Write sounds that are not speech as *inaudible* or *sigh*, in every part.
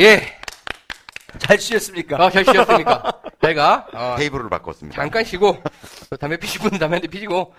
예. 잘 쉬셨습니까? 아, 잘 쉬었습니까? 제가, 어, 테이블을 바꿨습니다. 잠깐 쉬고, 또 담배 피시고 분은 담배 피시고,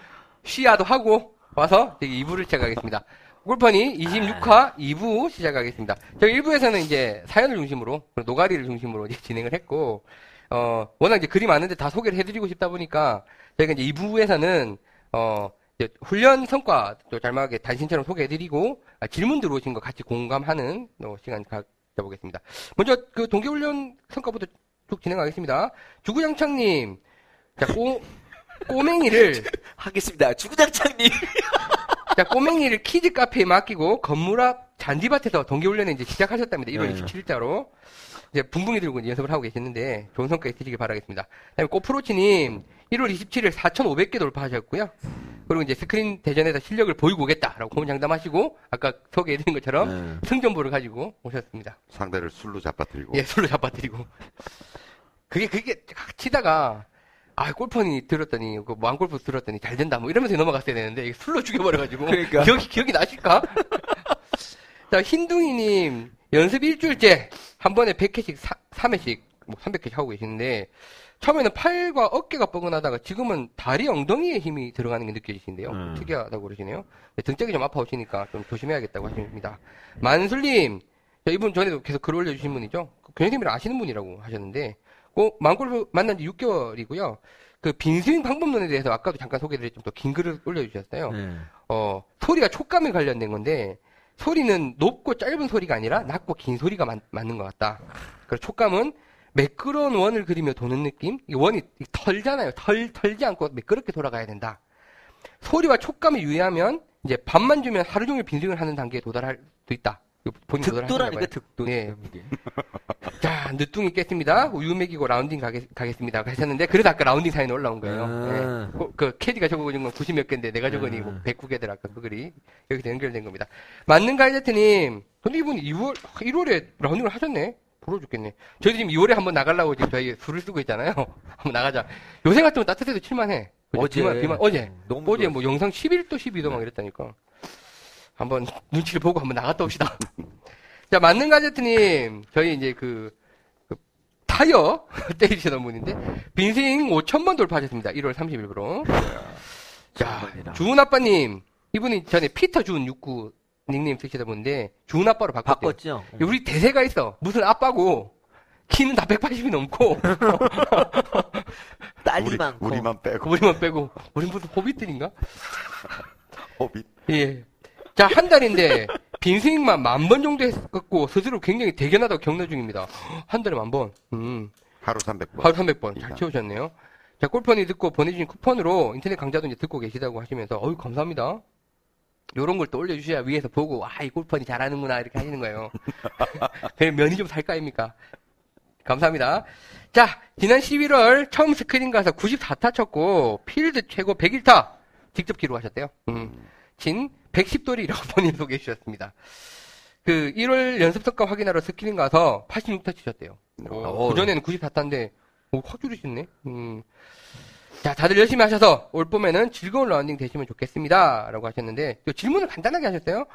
쉬야도 하고, 와서 2부를 시작하겠습니다. 골퍼니 26화 2부 시작하겠습니다. 저희 1부에서는 이제 사연을 중심으로, 노가리를 중심으로 이제 진행을 했고, 어, 워낙 이제 글이 많은데 다 소개를 해드리고 싶다 보니까, 저희가 이제 2부에서는, 어, 이제 훈련 성과도 잘하게 단신처럼 소개해드리고, 아, 질문 들어오신 거 같이 공감하는 어, 시간 가져보겠습니다. 먼저 그 동계훈련 성과부터 쭉 진행하겠습니다. 주구장창님, 자, 꼬, 꼬맹이를, *laughs* 하겠습니다. 주구장창님. *laughs* 자, 꼬맹이를 키즈 카페에 맡기고 건물 앞 잔디밭에서 동계훈련에 이제 시작하셨답니다. 1월 네. 27일자로. 이제 붕붕이 들고 이제 연습을 하고 계시는데 좋은 성과 있으시길 바라겠습니다. 그다음에 꼬프로치님 1월 27일 4,500개 돌파하셨고요. 그리고 이제 스크린 대전에서 실력을 보이고 오겠다라고 고문장담하시고 아까 소개해드린 것처럼 네. 승전보를 가지고 오셨습니다. 상대를 술로 잡아뜨리고. 예, 술로 잡아드리고. 그게, 그게, 치다가, 아, 골퍼니 들었더니, 그, 왕골프 들었더니 잘 된다, 뭐 이러면서 넘어갔어야 되는데, 술로 죽여버려가지고. 그러니까. *laughs* 기억이, 기억이 나실까? 자, 흰둥이님, 연습 일주일째, 한 번에 100회씩, 3회씩, 뭐 300회씩 하고 계시는데, 처음에는 팔과 어깨가 뻐근하다가 지금은 다리 엉덩이에 힘이 들어가는 게 느껴지신데요. 음. 특이하다고 그러시네요. 네, 등짝이 좀 아파오시니까 좀 조심해야겠다고 하십니다. 만술님, 자, 이분 전에도 계속 글 올려주신 분이죠. 그 교장님이랑 아시는 분이라고 하셨는데, 그 망골프 만난 지 6개월이고요. 그 빈스윙 방법론에 대해서 아까도 잠깐 소개드렸지만 또 긴 글을 올려주셨어요. 네. 어, 소리가 촉감에 관련된 건데, 소리는 높고 짧은 소리가 아니라 낮고 긴 소리가 맞, 맞는 것 같다. 그리고 촉감은 매끄러운 원을 그리며 도는 느낌? 이 원이 털잖아요. 털, 털지 않고 매끄럽게 돌아가야 된다. 소리와 촉감에 유의하면, 이제 밥만 주면 하루 종일 빈스윙을 하는 단계에 도달할 수 있다. 이거 득도라니까, 득도. 네. *laughs* 자, 늦둥이 깼습니다. 우유 먹이고 라운딩 가겠, 가겠습니다. 하셨는데, 그래서 아까 라운딩 사연이 올라온 거예요. 아. 네. 그, 그 캐디가 적어준 건 90몇 개인데, 내가 적으니 네. 뭐 109개들 아까 그 글이 여기서 연결된 겁니다. 만능 가이제트님, 근데 이분이 2월, 1월에 라운딩을 하셨네? 부러워 죽겠네. 저희 지금 2월에 한번 나가려고 지금 저희 수를 쓰고 있잖아요. *laughs* 한번 나가자. 요새 같으면 따뜻해도 칠만해. 어제. 비만, 비만, 어제. 너무 어제 뭐 영상 11도, 12도 막 이랬다니까. 한번 눈치를 보고 한번 나갔다 옵시다. 자, 맞는 가제트님, 저희 이제 그, 그 타이어 *laughs* 때리시던 분인데, 빈스윙 5천번 돌파하셨습니다. 1월 30일부로. 자. 주은 아빠님, 이분이 전에 피터 주은 69 닉네임 쓰시던 분인데, 주은 아빠로 바꿨대요. 바꿨죠? 우리 대세가 있어. 무슨 아빠고, 키는 다 180이 넘고, *laughs* 딸이 우리, 많고. 우리만 빼고. 우리만 빼고, 우리 무슨 호빗들인가? *laughs* 호빗. 예. 자, 한 달인데, 빈스윙만 만 번 정도 했고, 스스로 굉장히 대견하다고 격려 중입니다. 한 달에 만 번. 음. 하루 300번. 하루 300번. 잘 이상. 채우셨네요. 자, 골퍼니 듣고 보내주신 쿠폰으로 인터넷 강좌도 이제 듣고 계시다고 하시면서, 어유 감사합니다. 요런 걸 또 올려주셔야 위에서 보고, 아, 이 골퍼니 잘하는구나, 이렇게 하시는 거예요. 그냥 *laughs* *laughs* 면이 좀 살까, 입니까? 감사합니다. 자, 지난 11월 처음 스크린 가서 94타 쳤고, 필드 최고 101타 직접 기록하셨대요. 음. 진 110돌이라고 *laughs* 본인 소개해 주셨습니다. 그 1월 연습 성과 확인하러 스크린 가서 86타 치셨대요. 어. 그전에는 94타인데, 오, 확 줄이셨네. 음. 자, 다들 열심히 하셔서 올 봄에는 즐거운 라운딩 되시면 좋겠습니다. 라고 하셨는데, 또 질문을 간단하게 하셨어요.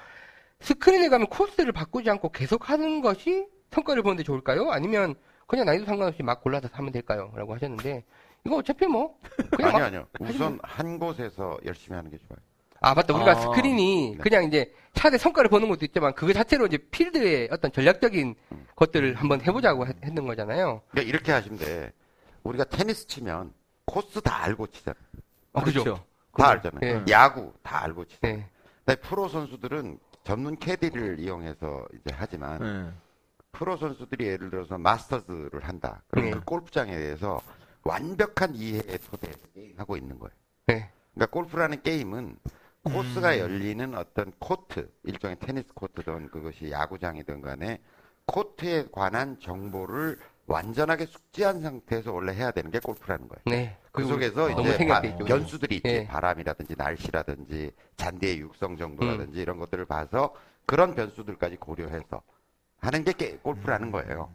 스크린에 가면 코스를 바꾸지 않고 계속 하는 것이 성과를 보는데 좋을까요? 아니면 그냥 난이도 상관없이 막 골라서 하면 될까요? 라고 하셨는데, 이거 어차피 뭐, 그냥 아니, 막, 아니요. 우선 한 곳에서 열심히 하는 게 좋아요. 아, 맞다. 우리가 아, 스크린이 네. 그냥 이제 샷의 성과를 보는 것도 있지만 그거 자체로 이제 필드의 어떤 전략적인 것들을 한번 해보자고 했- 했는 거잖아요. 그러니까 이렇게 하시면 돼. 우리가 테니스 치면 코스 다 알고 치잖아요. 어, 그죠? 그렇죠. 다 알잖아요. 예. 야구 다 알고 치잖아요. 네. 근데 프로 선수들은 전문 캐디를 이용해서 이제 하지만 네. 프로 선수들이 예를 들어서 마스터즈를 한다. 그럼 네. 그 골프장에 대해서 완벽한 이해의 토대에서 게임하고 있는 거예요. 네. 그러니까 골프라는 게임은 코스가 열리는 어떤 코트, 일종의 테니스 코트든 그것이 야구장이든 간에 코트에 관한 정보를 완전하게 숙지한 상태에서 원래 해야 되는 게 골프라는 거예요. 네. 그 속에서 이제 바-. 변수들이 있지. 예. 바람이라든지 날씨라든지 잔디의 육성 음. 정도라든지 이런 것들을 봐서 그런 변수들까지 고려해서 하는 게 게- 골프라는 거예요.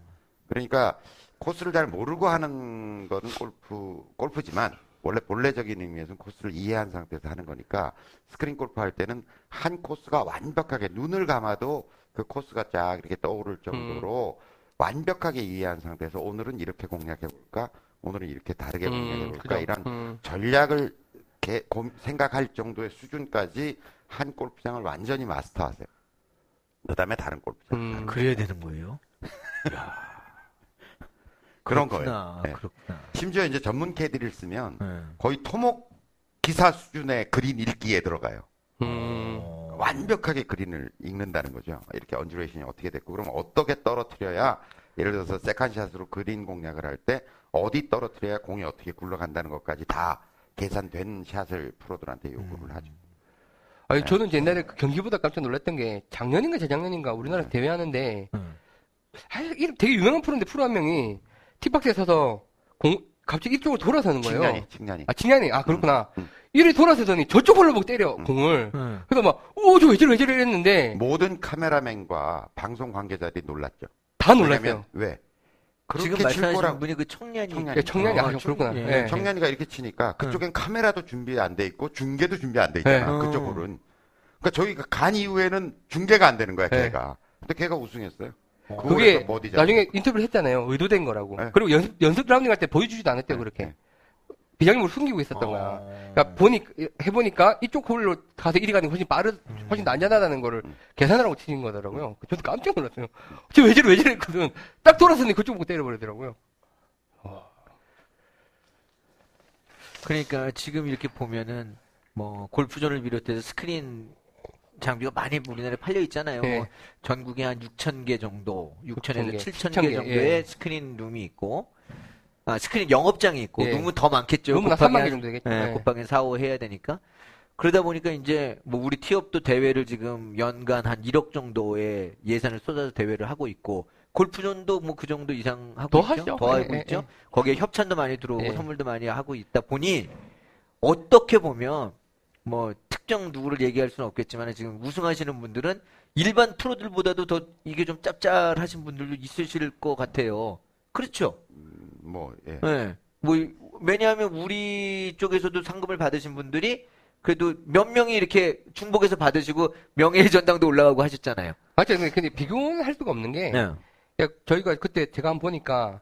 그러니까 코스를 잘 모르고 하는 거는 골프 골프지만 원래 본래적인 의미에서는 코스를 이해한 상태에서 하는 거니까 스크린 골프 할 때는 한 코스가 완벽하게 눈을 감아도 그 코스가 쫙 이렇게 떠오를 정도로 완벽하게 이해한 상태에서 오늘은 이렇게 공략해 볼까? 오늘은 이렇게 다르게 공략해 볼까? 이런 음. 전략을 개- 고- 생각할 정도의 수준까지 한 골프장을 완전히 마스터하세요. 그다음에 다른 골프장. 음. 그래야 되는 거예요? *laughs* 그런 그렇구나, 거예요. 네. 그렇구나. 심지어 이제 전문 캐디를 쓰면 네. 거의 토목 기사 수준의 그린 읽기에 들어가요. 음. 어. 완벽하게 그린을 읽는다는 거죠. 이렇게 undulation이 어떻게 됐고 그럼 어떻게 떨어뜨려야 예를 들어서 second shot으로 그린 공략을 할 때 어디 떨어뜨려야 공이 어떻게 굴러간다는 것까지 다 계산된 샷을 프로들한테 요구를 하죠. 아니, 저는 옛날에 그 경기보다 깜짝 놀랐던 게 작년인가 재작년인가 우리나라 대회하는데 음. 하, 이름 되게 유명한 프로인데 프로 한 명이 티박스에 서서 공 갑자기 이쪽으로 돌아서는 거예요. 측량이, 측량이. 아, 직년이 아 그렇구나. 음. 이리 돌아서더니 저쪽으로 보고 때려 음. 공을. 네. 그래서 막 오 저 왜 저래 왜 저래 이랬는데 모든 카메라맨과 방송 관계자들이 놀랐죠. 다 놀랐어요. 왜? 지금 그렇게 칠 말씀하신 거라고 분이 그 청년이. 청년이. 예, 청년이 아, 아, 청- 그렇구나. 예. 예. 청년이가 이렇게 치니까 그쪽엔 카메라도 준비 안 돼 있고 중계도 준비 안 돼 있잖아. 네. 그쪽으로는. 그러니까 저희가 간 이후에는 중계가 안 되는 거야, 네. 걔가. 근데 걔가 우승했어요. 그게 머디잖아. 나중에 인터뷰를 했잖아요. 의도된 거라고. 네. 그리고 연습 연습 라운딩 할 때 보여주지도 않았대요 그렇게. 네. 비장님으로 숨기고 있었던 어. 거야. 그러니까 보니 해보니까 이쪽 홀로 가서 이리 가는 게 훨씬 빠르, 훨씬 더 안전하다는 거를 음. 계산을 하고 치신 거더라고요. 저도 깜짝 놀랐어요. 저 왜 저래 왜 저래 했거든. 딱 돌아서니 그쪽 보고 때려버리더라고요. 그러니까 지금 이렇게 보면은 뭐 골프존을 비롯해서 스크린 장비가 많이 우리나라에 팔려 있잖아요. 네. 뭐 전국에 한 6천 개 정도, 6천에서 6,000 개, 7천 7,000개 개, 정도의 예. 스크린 룸이 있고, 아 스크린 영업장이 있고, 예. 룸은 더 많겠죠. 룸은 한 곱하기 3만 개 한- 정도 되겠죠. 예, 예. 곱하기 4, 5 해야 되니까. 그러다 보니까 이제 뭐 우리 티업도 대회를 지금 연간 한 1억 정도의 예산을 쏟아서 대회를 하고 있고 골프존도 뭐 그 정도 이상 하고 더 있죠. 하죠. 더 하고 예, 있죠. 예. 거기에 협찬도 많이 들어오고 예. 선물도 많이 하고 있다 보니 어떻게 보면 뭐 특정 누구를 얘기할 수는 없겠지만 지금 우승하시는 분들은 일반 프로들보다도 더 이게 좀 짭짤하신 분들도 있으실 것 같아요. 그렇죠. 뭐, 예. 네. 뭐, 왜냐하면 우리 쪽에서도 상금을 받으신 분들이 그래도 몇 명이 이렇게 중복해서 받으시고 명예의 전당도 올라가고 하셨잖아요. 맞죠. 근데, 근데 비교는 할 수가 없는 게 네. 야, 저희가 그때 제가 한번 보니까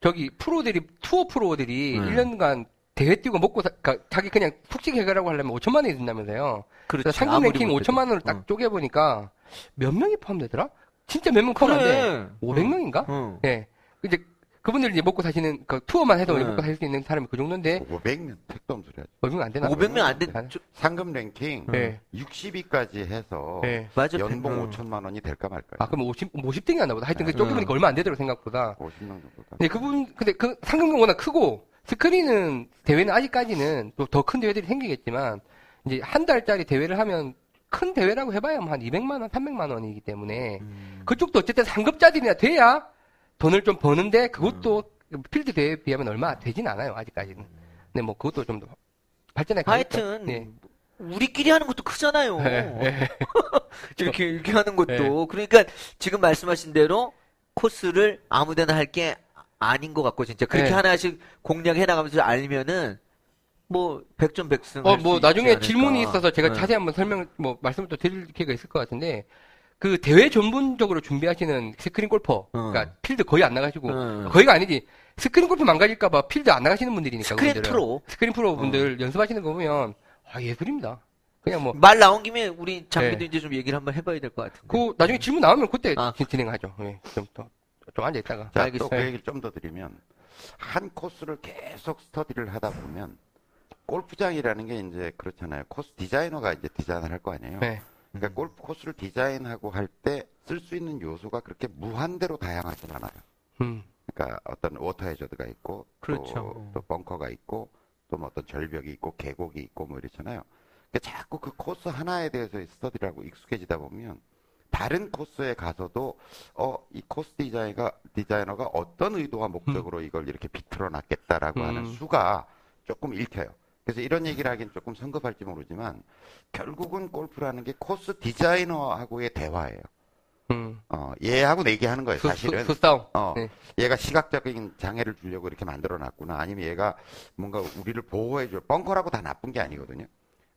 저기 프로들이 투어 프로들이 네. 1년간 대회 뛰고 먹고 사, 그러니까 자기 그냥 푹식 해결하고 하려면 5천만 원이 든다면서요. 그렇죠. 상금 랭킹 못해도. 5천만 원을 딱 어. 쪼개 보니까 몇 명이 포함되더라? 진짜 몇 명 포함한데 그래. 500명인가? 어. 예. 이제 그분들 이제 먹고 사시는 그 투어만 해도 네. 먹고 살 수 있는 사람이 그 정도인데 500명 택도 없는 소리 하죠. 500명 안 되나? 500명 안 돼. 안- 저- 상금 랭킹 네. 60위까지 해서 네. 맞아. 연봉 음. 5천만 원이 될까 말까. 아, 그럼 50, 50등이 안 나보다. 하여튼 그 네. 쪼개 보니까 얼마 안 되더라고, 생각보다. 50명 정도. 근데 그분, 근데 그 상금이 워낙 크고, 스크린은, 대회는 아직까지는 또 더 큰 대회들이 생기겠지만, 이제 한 달짜리 대회를 하면 큰 대회라고 해봐야 한 200만 원, 300만 원이기 음. 때문에, 그쪽도 어쨌든 상급자들이나 돼야 돈을 좀 버는데, 그것도 음. 필드 대회에 비하면 얼마 되진 않아요, 아직까지는. 근데 뭐 그것도 좀 더 발전해 가겠죠. 하여튼 네. 우리끼리 하는 것도 크잖아요. 네. *laughs* 이렇게 이렇게 하는 것도 그러니까 지금 말씀하신 대로 코스를 아무데나 할 게 아닌 것 같고 진짜 그렇게 네. 하나씩 공략해 나가면서 알면은 뭐 백전백승. 어, 할수 뭐, 나중에. 질문이 있어서 제가 네. 자세히 한번 설명, 뭐, 말씀을 또 드릴 기회가 있을 것 같은데, 그 대회 전문적으로 준비하시는 스크린 골퍼, 어. 그러니까 필드 거의 안 나가시고, 어. 거의가 아니지. 스크린 골프 망가질까봐 필드 안 나가시는 분들이니까. 스크린 그분들은. 프로. 어. 스크린 프로 분들 연습하시는 거 보면, 아, 예술입니다. 그냥 뭐, 말 나온 김에 우리 장비도 네. 이제 좀 얘기를 한번 해봐야 될 것 같은데. 그, 나중에 질문 나오면 그때 아. 진- 진행하죠. 예, 좀, 더, 좀 앉아 있다가. 자, 알겠습니다. 또 그 얘기를 좀 더 드리면 한 코스를 계속 스터디를 하다 보면 골프장이라는 게 이제 그렇잖아요. 코스 디자이너가 이제 디자인을 할 거 아니에요. 네. 그러니까 골프 코스를 디자인하고 할 때 쓸 수 있는 요소가 그렇게 무한대로 다양하진 않아요. 음. 그러니까 어떤 워터 해저드가 있고 그렇죠. 또, 또 벙커가 있고 또 뭐 어떤 절벽이 있고 계곡이 있고 뭐 이렇잖아요. 그러니까 자꾸 그 코스 하나에 대해서 스터디를 하고 익숙해지다 보면 다른 코스에 가서도 어 이 코스 디자이너가 디자이너가 어떤 의도와 목적으로 이걸 이렇게 비틀어 놨겠다라고 음. 하는 수가 조금 읽혀요. 그래서 이런 얘기를 하긴 조금 성급할지 모르지만 결국은 골프라는 게 코스 디자이너하고의 대화예요. 음. 어, 얘하고 내기하는 거예요, 수, 사실은. 수, 싸움 어, 네. 얘가 시각적인 장애를 주려고 이렇게 만들어 놨구나. 아니면 얘가 뭔가 우리를 보호해줄, 벙커라고 다 나쁜 게 아니거든요.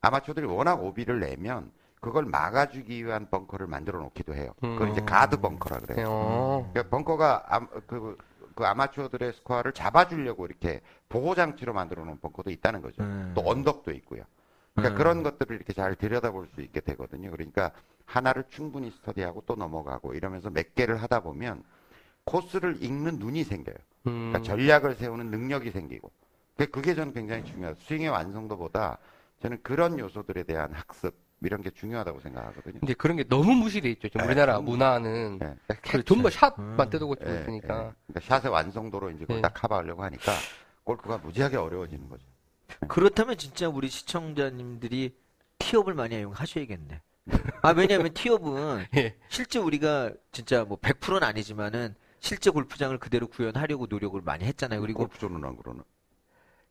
아마추어들이 워낙 오비를 내면 그걸 막아주기 위한 벙커를 만들어 놓기도 해요. 그걸 이제 음. 가드 벙커라 그래요. 어. 그러니까 벙커가 아, 그, 그 아마추어들의 스코어를 잡아주려고 이렇게 보호장치로 만들어 놓은 벙커도 있다는 거죠. 음. 또 언덕도 있고요. 그러니까 음. 그런 것들을 이렇게 잘 들여다볼 수 있게 되거든요. 그러니까 하나를 충분히 스터디하고 또 넘어가고 이러면서 몇 개를 하다 보면 코스를 읽는 눈이 생겨요. 음. 그러니까 전략을 세우는 능력이 생기고. 그게- 그게 저는 굉장히 중요하다. 스윙의 완성도보다 저는 그런 요소들에 대한 학습 이런 게 중요하다고 생각하거든요. 이제 그런 게 너무 무시돼 있죠. 지금 네, 우리나라 너무- 문화는 네. 그렇죠. 전부 샷만 음. 뜯어고 치고 예, 있으니까. 예. 그러니까 샷의 완성도로 이제 그걸 네. 딱 커버하려고 하니까 골프가 무지하게 어려워지는 거죠. 그렇다면 진짜 우리 시청자님들이 티업을 많이 이용하셔야겠네. 아, 왜냐하면 티업은 *laughs* 예. 실제 우리가 진짜 뭐 100%는 아니지만은 실제 골프장을 그대로 구현하려고 노력을 많이 했잖아요. 그리고 골프존은 안 그러나.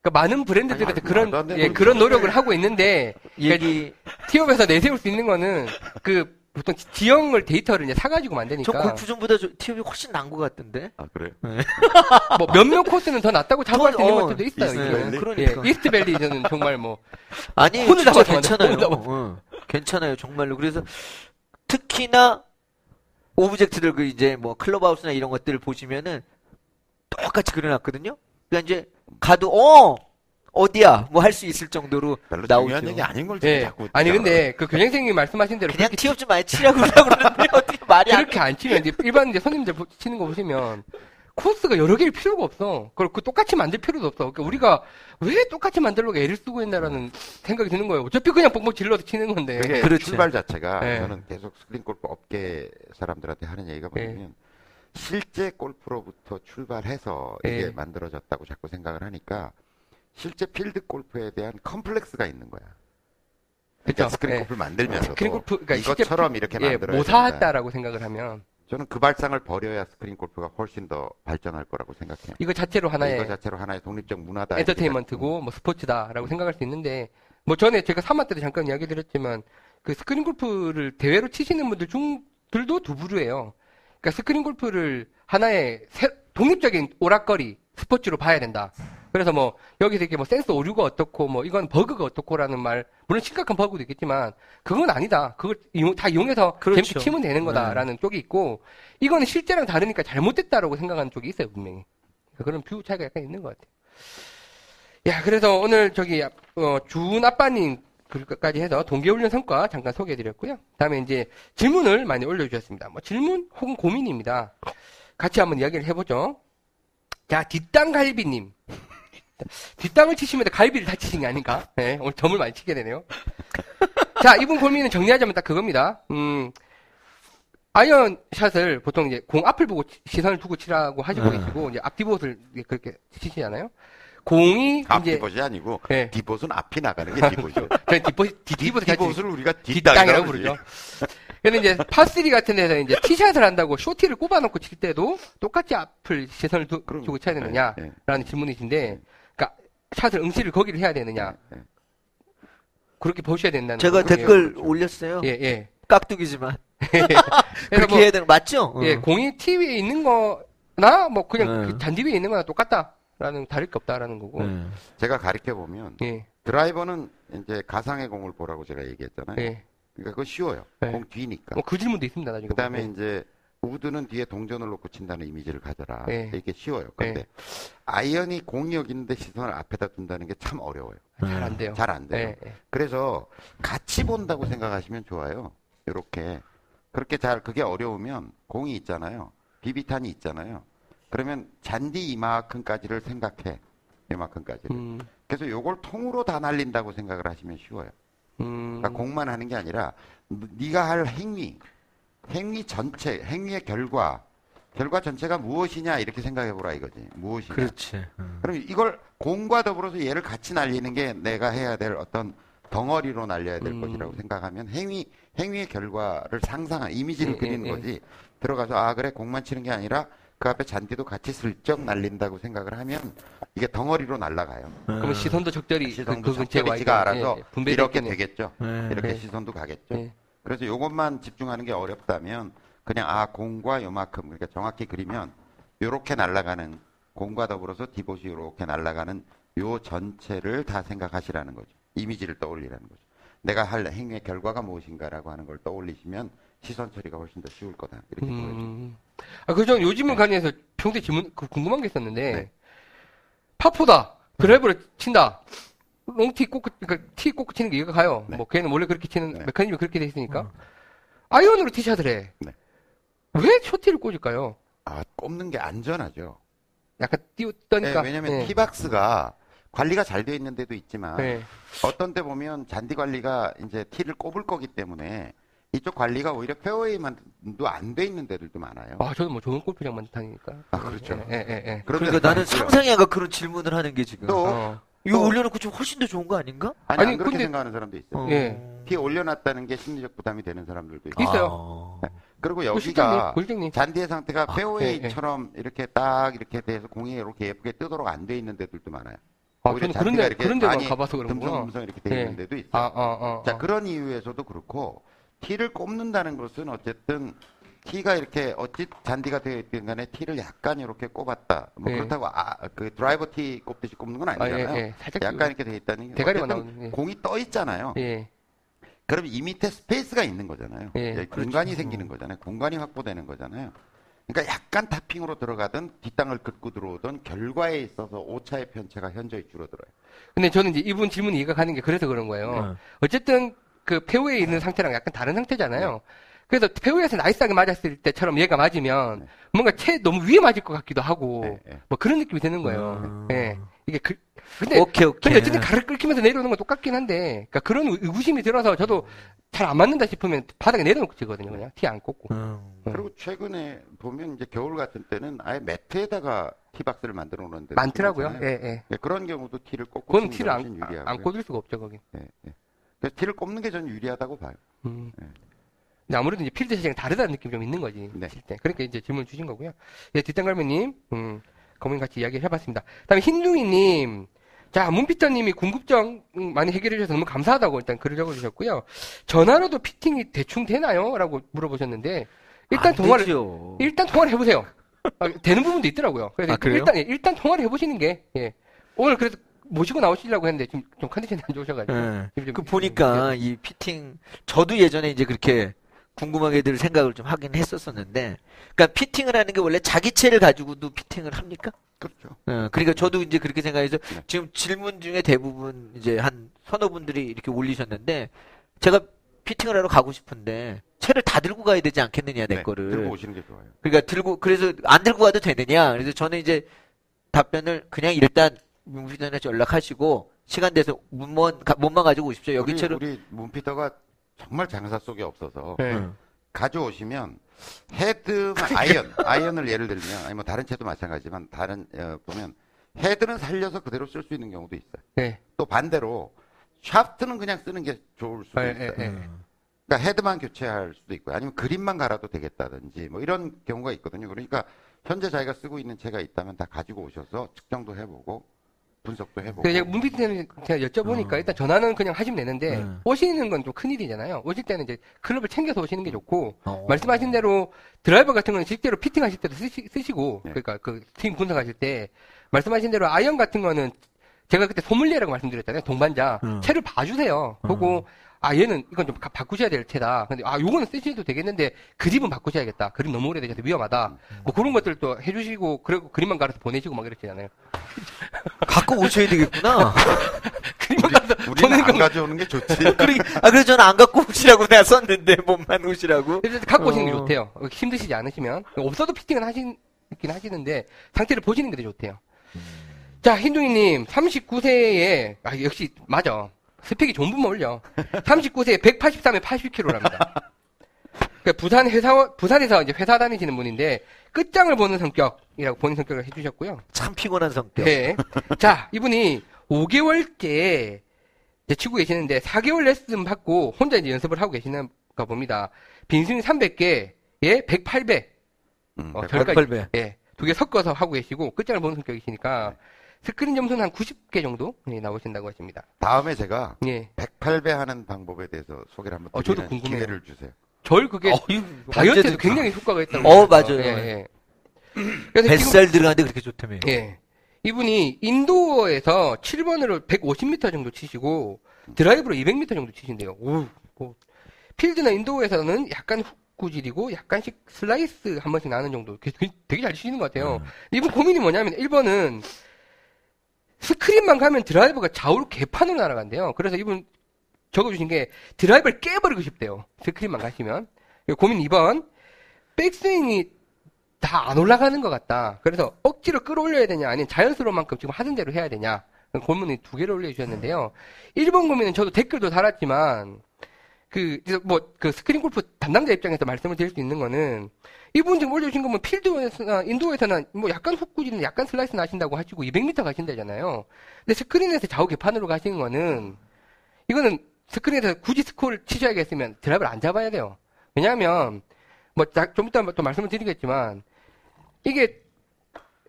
그러니까 많은 브랜드들에서 아니, 그런 안 예, 거지. 그런 노력을 하고 있는데 얘기 티업에서 내세울 수 있는 거는 그 보통 지- 지형을 데이터를 이제 사가지고 저 만드니까 저 티업이 훨씬 나은 것 같던데. 아, 그래요? 뭐 몇몇 코스는 더 낫다고 자부할 수 있는 어, 것들도 있어요. 이스트 이게. 밸리? 그러니까. 예, 이스트밸리 저는 정말 뭐 아니, 혼을 진짜 괜찮아요. 어, 괜찮아요, 정말로. 그래서 특히나 object들 그 이제 뭐 클럽하우스나 이런 것들을 보시면은 똑같이 그려놨거든요. 그러니까 이제 가도 어 어디야 뭐 할 수 있을 정도로 별로 나오죠. 중요한 얘기 아닌 걸 예. 자꾸. 아니. 근데 그 교장선생님이 말씀하신 대로 그냥 티업 좀 많이 치라고 그러는데 어떻게 *laughs* 말이 안 그렇게 안 치면 이제 일반 이제 손님들 보- 치는 거 보시면 코스가 여러 개일 필요가 없어. 그걸 그 똑같이 만들 필요도 없어. 그러니까 우리가 왜 똑같이 만들려고 애를 쓰고 있나라는 생각이 드는 거예요. 어차피 그냥 뻥뻥 질러서 치는 건데. 그게 그렇죠. 출발 자체가 네. 저는 계속 스크린 골프 업계 사람들한테 하는 얘기가 뭐냐면 실제 골프로부터 출발해서 이게 네. 만들어졌다고 자꾸 생각을 하니까 실제 필드 골프에 대한 컴플렉스가 있는 거야. 그러니까. 스크린 예. 골프를 만들면서 스크린 골프, 그러니까 실제 이것처럼 이렇게 예, 만들어야 된다. 모사했다라고 생각을 하면 저는 그 발상을 버려야 스크린 골프가 훨씬 더 발전할 거라고 생각해요. 이거 자체로 하나의 이거 자체로 하나의 독립적 문화다. 엔터테인먼트고 뭐 스포츠다라고 생각할 수 있는데 뭐 전에 제가 3화 때도 잠깐 이야기 드렸지만 그 스크린 골프를 대회로 치시는 분들 중들도 두 부류예요. 그러니까 스크린 골프를 하나의 새- 독립적인 오락거리 스포츠로 봐야 된다. 그래서 뭐 여기서 이렇게 뭐 센서 오류가 어떻고 뭐 이건 버그가 어떻고라는 말 물론 심각한 버그도 있겠지만 그건 아니다. 그걸 이용- 다 이용해서 그렇죠. 재밌게 치면 되는 거다라는 쪽이 있고 이거는 실제랑 다르니까 잘못됐다라고 생각하는 쪽이 있어요 분명히. 그런 view 차이가 약간 있는 것 같아요. 야, 그래서 오늘 저기, 어, 준 아빠님 글까지 해서 동계훈련 성과 잠깐 소개해드렸고요. 다음에 이제 질문을 많이 올려주셨습니다. 뭐 질문 혹은 고민입니다. 같이 한번 이야기를 해보죠. 자, 뒷땅 갈비님. *laughs* 뒷땅을 치시면 갈비를 다 치신 게 아닌가? 네, 오늘 점을 많이 치게 되네요. 자, 이분 고민은 정리하자면 딱 그겁니다. 음, 아이언 샷을 보통 이제 공 앞을 보고 치- 시선을 두고 치라고 하시고 음. 계시고, 이제 앞divot을 그렇게 치시잖아요. 공이 이제, 앞divot이 아니고 네. divot은 앞이 나가는 게 divot이죠. 저희 뒷봇, 뒷봇을 같이 divot을 우리가 뒷땅이라고 부르죠. *laughs* 근데 이제 파3 같은 데서 이제 티샷을 한다고 쇼티를 꼽아놓고 칠 때도 똑같이 앞을 시선을 두, 그럼, 두고 쳐야 네, 되느냐라는 네. 질문이신데, 그러니까 샷을 응시를 거기를 해야 되느냐 네. 그렇게 보셔야 된다는 제가. 댓글 올렸어요. 예, 예. 깍두기지만 그래서 *laughs* *laughs* 그렇게 뭐, 해야 되는 맞죠? 예, 어. 공이 티 위에 있는 거나 뭐 그냥 네. 그 잔디 위에 있는 거나 똑같다 라는 다를 게 없다라는 거고. 네. 제가 가르쳐 보면 예, 드라이버는 이제 가상의 공을 보라고 제가 얘기했잖아요. 예. 그러니까 그거 쉬워요. 네. 공 뒤니까. 뭐 그 질문도 있습니다 나중에. 그다음에 보면. 이제 우드는 뒤에 동전을 놓고 친다는 이미지를 가져라. 네. 이게 쉬워요. 근데 아이언이 공이 여기 있는데 시선을 앞에다 둔다는 게 참 어려워요. 잘 안 돼요. 잘 안 돼요. 예, 예. 그래서 같이 본다고 생각하시면 좋아요. 이렇게 그렇게 잘 그게 어려우면 공이 있잖아요. 비비탄이 있잖아요. 그러면 잔디 이만큼까지를 생각해. 이만큼까지를. 음, 그래서 요걸 통으로 다 날린다고 생각을 하시면 쉬워요. 음, 그러니까 공만 하는 게 아니라 네가 할 행위, 행위 전체, 행위의 결과, 결과 전체가 무엇이냐 이렇게 생각해 보라 이거지. 무엇이냐. 그렇지. 음. 그럼 이걸 공과 더불어서 얘를 같이 날리는 게 내가 해야 될 어떤 덩어리로 날려야 될 음. 것이라고 생각하면 행위 행위의 결과를 상상한 이미지를 예, 그리는 예, 예. 거지. 들어가서 아 그래 공만 치는 게 아니라 그 앞에 잔디도 같이 슬쩍 날린다고 생각을 하면 이게 덩어리로 날아가요. 그러면 시선도 적절히 시선도 그와 적절히 지가 알아서 예, 예, 분배되어 이렇게 있겠네요. 되겠죠. 네. 이렇게 네. 시선도 가겠죠. 예. 그래서 이것만 집중하는 게 어렵다면 그냥 아 공과 요만큼 그러니까 정확히 그리면 요렇게 날아가는 공과 더불어서 디봇이 요렇게 날아가는 요 전체를 다 생각하시라는 거죠. 이미지를 떠올리라는 거죠. 내가 할 행위의 결과가 무엇인가라고 하는 걸 떠올리시면 시선 처리가 훨씬 더 쉬울 거다. 이렇게 보여요. 음. 아, 그전 요즘은 관련해서 평소에 질문, 그 궁금한 게 있었는데, 네. 파포다. 드라이버를 친다. long tee 꽂고, 그러니까 티 꽂고 치는 게 이해가 가요. 네. 뭐, 걔는 원래 그렇게 치는 네. 메커니즘이 그렇게 돼 있으니까. 아이언으로 티샷을 해. 네. 왜 short tee를 꽂을까요? 아 꼽는 게 안전하죠. 약간 띄웠더니까. 네, 왜냐면 네. tee box가 관리가 잘 되어 있는 데도 있지만 네. 어떤 때 보면 잔디 관리가 이제 티를 꼽을 거기 때문에 이쪽 관리가 오히려 페어웨이만도 안 돼 있는 데들도 많아요. 아, 저는 뭐 좋은 골프장만 다니니까. 아, 그렇죠. 예, 예, 예. 그런데 그러니까 나는 있고요. 상상이 안 가 그런 질문을 하는 게 지금. 또 어. 이거 또- 올려놓고 좀 훨씬 더 좋은 거 아닌가? 아니, 아니, 안 그렇게 근데- 생각하는 사람도 있어요. 어. 예. 티 올려놨다는 게 심리적 부담이 되는 사람들도 있고. 있어요. 아. 그리고 그 여기가 실장님, 골장님. 잔디의 상태가 아, 페어웨이처럼 이렇게 딱 이렇게 돼서 공이 이렇게 예쁘게 뜨도록 안 돼 있는 데들도 많아요. 아, 오히려 저는 잔디가 그런 데, 이렇게 그런 데만 많이 가봐서 그런구나. 듬성듬성 이렇게 돼 예. 있는 데도 있어요. 아, 아, 아. 자, 아. 그런 이유에서도 그렇고, 티를 꼽는다는 것은 어쨌든, 티가 이렇게, 어찌 잔디가 되어 있든 간에 티를 약간 이렇게 꼽았다. 뭐 예. 그렇다고, 아, 그 드라이버 티 꼽듯이 꼽는 건 아, 예, 아니잖아요. 예. 살짝 약간 이렇게 되어 있다는 게. 대가리만 어쨌든 나오는, 예. 공이 떠 있잖아요. 예. 그럼 이 밑에 스페이스가 있는 거잖아요. 예, 여기 그렇죠. 공간이 생기는 거잖아요. 공간이 확보되는 거잖아요. 그러니까 약간 topping으로 들어가든 뒷땅을 긋고 들어오든 결과에 있어서 오차의 편차가 현저히 줄어들어요. 근데 저는 이제 이분 질문 이해가 가는 게 그래서 그런 거예요. 네. 어쨌든 그 페어웨이에 있는 상태랑 약간 다른 상태잖아요. 네. 그래서 페어웨이에서 nice하게 맞았을 때처럼 얘가 맞으면 네. 뭔가 채 너무 위에 맞을 것 같기도 하고 네, 네. 뭐 그런 느낌이 드는 거예요. 음. 예. 이게 그 근데 오케이, 오케이. 근데 어쨌든 가를 끓이면서 내려오는 건 똑같긴 한데 그러니까 그런 의- 의구심이 들어서 저도 잘 안 맞는다 싶으면 바닥에 내려놓고 치거든요. 그냥 티 안 꽂고. 음. 네. 그리고 최근에 보면 이제 겨울 같은 때는 아예 매트에다가 티박스를 만들어 놓는 데 많더라고요. 예, 예. 그런 경우도 티를 꼽고 그건 티를 안, 안, 유리하고요. 안 꽂을 수가 없죠, 거기. 예, 예. 그래서 티를 꼽는 게 저는 유리하다고 봐요. 음. 네. 근데 아무래도 이제 필드 세상이 다르다는 느낌이 좀 있는 거지. 네. 칠 때. 그러니까 이제 질문 주신 거고요. 예, 뒷땅갈매님, 음, 고민 같이 이야기를 해봤습니다. 다음에 흰둥이님, 자, 문피터님이 궁금증 많이 해결해 주셔서 너무 감사하다고 일단 글을 적어주셨고요. 전화로도 피팅이 대충 되나요? 라고 물어보셨는데, 일단 안 통화를, 되죠. 일단 통화를 해보세요. 아, 되는 부분도 있더라고요. 그래서 아? 일단, 예, 일단 통화를 해보시는 게, 예. 오늘 그래서 모시고 나오시려고 했는데, 지금 좀 컨디션이 안 좋으셔가지고. 예. 지금 좀- 그 보니까 이 피팅 저도 예전에 이제 그렇게 궁금하게 들 생각을 좀 하긴 했었었는데, 그러니까 피팅을 하는 게 원래 자기 채를 가지고도 피팅을 합니까? 그렇죠. 어, 그러니까 저도 이제 그렇게 생각해서 네. 지금 질문 중에 대부분 이제 한 서너 분들이 이렇게 올리셨는데 제가 피팅을 하러 가고 싶은데 채를 다 들고 가야 되지 않겠느냐 내 네, 거를 들고 오시는 게 좋아요. 그러니까 들고 그래서 안 들고 가도 되느냐 그래서 저는 이제 답변을 그냥 일단 문피터한테 연락하시고 시간 돼서 문만 가- 문만 가지고 오십시오 여기 우리, 채로 우리 문피터가 정말 장삿속이 없어서 네. 응. 가져오시면 헤드만 아이언, 아이언을 예를 들면 아니 뭐 다른 채도 마찬가지지만 다른 어, 보면 헤드는 살려서 그대로 쓸 수 있는 경우도 있어요. 네. 또 반대로 샤프트는 그냥 쓰는 게 좋을 수도 예, 있어요. 예, 예. 음. 그러니까 헤드만 교체할 수도 있고요. 아니면 그림만 갈아도 되겠다든지 뭐 이런 경우가 있거든요. 그러니까 현재 자기가 쓰고 있는 채가 있다면 다 가지고 오셔서 측정도 해보고 분석도 해보고. 그래서 제가 제가 여쭤보니까 어. 일단 전화는 그냥 하시면 되는데 음. 오시는 건 좀 큰일이잖아요. 오실 때는 이제 클럽을 챙겨서 오시는 게 좋고 어. 말씀하신 대로 드라이버 같은 거는 실제로 피팅하실 때도 쓰시, 고 네. 그러니까 그 팀 분석하실 때 말씀하신 대로 아이언 같은 거는 제가 그때 소믈리에라고 말씀드렸잖아요. 동반자 음. 채를 봐주세요. 보고 아 얘는 이건 좀 가- 바꾸셔야 될 채다. 근데 아 요거는 쓰셔도 되겠는데 그립은 바꾸셔야겠다. 그립 너무 오래돼서 위험하다. 뭐 그런 것들도 해주시고 그리고 그립만 갈아서 보내시고 막 이랬잖아요. 갖고 오셔야 되겠구나 *laughs* 갈아서 우리는 안건 가져오는 게 좋지. *laughs* 그러게, 아 그래서 저는 안 갖고 오시라고 내가 썼는데 몸만 오시라고 그래서 갖고 오시는 게 어. 좋대요. 힘드시지 않으시면. 없어도 피팅은 하시긴 하시는데, 상태를 보시는 게 더 좋대요. 자, 흰둥이님, 39세에, 아, 역시, 맞아. 스펙이 좋은 분만 올려. 39세에 183에 80kg랍니다. 그 부산 회사, 부산에서 이제 회사 다니시는 분인데, 끝장을 보는 성격 이라고 본인 성격을 해주셨고요. 참 피곤한 성격 네. 자, 이분이 5개월째 이제 치고 계시는데 4개월 레슨 받고 혼자 이제 연습을 하고 계시는가 봅니다. 빈스윙 300개에 108배. 음, 어, 백팔- 저희가 배 예. 두 개 섞어서 하고 계시고 끝장을 보는 성격이시니까 스크린 점수는 한 90개 정도 예, 나오신다고 하십니다. 다음에 제가 예. 108배 하는 방법에 대해서 소개를 한번 어, 저도 드리는 궁금해요. 기회를 주세요. 절 그게 어휴, 다이어트에도 굉장히 효과가 있다고. 어. 맞아요. 예, 예. 뱃살 들어가는데 그렇게 좋다며. 예. 이분이 인도어에서 7번으로 150m 정도 치시고 드라이브로 200m 정도 치신대요. 오, 뭐. 필드나 indoor에서는 약간 훅 구질이고 약간씩 슬라이스 한 번씩 나는 정도. 되게, 되게 잘 치시는 것 같아요. 이분 고민이 뭐냐면 1번은 스크린만 가면 드라이버가 좌우로 개판으로 날아간대요. 그래서 이분 적어주신 게 드라이버를 깨버리고 싶대요. 스크린만 가시면. 고민 2번 백스윙이 다 안 올라가는 것 같다. 그래서 억지로 끌어올려야 되냐, 아니면 자연스러운 만큼 지금 하던 대로 해야 되냐. 고민이 두 개를 올려주셨는데요. 1번 고민은 저도 댓글도 달았지만, 그, 뭐, 그 스크린 골프 담당자 입장에서 말씀을 드릴 수 있는 거는, 이분 지금 올려주신 거면 필드에서나 indoor에서나 뭐 약간 훅 구질은 약간 슬라이스 나신다고 하시고 200m 가신다잖아요. 근데 스크린에서 좌우 개판으로 가시는 거는, 이거는 스크린에서 굳이 스코어를 치셔야겠으면 드라이브를 안 잡아야 돼요. 왜냐하면, 뭐, 자- 좀 이따 또 말씀을 드리겠지만, 이게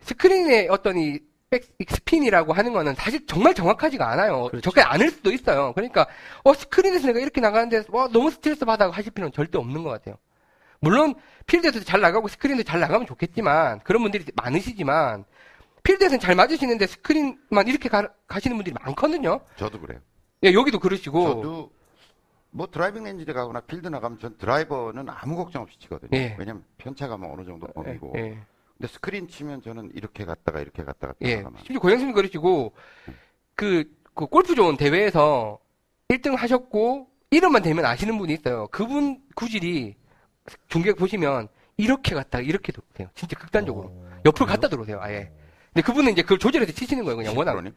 스크린의 어떤 이 백, 이 스핀이라고 하는 거는 사실 정말 정확하지가 않아요. 그렇죠. 적게 않을 수도 있어요. 그러니까, 어, 스크린에서 내가 이렇게 나가는데, 와, 너무 스트레스 받아 하실 필요는 절대 없는 것 같아요. 물론, 필드에서도 잘 나가고 스크린도 잘 나가면 좋겠지만, 그런 분들이 많으시지만, 필드에서는 잘 맞으시는데 스크린만 이렇게 가, 가시는 분들이 많거든요. 저도 그래요. 예, 여기도 그러시고. 저도 뭐 driving range에 가거나 필드 나가면 전 드라이버는 아무 걱정 없이 치거든요. 예. 왜냐면 편차가 어느 정도 범위고. 예. 근데 스크린 치면 저는 이렇게 갔다가 이렇게 갔다가 예. 갔다가 심지어 고영수님 그러시고, 그, 그 골프 좋은 대회에서 1등 하셨고, 이름만 되면 아시는 분이 있어요. 그분 구질이 중계 보시면 이렇게 갔다가 이렇게 들어오세요. 진짜 극단적으로. 옆으로 갔다 들어오세요, 아예. 근데 그분은 이제 그걸 조절해서 치시는 거예요, 그냥 워낙. 프로님?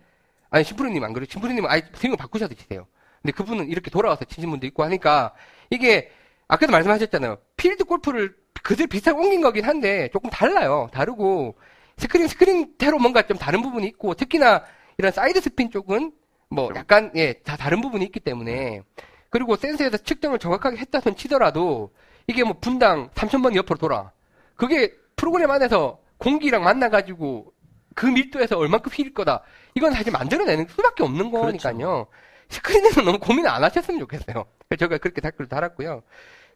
아니, 심프로님 안 그래요. 심프로님은 아예 스윙을 바꾸셔서 치세요. 근데 그분은 이렇게 돌아와서 치신 분도 있고 하니까, 이게, 아까도 말씀하셨잖아요. 필드 골프를 그들 비슷하게 옮긴 거긴 한데, 조금 달라요. 다르고, 스크린, 스크린대로 뭔가 좀 다른 부분이 있고, 특히나 이런 사이드 스핀 쪽은, 뭐, 약간, 예, 다 다른 부분이 있기 때문에, 그리고 센서에서 측정을 정확하게 했다 손 치더라도, 이게 뭐 분당 3,000번 옆으로 돌아. 그게 프로그램 안에서 공기랑 만나가지고, 그 밀도에서 얼만큼 휠 거다. 이건 사실 만들어내는 수밖에 없는 거니까요. 스크린에서 너무 고민 안 하셨으면 좋겠어요. 제가 그렇게 댓글을 달았고요.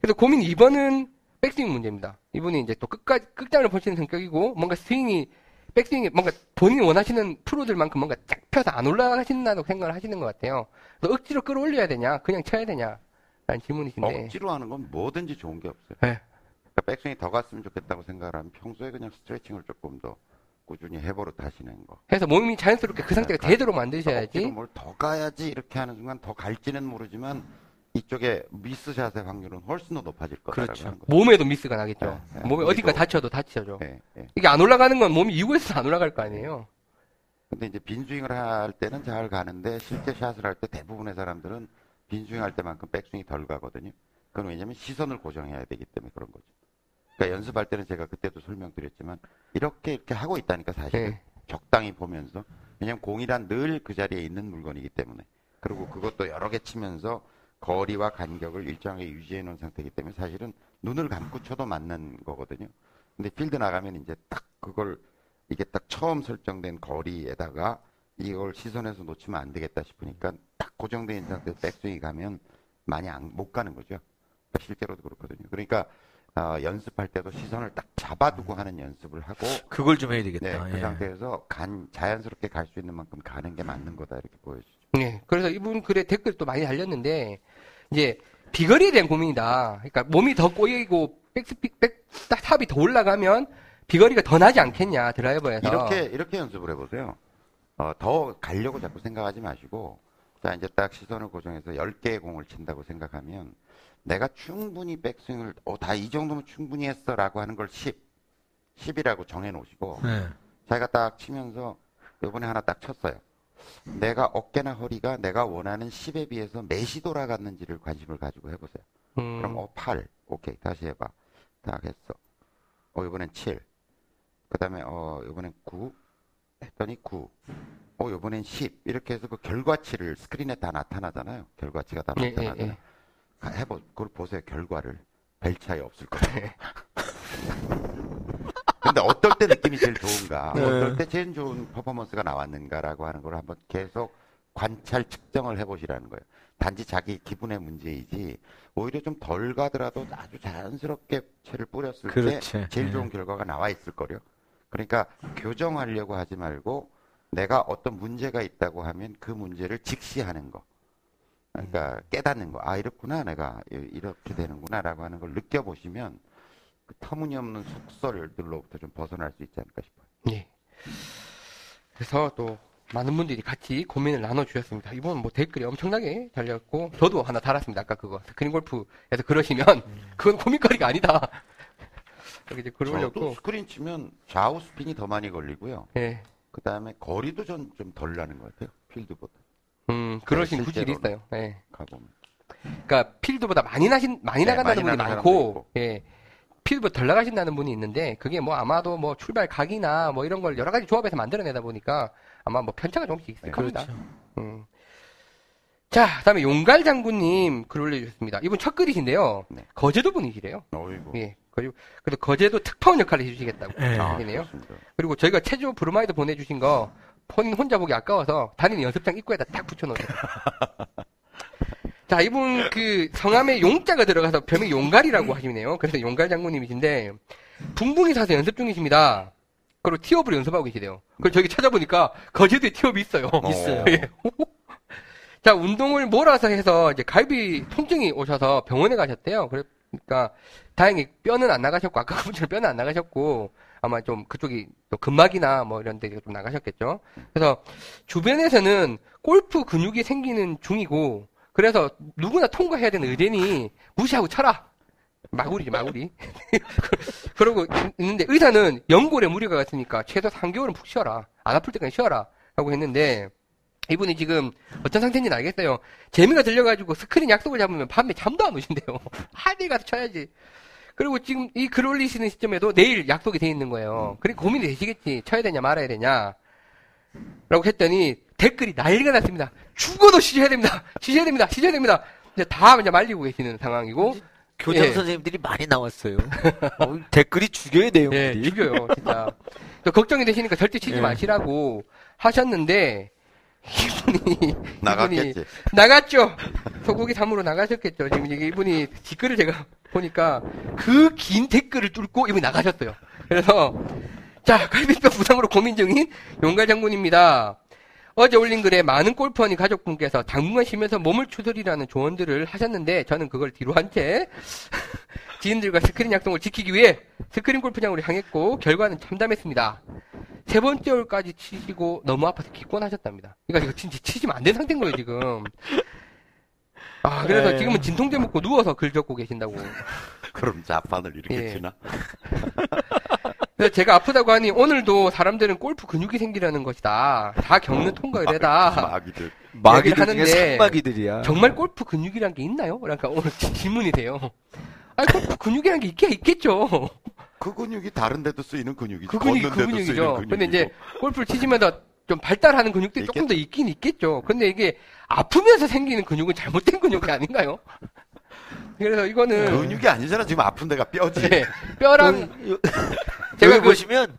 그래서 고민 2번은 백스윙 문제입니다. 이분이 이제 또 끝까지, 끝장을 보시는 성격이고, 뭔가 스윙이, 백스윙이 뭔가 본인이 원하시는 프로들만큼 뭔가 쫙 펴서 안 올라가신다고 생각을 하시는 것 같아요. 그래서 억지로 끌어올려야 되냐, 그냥 쳐야 되냐, 라는 질문이신데. 억지로 하는 건 뭐든지 좋은 게 없어요. 네. 그러니까 백스윙이 더 갔으면 좋겠다고 생각을 하면 평소에 그냥 스트레칭을 조금 더 꾸준히 해버릇 하시는 거. 해서 몸이 자연스럽게 그 상태가 가- 되도록 만드셔야지. 뭘 더 가야지 이렇게 하는 순간 더 갈지는 모르지만 이쪽에 미스샷의 확률은 훨씬 더 높아질 거다라고 그렇죠. 거죠. 몸에도 미스가 나겠죠. 네, 네. 몸에 어디가 다쳐도 다치죠. 예, 예. 이게 안 올라가는 건 몸이 이구에서 안 올라갈 거 아니에요. 근데 이제 빈스윙을 할 때는 잘 가는데 실제 샷을 할 때 대부분의 사람들은 빈스윙 할 때만큼 백스윙이 덜 가거든요. 그건 왜냐면 시선을 고정해야 되기 때문에 그런 거죠. 그러니까 연습할 때는 제가 그때도 설명드렸지만 이렇게 이렇게 하고 있다니까 사실은 네. 적당히 보면서 왜냐면 공이란 늘 그 자리에 있는 물건이기 때문에 그리고 그것도 여러 개 치면서 거리와 간격을 일정하게 유지해 놓은 상태이기 때문에 사실은 눈을 감고 쳐도 맞는 거거든요. 근데 필드 나가면 이제 딱 그걸 이게 딱 처음 설정된 거리에다가 이걸 시선에서 놓치면 안 되겠다 싶으니까 딱 고정된 상태에서 백스윙이 가면 많이 안- 못 가는 거죠. 실제로도 그렇거든요. 그러니까 어, 연습할 때도 시선을 딱 잡아두고 하는 연습을 하고 그걸 좀 해야 네, 되겠다. 그 예. 상태에서 간, 자연스럽게 갈 수 있는 만큼 가는 게 맞는 거다 이렇게 보여주죠. 네. 그래서 이분 글에 댓글 또 많이 달렸는데, 이제, 비거리에 대한 고민이다. 그러니까 몸이 더 꼬이고, 백스피, 백, 딱 탑이 더 올라가면, 비거리가 더 나지 않겠냐, 드라이버에서. 이렇게 이렇게 연습을 해보세요. 어, 더 가려고 자꾸 생각하지 마시고 자 이제 딱 시선을 고정해서 10개의 공을 친다고 생각하면 내가 충분히 백스윙을 어, 다 이 정도면 충분히 했어라고 하는 걸 10, 10이라고 정해 놓으시고 네. 자기가 딱 치면서 요번에 하나 딱 쳤어요. 내가 어깨나 허리가 내가 원하는 10에 비해서 몇이 돌아갔는지를 관심을 가지고 해보세요. 음, 그럼 어 8. 오케이. 다시 해봐. 딱 했어. 어 이번엔 7. 그 다음에 어 이번엔 9. 했더니 9. 어 이번엔 10. 이렇게 해서 그 결과치를 스크린에 다 나타나잖아요. 결과치가 다 예, 예, 나타나잖아요. 예. 가- 해보 그걸 보세요. 결과를. 별 차이 없을 거예요. *laughs* 근데 어떨 때 느낌이 제일 좋은가? *laughs* 네. 어떨 때 제일 좋은 퍼포먼스가 나왔는가라고 하는 걸 한번 계속 관찰 측정을 해보시라는 거예요. 단지 자기 기분의 문제이지 오히려 좀 덜 가더라도 아주 자연스럽게 채를 뿌렸을 때 그렇지. 제일 네. 좋은 결과가 나와 있을 거요. 그러니까 교정하려고 하지 말고 내가 어떤 문제가 있다고 하면 그 문제를 직시하는 거. 그러니까 깨닫는 거. 아 이렇구나 내가 이- 이렇게 되는구나라고 하는 걸 느껴보시면 그 터무니없는 속설들로부터 좀 벗어날 수 있지 않을까 싶어요. 예. 그래서 또 많은 분들이 같이 고민을 나눠주셨습니다. 이번 뭐 댓글이 엄청나게 달렸고 저도 하나 달았습니다. 아까 그거 스크린 골프에서 그러시면 그건 고민거리가 아니다. *laughs* 여기 이제 올렸고 스크린 치면 좌우 스핀이 더 많이 걸리고요. 예. 그 다음에 거리도 전 좀 덜 나는 것 같아요. 필드보다 음 그러신 네, 구질이. 있어요. 예. 가보면. 그러니까 필드보다 많이 나신 많이 네, 나간다는 많이 분이 많고. 예. 필드보다 덜 나가신다는 분이 있는데 그게 뭐 아마도 뭐 출발 각이나 뭐 이런 걸 여러 가지 조합해서 만들어내다 보니까 아마 뭐 편차가 조금씩 있을 네, 겁니다. 그렇죠. 음. 자, 그다음에 용갈 장군님 글 올려주셨습니다. 이분 첫 글이신데요. 네. 거제도 분이시래요. 어이구. 예. 그리고 그래서 거제도 특파원 역할을 해주시겠다고 네. 아. 그리고 저희가 체조 브로마이드 보내주신 거 혼자 보기 아까워서 다니는 연습장 입구에다 딱 붙여놓으세요. *laughs* 자, 이분 그 성함에 용자가 들어가서 별명이 용갈이라고 하시네요. 그래서 용갈 장군님이신데 붕붕이 사서 연습 중이십니다. 그리고 티업을 연습하고 계시대요. 그래서 저기 찾아보니까 거제도에 티업이 있어요. *laughs* 있어요. 예. 자, 운동을 몰아서 해서 이제 갈비 통증이 오셔서 병원에 가셨대요. 그러니까 다행히 뼈는 안 나가셨고 아까 그분처럼 뼈는 안 나가셨고 아마 좀 그쪽이 또 근막이나 뭐 이런 데가 좀 나가셨겠죠. 그래서 주변에서는 골프 근육이 생기는 중이고 그래서 누구나 통과해야 되는 의대니 무시하고 쳐라. 마구리지 마구리. *laughs* 그러고 있는데 의사는 연골에 무리가 갔으니까 최소 3개월은 푹 쉬어라. 안 아플 때까지 쉬어라. 라고 했는데 이분이 지금 어떤 상태인지는 알겠어요. 재미가 들려가지고 스크린 약속을 잡으면 밤에 잠도 안 오신대요. *laughs* 하루에 가서 쳐야지. 그리고 지금 이 글 올리시는 시점에도 내일 약속이 돼 있는 거예요. 그러니까 고민이 되시겠지. 쳐야 되냐 말아야 되냐. 라고 했더니 댓글이 난리가 났습니다. 죽어도 쉬셔야 됩니다. 쉬셔야 됩니다. 쉬셔야 됩니다. 이제 다 이제 말리고 계시는 상황이고. 교장 예. 선생님들이 많이 나왔어요. 어, 댓글이 죽여야 돼요. 예, 죽여요, 진짜. 또 걱정이 되시니까 절대 치지 예. 마시라고 하셨는데, 이분이, 나갔겠지. 이분이 나갔죠! 소고기 삼으로 나가셨겠죠. 지금 이게 이분이 댓글을 제가 보니까 그 긴 댓글을 뚫고 이분이 나가셨어요. 그래서, 자, 갈비뼈 부상으로 고민 중인 용갈 장군입니다. 어제 올린 글에 많은 골퍼니 가족분께서 당분간 쉬면서 몸을 추스리라는 조언들을 하셨는데 저는 그걸 뒤로 한 채 *laughs* 지인들과 스크린 약속을 지키기 위해 스크린 골프장으로 향했고 결과는 참담했습니다. 세 번째 홀까지 치시고 너무 아파서 기권하셨답니다. 그러니까 이거 진짜 치시면 안 된 상태인 거예요 지금. 아 그래서 에이. 지금은 진통제 먹고 누워서 글 적고 계신다고. *laughs* 그럼 자판을 이렇게 예. 치나? *laughs* 제가 아프다고 하니 오늘도 사람들은 골프 근육이 생기려는 것이다. 다 겪는 통과이래다. 마귀들. 마귀들 얘기를 중에 하는데 산마귀들이야. 정말 골프 근육이란 게 있나요? 그러니까 오늘 질문이 돼요. 아니 골프 근육이란 게 있긴 있겠죠. 그 근육이 다른 데도 쓰이는 근육이지. 그 근육이 그 근육이죠. 근데 이제 골프를 치시면서 좀 발달하는 근육들이 조금 더 있긴 있겠죠. 근데 이게 아프면서 생기는 근육은 잘못된 근육이 아닌가요? 그래서 이거는 근육이 아니잖아. 지금 아픈 데가 뼈지. 네, 뼈랑 요- 제가 그- 보시면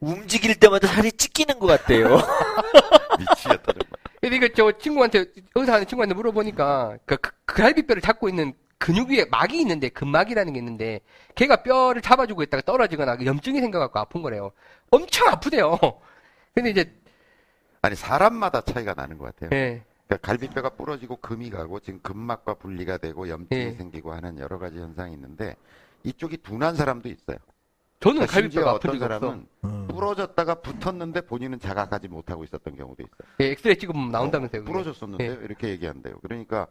움직일 때마다 살이 찢기는 것 같대요. *laughs* 미치겠다 정말. 근데 이거 저 친구한테 의사 하는 친구한테 물어보니까 그, 그, 그 갈비뼈를 잡고 있는 근육 위에 막이 있는데 근막이라는 게 있는데 걔가 뼈를 잡아주고 있다가 떨어지거나 염증이 생겨갖고 아픈 거래요. 엄청 아프대요. 근데 이제 아니 사람마다 차이가 나는 것 같아요. 예, 그러니까 갈비뼈가 부러지고 금이 가고 지금 근막과 분리가 되고 염증이 예. 생기고 하는 여러 가지 현상이 있는데 이쪽이 둔한 사람도 있어요. 저는 그러니까 갈비뼈가 아픈 어떤 적이 없어. 사람은 부러졌다가 붙었는데 본인은 자각하지 못하고 있었던 경우도 있어요. 예, 엑스레이 찍으면 나온다면서요. 어, 그게. 부러졌었는데요. 이렇게 얘기한대요. 그러니까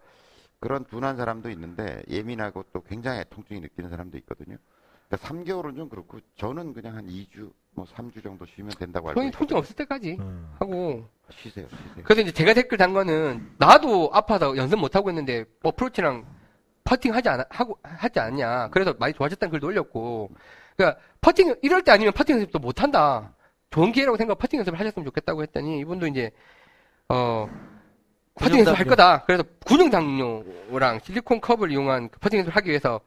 그런 둔한 사람도 있는데 예민하고 또 굉장히 통증이 느끼는 사람도 있거든요. 그러니까 3개월은 좀 그렇고 저는 그냥 한 2주, 뭐 3주 정도 쉬면 된다고 알고 있어요. 통증 없을 때까지 음. 하고 쉬세요, 쉬세요. 그래서 이제 제가 댓글 단 거는 나도 아파서 연습 못 하고 있는데 어프로치랑 퍼팅 하지 않 하고 하지 않냐. 그래서 많이 좋아졌다는 글도 올렸고. 그러니까 퍼팅 이럴 때 아니면 퍼팅 연습도 못 한다. 좋은 기회라고 생각 퍼팅 연습을 하셨으면 좋겠다고 했더니 이분도 이제 어 퍼팅 연습 할. 거다. 그래서 근육당뇨랑 실리콘 컵을 이용한 그 퍼팅 연습을 하기 위해서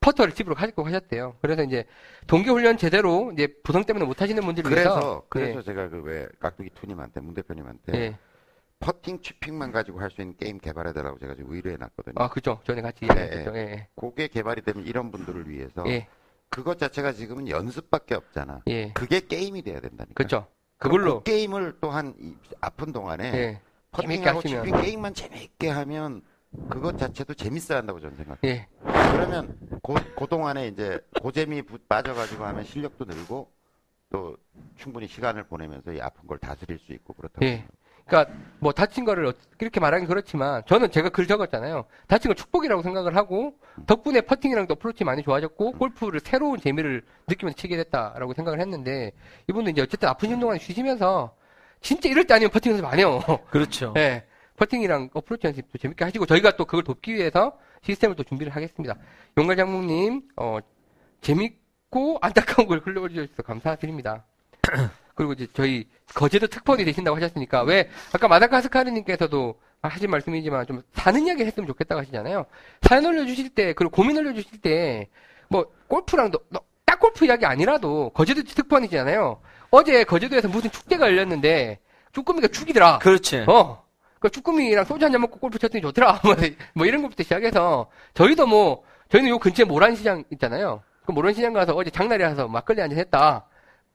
퍼터를 집으로 가지고 하셨대요. 그래서 이제 동계 훈련 제대로 이제 부상 때문에 못 하시는 분들을 위해서 그래서 그래서 예, 제가 그 왜 깍두기 투님한테 문 대표님한테 예. 퍼팅 chipping만 가지고 할 수 있는 게임 개발해 달라고 제가 지금 의뢰해 놨거든요. 아, 그죠. 전에 같이 네. 예, 그게 개발이 되면 이런 분들을 위해서 예, 그것 자체가 지금은 연습밖에 없잖아. 예. 그게 게임이 돼야 된다니까. 그죠. 그럼 그걸로, 그 게임을 또한 이 아픈 동안에 예, 퍼팅하고. 치핑 게임만 재밌게 하면 그것 자체도 재밌어야 한다고 저는 생각해요. 예, 그러면 그, 그 동안에 이제 고재미 부- 빠져가지고 하면 실력도 늘고 또 충분히 시간을 보내면서 이 아픈 걸 다스릴 수 있고 그렇다고. 예. 그러니까 뭐 다친 거를 어- 이렇게 말하긴 그렇지만 저는 제가 글 적었잖아요. 다친 걸 축복이라고 생각을 하고 덕분에 퍼팅이랑 또 어프로치 많이 좋아졌고 골프를 새로운 재미를 느끼면서 치게 됐다라고 생각을 했는데 이분은 이제 어쨌든 아프신 동안 쉬시면서 진짜 이럴 때 아니면 퍼팅 연습 안 해요. 그렇죠. 네. *laughs* 퍼팅이랑 어프로치 연습도 재밌게 하시고 저희가 또 그걸 돕기 위해서 시스템을 또 준비를 하겠습니다. 용갈 장모님 어, 재밌고 안타까운 걸 흘려주셔서 감사드립니다. *laughs* 그리고 이제 저희 거제도 특파원이 되신다고 하셨으니까 왜 아까 마다가스카르님께서도 하신 말씀이지만 좀 사는 이야기 했으면 좋겠다고 하시잖아요. 사연 올려주실 때 그리고 고민 올려주실 때 뭐 골프랑 너- 너- 딱 골프 이야기 아니라도 거제도 특파원이잖아요. 어제 거제도에서 무슨 축제가 열렸는데 쭈꾸미가 죽이더라. 그렇지. 어. 그 쭈꾸미랑 소주 한 잔 먹고 골프 쳤더니 좋더라. *laughs* 뭐, 뭐 이런 것부터 시작해서 저희도 뭐 저희는 요 근처에 모란시장 있잖아요. 그 모란시장 가서 어제 장날이라서 막걸리 한 잔 했다.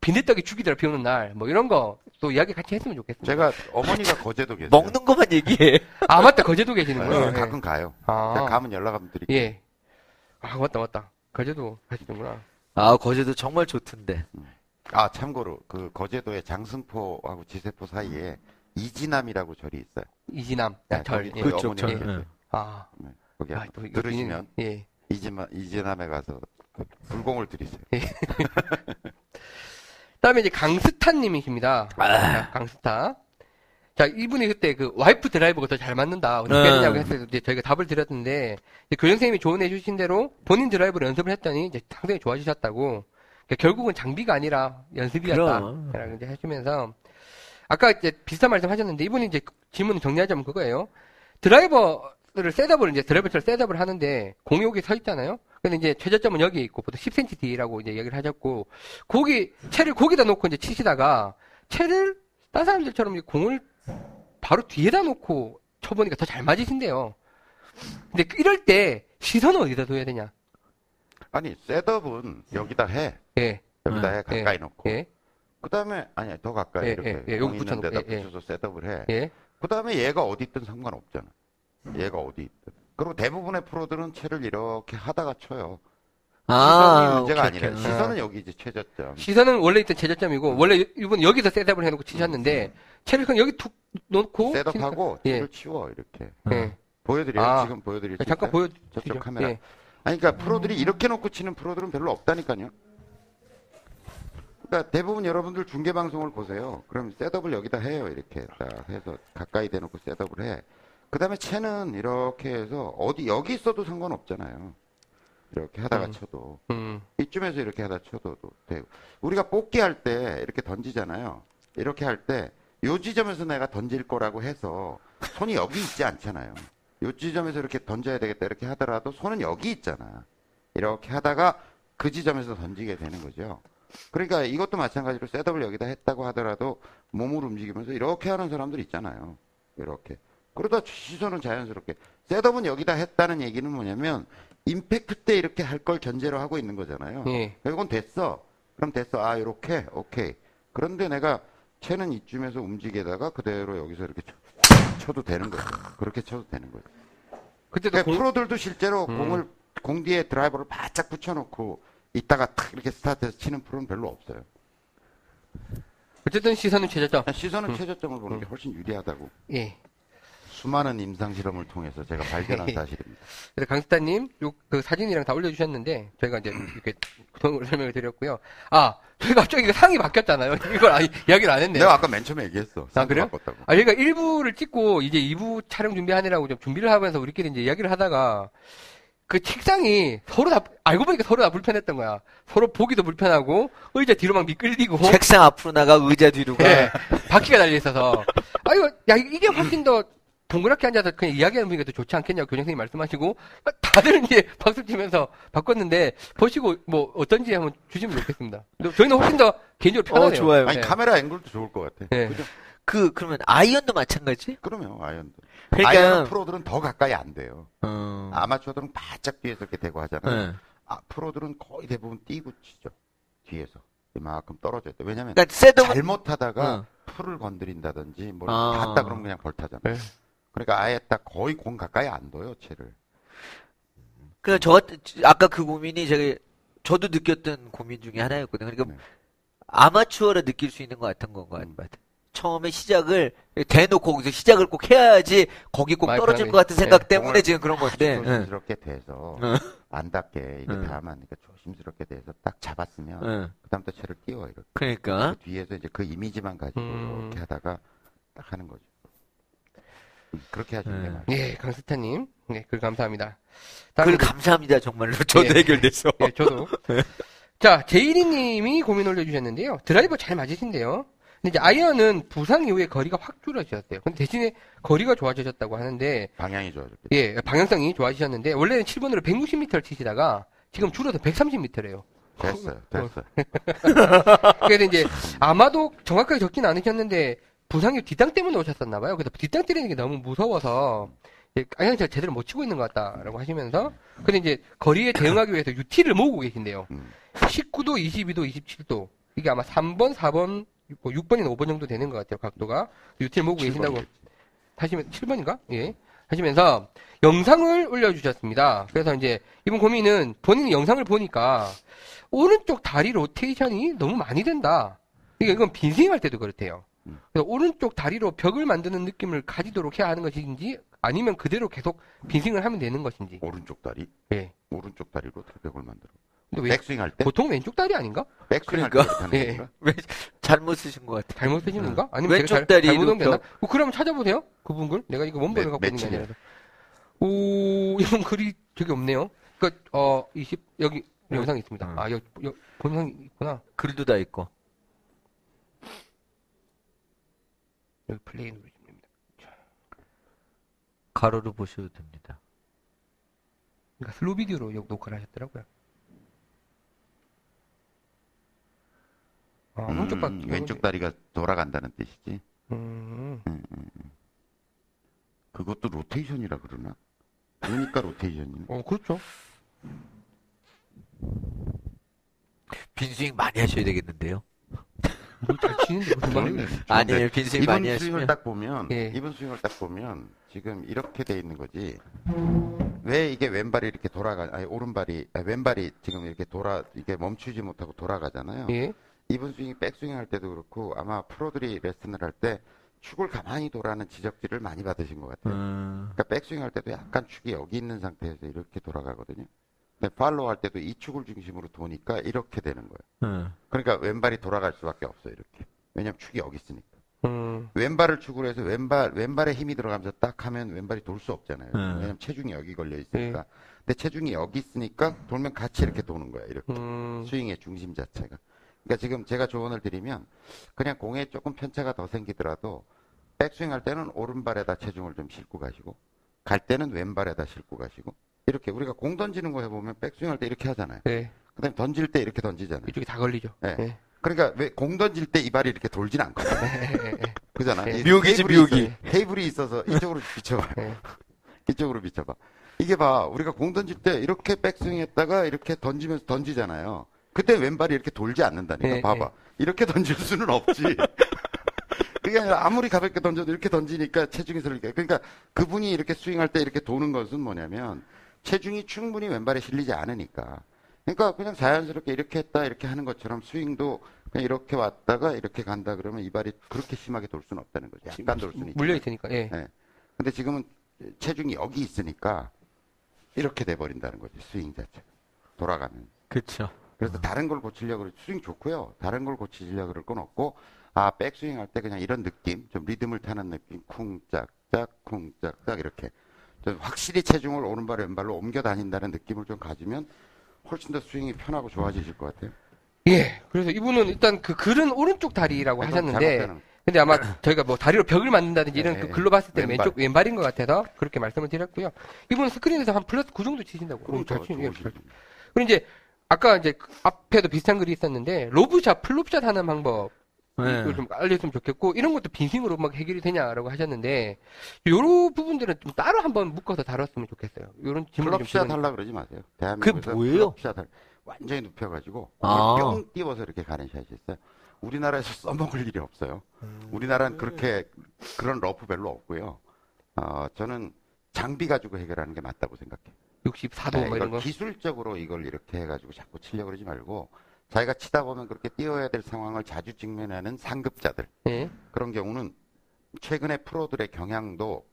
빈대떡이 죽이더라 비 오는 날. 뭐 이런 거 또 이야기 같이 했으면 좋겠습니다. 제가 어머니가 거제도 계세요. 먹는 것만 얘기해. *laughs* 아 맞다 거제도 계시는구나. 네, 가끔 가요. 아. 제가 가면 연락 한번 드릴게요. 예. 아 맞다 맞다. 거제도 가시는구나. 아, 거제도 정말 좋던데. 아 참고로 그 거제도의 장승포하고 지세포 사이에 이지남이라고 절이 있어요. 이지남. 네, 야, 절. 예. 그쪽, 어머니가 절, 계세요. 예. 아. 네, 거기 아, 또 이거 들으시면 예. 이지마, 이지남에 가서 그 불공을 드리세요. *laughs* *laughs* 다음에 이제 강스타님이십니다. 자, 강스타. 자, 이분이 그때 그 와이프 드라이버가 더 잘 맞는다. 어떻게 되냐고 음. 했을 때 저희가 답을 드렸는데, 이제 교장 선생님이 조언해 주신 대로 본인 드라이브를 연습을 했더니 이제 상당히 좋아지셨다고. 그러니까 결국은 장비가 아니라 연습이었다. 라고 이제 하시면서, 아까 이제 비슷한 말씀 하셨는데, 이분이 이제 질문 정리하자면 그거예요. 드라이버를 셋업을 이제 드라이버처럼 셋업을 하는데, 공이 여기 서 있잖아요? 근데 이제 최저점은 여기 있고, 보통 10cm 뒤라고 이제 얘기를 하셨고, 거기, 채를 거기다 놓고 이제 치시다가, 채를 딴 사람들처럼 이 공을 바로 뒤에다 놓고 쳐보니까 더 잘 맞으신대요. 근데 이럴 때 시선은 어디다 둬야 되냐? 아니 셋업은 여기다 해. 예, 여기다 음, 해 가까이 예, 놓고. 예, 그 다음에 아니 더 가까이 예, 이렇게 예, 예, 공 여기 데다 예, 예. 붙여서 셋업을 해. 예. 그 다음에 얘가 어디 있든 상관없잖아. 얘가 어디 있든. 그리고 대부분의 프로들은 채를 이렇게 하다가 쳐요. 시선이 문제가 오케이, 아니라 오케이. 시선은 여기 이제 최저점. 시선은 원래 있던 제저점이고, 원래 이분 여기서 셋업을 해놓고 치셨는데, 채를 그냥 여기 툭 놓고. setup하고 예. 채를 치워 이렇게. 예. 보여드려요. 아. 지금 보여드릴 수 잠깐 있어요? 보여주죠. 저쪽 카메라. 예. 아니, 그러니까 프로들이 이렇게 놓고 치는 프로들은 별로 없다니까요. 그러니까 대부분 여러분들 중계 방송을 보세요. 그럼 setup을 여기다 해요. 이렇게 딱 해서 가까이 대놓고 setup을 해. 그 다음에 채는 이렇게 해서 어디 여기 있어도 상관없잖아요. 이렇게 하다가 음. 쳐도 음, 이쯤에서 이렇게 하다 쳐도 되고 우리가 뽑기 할 때 이렇게 던지잖아요. 이렇게 할 때 요 지점에서 내가 던질 거라고 해서 손이 여기 있지 않잖아요. 요 지점에서 이렇게 던져야 되겠다 이렇게 하더라도 손은 여기 있잖아. 이렇게 하다가 그 지점에서 던지게 되는 거죠. 그러니까 이것도 마찬가지로 셋업을 여기다 했다고 하더라도 몸을 움직이면서 이렇게 하는 사람들 있잖아요. 이렇게. 그러다 시선은 자연스럽게. 셋업은 여기다 했다는 얘기는 뭐냐면 임팩트 때 이렇게 할걸 전제로 하고 있는 거잖아요. 예. 이건 됐어. 그럼 됐어. 아, 이렇게. 오케이. 그런데 내가 채는 이쯤에서 움직이다가 그대로 여기서 이렇게 쳐, 쳐도 되는 거예요. 그렇게 쳐도 되는 거예요. 그때도 그러니까 공, 프로들도 실제로 음. 공을 공 뒤에 드라이버를 바짝 붙여놓고 이따가 탁 이렇게 스타트해서 치는 프로는 별로 없어요. 어쨌든 시선은 최저점. 시선은 최저점을 보는 게 훨씬 유리하다고 예. 수많은 임상 실험을 통해서 제가 발견한 *laughs* 사실입니다. 그래서 강스타님, 요, 그 사진이랑 다 올려주셨는데, 저희가 이제 이렇게 구성으로 *laughs* 설명을 드렸고요. 아, 저희가 갑자기 그 상이 바뀌었잖아요. *laughs* 이걸 아니, 이야기를 안 했네요. 내가 아까 맨 처음에 얘기했어. 아, 그래요? 바꿨다고. 아, 저희가 1부를 찍고 이제 2부 촬영 준비하느라고 좀 준비를 하면서 우리끼리 이제 이야기를 하다가 그 책상이 서로 다, 알고 보니까 서로 다 불편했던 거야. 서로 보기도 불편하고, 의자 뒤로 막 미끌리고, 책상 앞으로 나가 의자 뒤로 가. 예, 바퀴가 달려 있어서, 아, 이거, 야, 이게 훨씬 더 동그랗게 앉아서 그냥 이야기하는 분위기가 더 좋지 않겠냐고 교장 선생님 말씀하시고, *laughs* 다들 이제 박수 치면서 바꿨는데, 보시고 뭐 어떤지 한번 주시면 좋겠습니다. 저희는 훨씬 더 개인적으로 편하네요. 어, 좋아요. 아니 예. 카메라 앵글도 좋을 것 같아. 예. 그죠? 그 그러면 아이언도 마찬가지? 그러면 아이언도. 그러니까 아이언 프로들은 더 가까이 안 돼요. 어. 아마추어들은 바짝 뒤에서 이렇게 대고 하잖아요. 네. 아, 프로들은 거의 대부분 띄고 치죠. 뒤에서. 이만큼 떨어져야 돼. 왜냐면 그러니까 세도면 잘못하다가 어. 풀을 건드린다든지 뭘 아. 닿았다 그러면 그냥 벌타잖아요. 네. 그러니까 아예 딱 거의 공 가까이 안 둬요, 채를. 그러니까 저 아까 그 고민이 제가 저도 느꼈던 고민 중에 하나였거든요. 그러니까 네. 아마추어라 느낄 수 있는 것 같은 건것 음. 같아요. 처음에 시작을 대놓고 거기서 시작을 꼭 해야지 거기 꼭 떨어질. 것 같은 생각 네, 때문에 공을 지금 그런 건데. 응. 조심스럽게 돼서 응. 안 닿게 이게 되니까 조심스럽게 돼서 딱 잡았으면 응. 그다음부터 채를 띄워 이렇게. 그러니까 그 뒤에서 이제 그 이미지만 가지고 음. 이렇게 하다가 딱 하는 거죠. 그렇게 하시는 게 네. 맞아요. 예, 강스타님. 네, 글 감사합니다. 다음 글 감사합니다 정말로 저도 예. 해결됐어. 예, 저도. *laughs* 자, 제이리님이 고민 올려주셨는데요. 드라이버 잘 맞으신데요. 근데 이제 아이언은 부상 이후에 거리가 확 줄어지셨어요. 근데 대신에 거리가 좋아지셨다고 하는데, 방향이 좋아졌겠죠. 예, 방향성이 좋아지셨는데, 원래는 7번으로 160m를 치시다가, 지금 줄어서 130m래요. 됐어요. 됐어요. *laughs* 그래서 이제, 아마도 정확하게 적진 않으셨는데, 부상이 뒷땅 때문에 오셨었나 봐요. 그래서 뒷땅 때리는 게 너무 무서워서, 예, 아이언 제가 제대로 못 치고 있는 것 같다라고 하시면서, 근데 이제, 거리에 대응하기 위해서 UT를 모으고 계신데요. 음. 19도, 22도, 27도. 이게 아마 3번, 4번, 6번이나 5번 정도 되는 것 같아요, 각도가. util 모으고 계신다고 7번이겠지. 하시면, 7번인가? 예. 하시면서 영상을 올려주셨습니다. 그래서 이제 이분 고민은 본인이 영상을 보니까 오른쪽 다리 로테이션이 너무 많이 된다. 그러니까 이건 빈스윙 할 때도 그렇대요. 음. 그래서 오른쪽 다리로 벽을 만드는 느낌을 가지도록 해야 하는 것인지 아니면 그대로 계속 빈스윙을 하면 되는 것인지. 오른쪽 다리, 예. 오른쪽 다리로 트랙을 만들어. 근데 왜 백스윙 할 때? 보통 왼쪽 다리 아닌가? 백스윙 할 때 그러니까. 그렇게 하는 예. 건가? *laughs* 왜 잘못 쓰신 것 같아. 잘못 쓰시는가? 음. 아니면 왼쪽 제가 잘, 다리로 잘못 옮겼나? 벽- 어, 그럼 찾아보세요. 그분 글. 내가 이거 원본을 매- 갖고 있는 게? 아니라서. 오, *laughs* 이런 글이 저기 없네요. 그, 어, 20, 여기 응. 영상이 있습니다. 응. 아, 여기, 여, 본상이 있구나. 글도 다 있고. 여기 플레이 누르시면 됩니다. 가로로 보셔도 됩니다. 그러니까 슬로우 비디오로 여기 녹화를 하셨더라고요. 아, 음, 오른쪽 박, 왼쪽 다리가 돌아간다는 뜻이지. 음, 그것도 로테이션이라 그러나? 그러니까 로테이션이네. 어, 그렇죠. 빈스윙 많이 하셔야 되겠는데요. *laughs* 뭐잘 치는데, 무슨 말이에요? 아니에요, 빈스윙 많이 이번 스윙을 하시면. 딱 보면, 예. 이번 스윙을 딱 보면, 지금 이렇게 돼 있는 거지. 왜 이게 왼발이 이렇게 돌아가, 아니, 오른발이, 아니, 왼발이 지금 이렇게 돌아, 이게 멈추지 못하고 돌아가잖아요. 예. 이번 스윙이 백스윙 할 때도 그렇고, 아마 프로들이 레슨을 할 때, 축을 가만히 돌아는 지적질을 많이 받으신 것 같아요. 음, 그러니까 백스윙 할 때도 약간 축이 여기 있는 상태에서 이렇게 돌아가거든요. 팔로우 할 때도 이 축을 중심으로 도니까 이렇게 되는 거예요. 음. 그러니까 왼발이 돌아갈 수밖에 없어요, 이렇게. 왜냐면 축이 여기 있으니까. 음, 왼발을 축으로 해서 왼발, 왼발에 힘이 들어가면서 딱 하면 왼발이 돌 수 없잖아요. 네. 왜냐면 체중이 여기 걸려 있으니까. 근데 체중이 여기 있으니까 돌면 같이 이렇게 도는 거예요, 이렇게. 음, 스윙의 중심 자체가. 그러니까 지금 제가 조언을 드리면 그냥 공에 조금 편차가 더 생기더라도 백스윙 할 때는 오른발에다 체중을 좀 싣고 가시고 갈 때는 왼발에다 싣고 가시고 이렇게 우리가 공 던지는 거 해보면 백스윙 할 때 이렇게 하잖아요. 네. 그다음에 던질 때 이렇게 던지잖아요. 이쪽이 다 걸리죠. 네. 예. 그러니까 왜 공 던질 때 이 발이 이렇게 돌진 않거든요. *laughs* 그잖아. 네. 이 묘기지, 테이블이 묘기. 테이블이 있어서 이쪽으로 비춰봐. 네. 이쪽으로 비춰봐. 이게 봐, 우리가 공 던질 때 이렇게 백스윙 했다가 이렇게 던지면서 던지잖아요. 그때 왼발이 이렇게 돌지 않는다니까. 네, 봐봐. 이렇게 던질 수는 없지. *laughs* 그게 아니라 아무리 가볍게 던져도 이렇게 던지니까 체중이 들니까 그러니까 그분이 이렇게 스윙할 때 이렇게 도는 것은 뭐냐면 체중이 충분히 왼발에 실리지 않으니까. 그러니까 그냥 자연스럽게 이렇게 했다 이렇게 하는 것처럼 스윙도 그냥 이렇게 왔다가 이렇게 간다 그러면 이 발이 그렇게 심하게 돌 수는 없다는 거죠. 약간 돌 수는. 물려 있으니까. 예. 네. 근데 지금은 체중이 여기 있으니까 이렇게 돼 버린다는 거지 스윙 자체가 돌아가면. 그쵸. 그래서 다른 걸 고치려고 그래 스윙 좋고요. 다른 걸 고치려고 그럴 건 없고 아 백스윙 할 때 그냥 이런 느낌 좀 리듬을 타는 느낌 쿵짝짝 쿵짝짝 이렇게 좀 확실히 체중을 오른발 왼발로 옮겨 다닌다는 느낌을 좀 가지면 훨씬 더 스윙이 편하고 좋아지실 것 같아요. 예. 그래서 이분은 일단 그 글은 오른쪽 다리라고 하셨는데, 근데 아마 저희가 뭐 다리로 벽을 만든다든지 이런 네, 그 글로 봤을 때는. 왼쪽 왼발인 것 같아서 그렇게 말씀을 드렸고요. 이분은 스크린에서 한 플러스 9 정도 치신다고. 어, 잘 치는 예, 잘 그리고 이제 아까 이제 그 앞에도 비슷한 글이 있었는데 lob shot, flop shot 하는 방법 네. 이걸 좀 알려줬으면 좋겠고 이런 것도 빈 스윙으로 막 해결이 되냐라고 하셨는데 요런 부분들은 좀 따로 한번 묶어서 다뤘으면 좋겠어요. 요런 질문 좀 flop shot 드리는- 하려 그러지 마세요. 대한민국에서 뭐예요? flop shot 할- 완전히 눕혀가지고 아. 뿅 띄워서 이렇게 가는 샷이 있어요. 우리나라에서 *laughs* 써먹을 일이 없어요. 우리나라는 그렇게 그런 러프 별로 없고요. 어, 저는 장비 가지고 해결하는 게 맞다고 생각해요. 64도 네, 뭐 이런 거. 기술적으로 이걸 이렇게 해가지고 자꾸 치려고 그러지 말고 자기가 치다 보면 그렇게 띄워야 될 상황을 자주 직면하는 상급자들 예. 그런 경우는 최근에 프로들의 경향도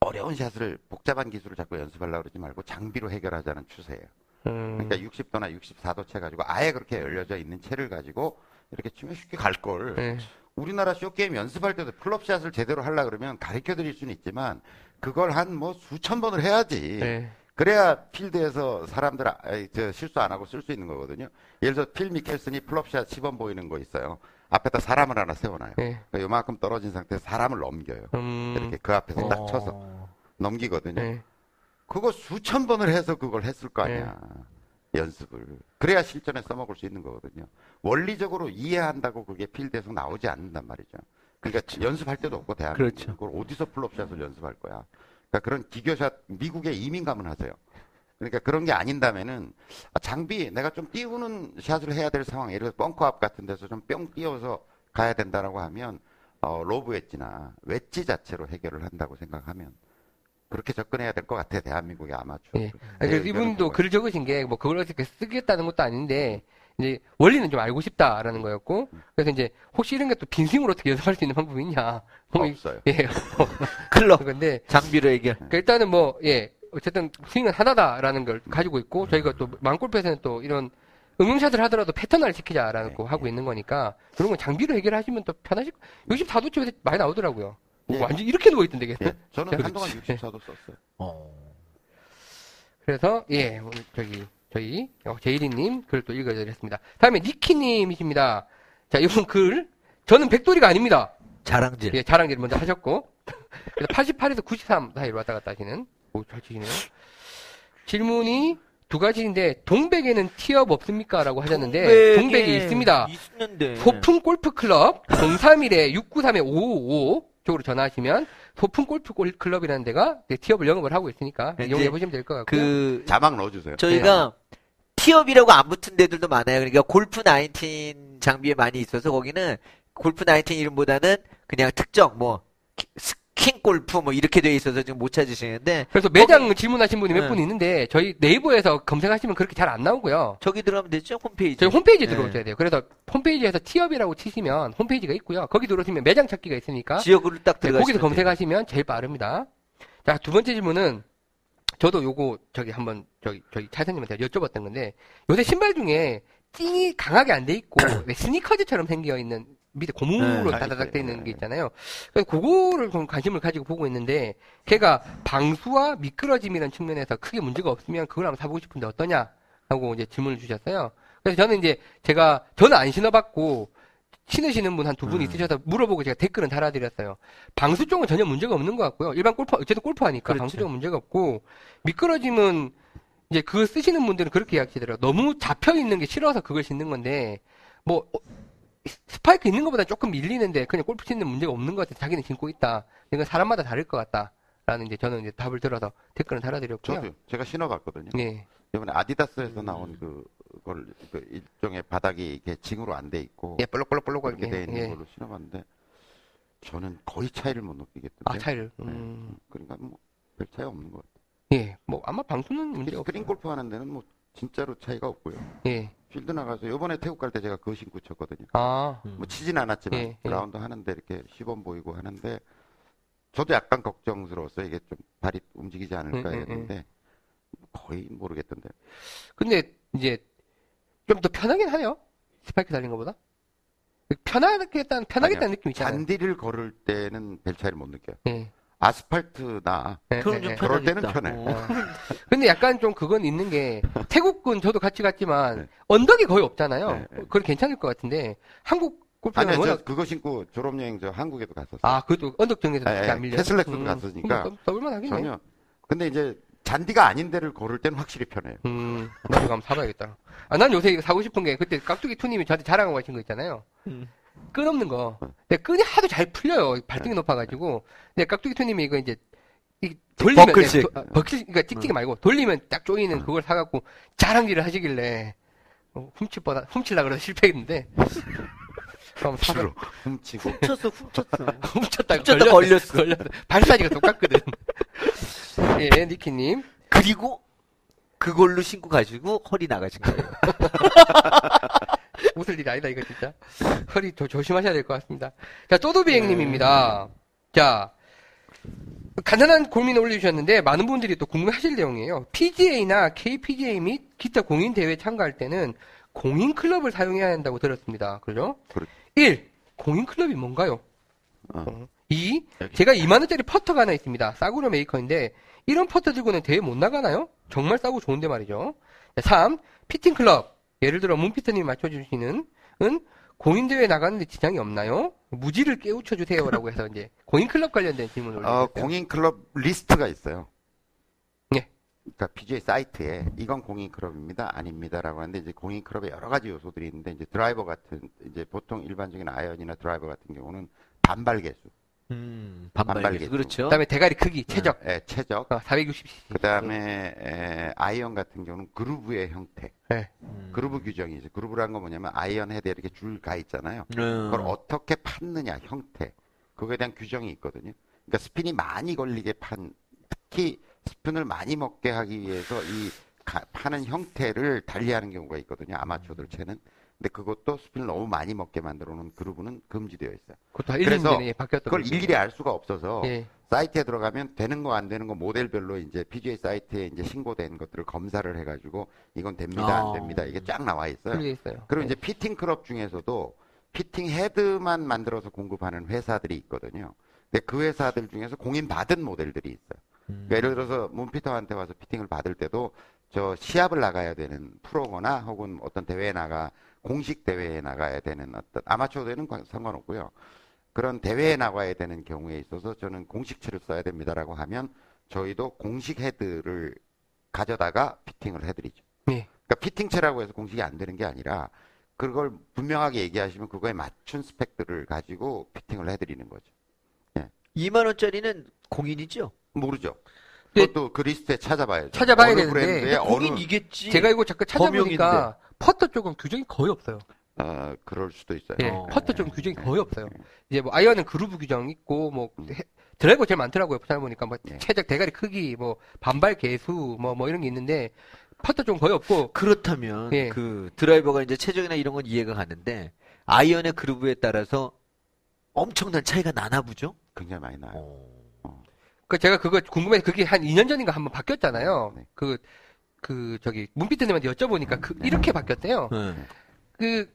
어려운 샷을 복잡한 기술을 자꾸 연습하려고 그러지 말고 장비로 해결하자는 추세예요. 음, 그러니까 60도나 64도 채 가지고 아예 그렇게 열려져 있는 채를 가지고 이렇게 치면 쉽게 갈 걸. 예. 우리나라 short game 연습할 때도 flop shot을 제대로 하려 그러면 가르쳐 드릴 수는 있지만 그걸 한 뭐 수천 번을 해야지. 예. 그래야 필드에서 사람들 아, 저 실수 안 하고 쓸 수 있는 거거든요. 예를 들어 필 미켈슨이 flop shot 10번 보이는 거 있어요. 앞에다 사람을 하나 세워놔요. 예. 그러니까 요만큼 떨어진 상태에서 사람을 넘겨요. 음, 이렇게 그 앞에서 딱 쳐서 어. 넘기거든요. 예. 그거 수천 번을 해서 그걸 했을 거 아니야. 연습을. 그래야 실전에 써먹을 수 있는 거거든요. 원리적으로 이해한다고 그게 필드에서 나오지 않는단 말이죠. 그러니까 연습할 때도 없고 대한민국 그렇죠. 그걸 어디서 flop shot을 연습할 거야. 그러니까 그런 기교샷 미국에 이민 가면 하세요. 그러니까 그런 게 아닌다면은 아, 장비 내가 좀 띄우는 샷을 해야 될 상황 예를 들어 벙커 앞 같은 데서 좀 뿅 띄워서 가야 된다라고 하면 어, lob wedge나 웨지 자체로 해결을 한다고 생각하면 그렇게 접근해야 될 것 같아 대한민국의 아마추어. 예. 아니, 그래서 이분도 글을 적으신 게 뭐 그걸 어떻게 쓰겠다는 것도 아닌데 이제 원리는 좀 알고 싶다라는 거였고 그래서 이제 혹시 이런 게 또 빈싱으로 어떻게 *laughs* 연습할 수 있는 방법이 있냐 없어요. *laughs* 예 클럽 근데 장비로 해결. 그러니까 일단은 뭐, 예, 어쨌든 스윙은 하나다라는 걸 가지고 있고, 저희가 또 망골프에서는 또 이런 응용샷을 하더라도 패턴화를 시키자라는 네, 거 하고 있는 거니까, 그런 건 장비로 해결하시면 또 편하실, 64도 집에서 많이 나오더라고요. 뭐 예. 완전 이렇게 누워있던데, 걔는. 예, 저는 그렇지. 한동안 64도 썼어요. 어. 그래서, 예, 오늘 저기, 저희, 어, 제이리님 글 또 읽어드렸습니다. 다음에 니키님이십니다. 자, 이분 글, 저는 백돌이가 아닙니다. 자랑질. 예, 자랑질 먼저 하셨고. 그래서 88에서 93 사이로 왔다 갔다 하시는. 오, 잘 치시네요. 질문이 두 가지인데, 동백에는 티업 없습니까? 라고 하셨는데, 동백이 있습니다. 있는데. 소풍 골프 클럽 031에 693에 555 쪽으로 전화하시면, 소풍 골프 골- 클럽이라는 데가 티업을 영업을 하고 있으니까, 네, 이용해 보시면 될 것 같고요. 그 자막 넣어주세요. 저희가 티업이라고 안 붙은 데들도 많아요. 그러니까 골프 19 장비에 많이 있어서 거기는 골프 19 이름보다는 그냥 특정 뭐 키- 스크린 골프 뭐 이렇게 돼 있어서 지금 못 찾으시는데 그래서 매장 질문하신 분이 몇 네. 분 있는데, 저희 네이버에서 검색하시면 그렇게 잘 안 나오고요. 저기 들어가면 되죠 홈페이지. 저희 홈페이지에 네. 들어오셔야 돼요. 그래서 홈페이지에서 티업이라고 치시면 홈페이지가 있고요. 거기 들어오시면 매장 찾기가 있으니까 지역으로 딱 네, 들어가. 거기서 검색하시면 제일 빠릅니다. 자, 두 번째 질문은 저도 요거 저기 한번 저기 저기 차사님한테 여쭤봤던 건데 요새 신발 중에 찡이 강하게 안 돼 있고 *coughs* 왜 스니커즈처럼 생겨 있는 밑에 고무로 네, 다다닥 돼 있는 네. 게 있잖아요. 그래서 그거를 좀 관심을 가지고 보고 있는데 걔가 방수와 미끄러짐이라는 측면에서 크게 문제가 없으면 그걸 한번 사보고 싶은데 어떠냐 하고 이제 질문을 주셨어요. 그래서 저는 이제 제가 저는 안 신어봤고 신으시는 분 한 두분 음. 있으셔서 물어보고 제가 댓글은 달아드렸어요. 방수 쪽은 전혀 문제가 없는 것 같고요. 일반 골프 어쨌든 골프 하니까 그렇죠. 방수 쪽은 문제가 없고 미끄러짐은 이제 그거 쓰시는 분들은 그렇게 이야기하더라고요. 너무 잡혀 있는 게 싫어서 그걸 신는 건데 뭐 어, 스파이크 있는 것보다 조금 밀리는데 그냥 골프 치는 문제가 없는 것 같아서 자기는 신고 있다. 이건 사람마다 다를 것 같다. 라는 이제 저는 이제 답을 들어서 댓글은 달아드렸고요. 저도 제가 신어봤거든요. 예. 이번에 아디다스에서 음. 나온 그 걸 그 일종의 바닥이 이게 징으로 안 돼 있고 예, 볼록볼록볼록 그렇게 돼 있는 예. 걸로 신어봤는데 저는 거의 차이를 못 느끼겠던데. 아, 차이를. 네. 음. 그러니까 뭐 별 차이 없는 것 같아요. 예. 뭐 아마 방수는 문제가 스크린 없어요. 골프 하는 데는 뭐 진짜로 차이가 없고요. 예. 필드 나가서 요번에 태국 갈 때 제가 그거 신고 쳤거든요. 아. 음. 뭐 치진 않았지만 예, 예. 라운드 하는데 이렇게 시범 보이고 하는데 저도 약간 걱정스러웠어요. 이게 좀 발이 움직이지 않을까 음, 음, 했는데 거의 모르겠던데. 근데 이제 좀 더 편하긴 하네요. 스파이크 달린 것보다. 편하겠다는 편하겠다는 느낌 있잖아요. 잔디를 걸을 때는 별 차이를 못 느껴요. 예. 아스팔트나 예, 그럼 예, 좀 예. 그럴 때는 편하겠다. 편해. 어. *laughs* 근데 약간 좀 그건 있는 게 태국은 저도 같이 갔지만 네. 언덕이 거의 없잖아요. 네, 네. 그건 괜찮을 것 같은데 한국 골프는 아니요, 저 워낙 그거 신고 졸업여행 저 한국에도 갔었어요. 아 그것도 언덕 정에서 예, 안 예. 밀려. 캐슬렉스도 갔으니까. 써볼만 하겠네. 전혀. 근데 이제 잔디가 아닌 데를 걸을 때는 확실히 편해요. 음, 나도 한번 사봐야겠다. 아, 난 요새 이거 사고 싶은 게 그때 깍두기 투님이 저한테 자랑하고 하신 거 있잖아요. 음. 끈 없는 거. 근데 끈이 하도 잘 풀려요. 발등이 높아가지고. 근데 깍두기 투님이 이거 이제 이 돌리면 버클식. 네, 도- 아, 버클 그러니까 찍찍이 말고 돌리면 딱 조이는 그걸 사갖고 자랑질을 하시길래 어, 훔칠보다 훔칠라 그래서 실패했는데. *laughs* 주로 훔치고 훔쳤어, 훔쳤어. *laughs* 훔쳤다 걸렸어. 걸렸어. 걸렸어. 발사지가 똑같거든. *laughs* 예, 니키님. 그리고 그걸로 신고 가지고 허리 나가신 거예요. 웃을 일이 아니다, 이거 진짜. 허리 조, 조심하셔야 될 것 같습니다. 자, 또도비행님입니다. 자, 간단한 고민 올려주셨는데, 많은 분들이 또 궁금해하실 내용이에요. PGA나 KPGA 및 기타 공인 대회 참가할 때는 공인 클럽을 사용해야 한다고 들었습니다. 그죠? 그렇- 1. 공인 클럽이 뭔가요? 어. 2. 여기. 제가 2만원짜리 퍼터가 하나 있습니다. 싸구려 메이커인데, 이런 퍼터 들고는 대회 못 나가나요? 정말 싸고 좋은데 말이죠. 3. 피팅 클럽. 예를 들어, 문피터님이 맞춰주시는, 은, 공인대회 나가는데 지장이 없나요? 무지를 깨우쳐 주세요라고 해서 이제, 공인클럽 관련된 질문을 어, 올려주셨어요. 공인 클럽 리스트가 있어요. 예. 그러니까 PGA 사이트에 이건 공인 클럽입니다, 아닙니다라고 하는데 이제 공인 클럽에 여러 가지 요소들이 있는데 이제 드라이버 같은 이제 보통 일반적인 아이언이나 드라이버 같은 경우는 반발 계수, 음, 반발 반발계수. 계수. 그렇죠. 그 다음에 대가리 크기, 체적. 예, 체적. 어, 460cc. 그 다음에 아이언 같은 경우는 그루브의 형태, 네. 음. 그루브 규정이죠. 그루브라는 건 뭐냐면 아이언 헤드에 이렇게 줄 가 있잖아요. 음. 그걸 어떻게 팠느냐 형태 그거에 대한 규정이 있거든요. 그러니까 스핀이 많이 걸리게 판 특히 스핀을 많이 먹게 하기 위해서 이 가- 파는 형태를 달리하는 경우가 있거든요. 아마추어들 채는. 근데 그것도 스핀을 너무 많이 먹게 만들어 놓은 그루브는 금지되어 있어요. 그것도 한 1, 그래서 2년 전에 바뀌었던 그걸 거죠. 일일이 알 수가 없어서 예. 사이트에 들어가면 되는 거 안 되는 거 모델별로 이제 PGA 사이트에 이제 신고된 것들을 검사를 해가지고 이건 됩니다 아. 안 됩니다 이게 쫙 나와 있어요. 있어요. 그리고 예. 이제 피팅 클럽 중에서도 피팅 헤드만 만들어서 공급하는 회사들이 있거든요. 근데 그 회사들 중에서 공인 받은 모델들이 있어요. 음. 그러니까 예를 들어서 문피터한테 와서 피팅을 받을 때도 저 시합을 나가야 되는 프로거나 혹은 어떤 대회에 나가 공식 대회에 나가야 되는 어떤 아마추어 대회는 관- 상관없고요. 그런 대회에 나가야 되는 경우에 있어서 저는 공식체를 써야 됩니다라고 하면 저희도 공식 헤드를 가져다가 피팅을 해드리죠. 예. 그러니까 피팅체라고 해서 공식이 안 되는 게 아니라 그걸 분명하게 얘기하시면 그거에 맞춘 스펙들을 가지고 피팅을 해드리는 거죠. 2만 원짜리는 공인이죠. 모르죠. 네. 그것도 그 리스트에 찾아봐야죠. 찾아봐야 되는데 공인이겠지. 제가 이거 잠깐 찾아보니까 범용인데. 퍼터 쪽은 규정이 거의 없어요. 어, 그럴 수도 있어요. 예, 어. 퍼터 쪽 규정이 거의 없어요. 이제 뭐 아이언은 그루브 규정 있고 뭐 음. 해- 드라이버 제일 많더라고요. 찾아보니까 뭐 예. 체적 대가리 크기, 뭐 반발 계수, 뭐뭐 이런 게 있는데 퍼터 좀 거의 없고 그렇다면 예. 그 드라이버가 이제 체적이나 이런 건 이해가 가는데 아이언의 그루브에 따라서 엄청난 차이가 나나 보죠. 굉장히 많이 나요. 어. 그 제가 그거 궁금해서 그게 한 2년 전인가 한번 바뀌었잖아요. 네. 그 그 저기 문피트님한테 여쭤보니까 그 이렇게 바뀌었대요. 네. 그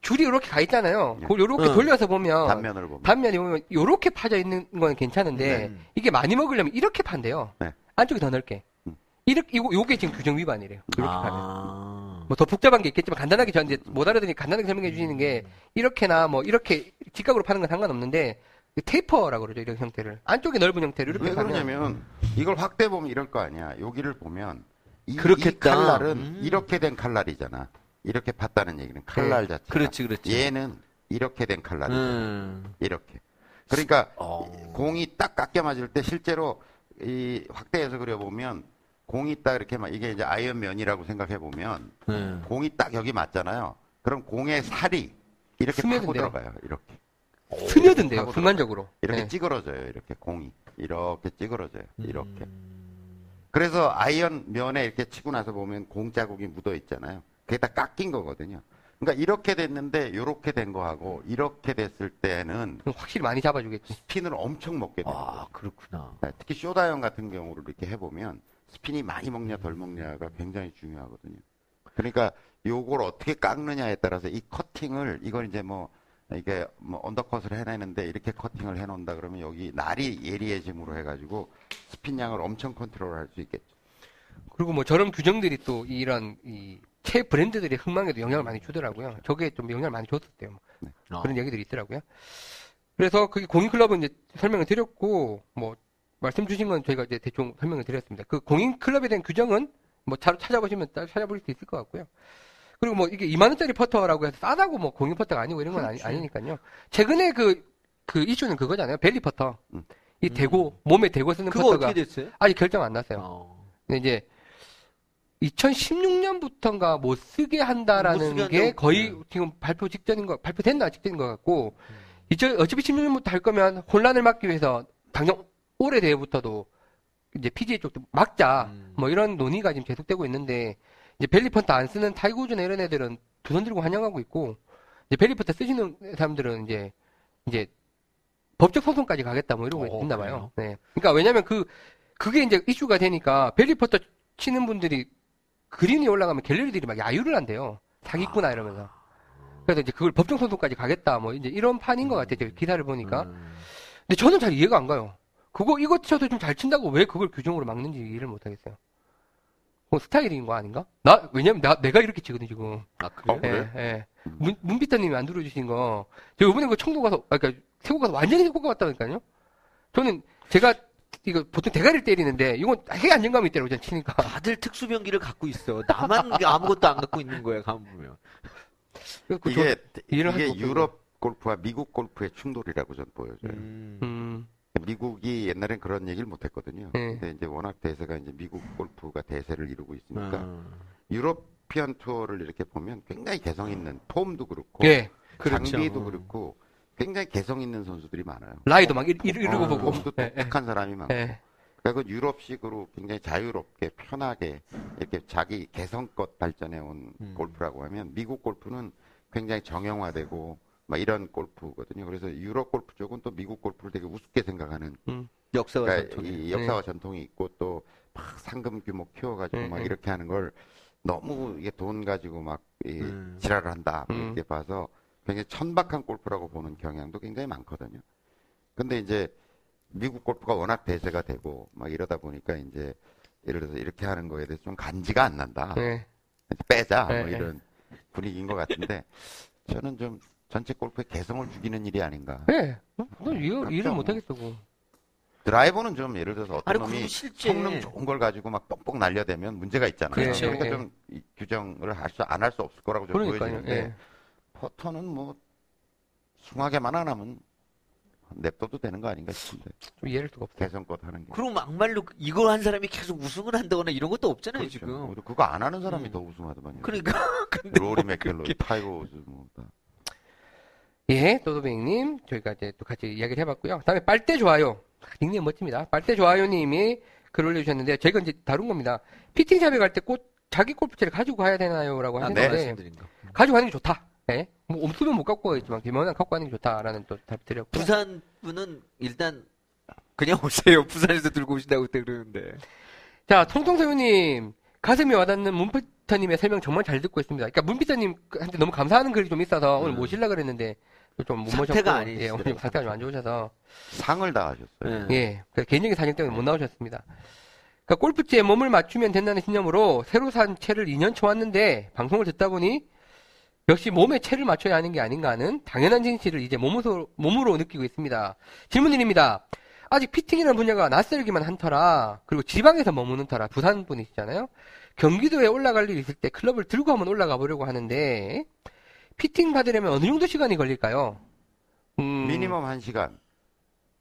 줄이 이렇게 가 있잖아요. 네. 그걸 이렇게 응. 돌려서 보면 단면을 보면. 단면이 보면 이렇게 파져 있는 건 괜찮은데 네. 이게 많이 먹으려면 이렇게 판대요. 네. 안쪽이 더 넓게. 음. 이렇게 이거 요게 지금 규정 위반이래요. 이렇게 파면. 아. 뭐더 복잡한 게 있겠지만 간단하게 전 이제 못 알아듣니 간단하게 설명해 주시는 게 이렇게나 뭐 이렇게 직각으로 파는 건 상관없는데 이 테이퍼라고 그러죠 이런 형태를 안쪽이 넓은 형태로 이렇게 왜 그러냐면 이걸 확대 보면 이럴 거 아니야. 여기를 보면 이, 이 그렇겠다. 칼날은 음. 이렇게 된 칼날이잖아. 이렇게 팠다는 얘기는 칼날 자체가. 그렇지, 그렇지. 얘는 이렇게 된 칼날이잖아. 음. 이렇게. 그러니까 어. 공이 딱 깎여 맞을 때 실제로 이 확대해서 그려보면 공이 딱 이렇게 막 이게 이제 아이언 면이라고 생각해 보면 네. 공이 딱 여기 맞잖아요. 그럼 공의 살이 이렇게 스며든대요. 들어가요. 이렇게. 스며든대요 하고 순간적으로 이렇게 네. 찌그러져요. 이렇게 공이. 이렇게 찌그러져요. 이렇게. 음. 그래서 아이언 면에 이렇게 치고 나서 보면 공 자국이 묻어 있잖아요. 그게 다 깎인 거거든요. 그러니까 이렇게 됐는데 이렇게 된 거하고 이렇게 됐을 때는 확실히 많이 잡아주겠지 스핀을 엄청 먹게 돼요. 아, 그렇구나. 네, 특히 쇼다형 같은 경우를 이렇게 해보면 스핀이 많이 먹냐 덜 먹냐가 굉장히 중요하거든요. 그러니까 요걸 어떻게 깎느냐에 따라서 이 커팅을 이걸 이제 뭐 이게 뭐 언더컷을 해내는데 이렇게 커팅을 해놓는다 그러면 여기 날이 예리해짐으로 해가지고 스핀 양을 엄청 컨트롤할 수 있겠죠. 그리고 뭐 저런 규정들이 또 이런 이체 브랜드들의 흥망에도 영향을 많이 주더라고요 저게 좀 영향을 많이 줬었대요 뭐. 어. 그런 얘기들이 있더라고요 그래서 그게 공인클럽은 이제 설명을 드렸고 뭐 말씀 주신 건 저희가 이제 대충 설명을 드렸습니다 그 공인클럽에 대한 규정은 뭐잘 찾아보시면 따- 찾아볼 수 있을 것 같고요 그리고 뭐 이게 2만 원짜리 퍼터라고 해서 싸다고 뭐 공유 퍼터가 아니고 이런 건 아니, 그렇지. 아니니까요. 최근에 그, 그 이슈는 그거잖아요. 벨리 퍼터. 음. 이 대고, 몸에 대고 쓰는 그거 퍼터가 어떻게 됐어요? 아직 결정 안 났어요. 어. 근데 이제 2016년부터인가 못 쓰게 한다라는 못 쓰게 게? 거의 네. 지금 발표 직전인 거 발표됐나 직전인 것 같고 이제 어차피 16년부터 할 거면 혼란을 막기 위해서 당장 올해 대회부터도 이제 PGA 쪽도 막자 음. 뭐 이런 논의가 지금 계속되고 있는데 이제 벨리펀트 안 쓰는 타이거우즈나 이런 애들은 두 손 들고 환영하고 있고 이제 벨리펀트 쓰시는 사람들은 이제 이제 법적 소송까지 가겠다 뭐 이러고 어, 있나 봐요. 네. 그러니까 왜냐면 그 그게 이제 이슈가 되니까 벨리퍼터 치는 분들이 그린이 올라가면 갤러리들이 막 야유를 한대요. 사기꾼아 이러면서. 그래서 이제 그걸 법정 소송까지 가겠다 뭐 이제 이런 판인 것 같아요. 제가 기사를 보니까. 음. 근데 저는 잘 이해가 안 가요. 그거 이것 쳐도 좀 잘 친다고 왜 그걸 규정으로 막는지 이해를 못 하겠어요. 뭐 스타일인 거 아닌가? 나 왜냐면 나 내가 이렇게 치거든 지금. 아, 그래요? 어, 그래? 예, 예. 문, 문비타님이 안 들어 주신 거, 제가 이번에 그 청도 가서, 아, 그니까, 세고 가서 완전히 효과 같다니까요? 저는, 제가, 이거 보통 대가리를 때리는데, 이건 해 안정감이 있더라고, 전 치니까. *laughs* 다들 특수병기를 갖고 있어. 나만 아무것도 안 갖고 있는 거야, 가만 보면. 그 이게 이게. 유럽 골프와 미국 골프의 충돌이라고 저는 보여져요. 음. 저- 음, 미국이 옛날엔 그런 얘기를 못 했거든요. 네. 근데 이제 워낙 대세가 이제 미국 골프가 대세를 이루고 있으니까 음. 유러피안 투어를 이렇게 보면 굉장히 개성 있는 폼도 그렇고 예. 그렇죠. 장비도 그렇고 굉장히 개성 있는 선수들이 많아요. 라이도 막 이러, 이러고 어, 보고. 폼도 예, 예. 독특한 사람이 많고 예. 그러니까 그 유럽식으로 굉장히 자유롭게 편하게 이렇게 자기 개성껏 발전해 온 음. 골프라고 하면 미국 골프는 굉장히 정형화되고 막 이런 골프거든요. 그래서 유럽 골프 쪽은 또 미국 골프를 되게 우습게 생각하는 역사가 그러니까 전통이. 이 역사와 전통이 있고 또 막 상금 규모 키워가지고 네, 막 네. 이렇게 하는 걸 너무 이게 돈 가지고 막 이, 음. 지랄을 한다 뭐 음. 이렇게 봐서 굉장히 천박한 골프라고 보는 경향도 굉장히 많거든요. 근데 이제 미국 골프가 워낙 대세가 되고 막 이러다 보니까 이제 예를 들어서 이렇게 하는 거에 대해서 좀 간지가 안 난다. 예. 빼자 네, 뭐 이런 분위기인 것 같은데 저는 좀 전체 골프의 개성을 죽이는 일이 아닌가. 예. 너 이해, 이해를 못 하겠어, 그거. 드라이버는 좀 예를 들어서 어떤 아니, 놈이 실제. 성능 좋은 걸 가지고 막 뻑뻑 날려대면 문제가 있잖아요. 그렇죠. 러니까 예. 좀 이- 규정을 할 수, 안 할 수 없을 거라고 저는 그러니까요. 보여지는데 예. 퍼터는 뭐 숭하게만 안 하면 냅둬도 되는 거 아닌가 싶은데 좀 이해할 수가 없어. 개성껏 하는 게. 그럼 막말로 이거 한 사람이 계속 우승을 한다거나 이런 것도 없잖아요, 그렇죠. 지금. 그거 안 하는 사람이 음. 더 우승하더만요. 그러니까. *laughs* 근데 로리 뭐 맥켈로, 타이거 우즈 뭐 다. 예, 또도뱅님, 저희가 이제 또 같이 이야기를 해봤고요. 다음에 빨대 좋아요. 닉네임 멋집니다. 빨대 좋아요님이 글 올려주셨는데, 제가 이제 다룬 겁니다. 피팅샵에 갈때꼭 자기 골프채를 가지고 가야 되나요?라고 아, 네. 거. 가지고 가는 게 좋다. 예? 뭐 없으면 못 갖고 가겠지만, 기본은 갖고 가는 게 좋다라는 또 답 드렸고. 부산 분은 일단 그냥 오세요. 부산에서 들고 오신다고 그때 그러는데. 자, 통통새우님, 가슴이 와닿는 문피터님의 설명 정말 잘 듣고 있습니다. 그러니까 문피터님한테 너무 감사하는 글이 좀 있어서 오늘 음. 모시려고 그랬는데, 좀못 모셨고. 상태가 아니시더라고요. 예, 오늘 좀 상태가 좀 안 좋으셔서. 상을 다 하셨어요. 네. 예, 그 개인적인 사정 때문에 못 나오셨습니다. 그러니까 골프채에 몸을 맞추면 된다는 신념으로 새로 산 채를 2년 쳐왔는데 방송을 듣다 보니 역시 몸에 채를 맞춰야 하는 게 아닌가 하는 당연한 진실을 이제 몸으로, 몸으로 느끼고 있습니다. 질문드립니다. 아직 피팅이라는 분야가 낯설기만 한 터라 그리고 지방에서 머무는 터라 부산 분이시잖아요. 경기도에 올라갈 일 있을 때 클럽을 들고 한번 올라가 보려고 하는데 피팅 받으려면 어느 정도 시간이 걸릴까요? 음, 미니멈 한 시간.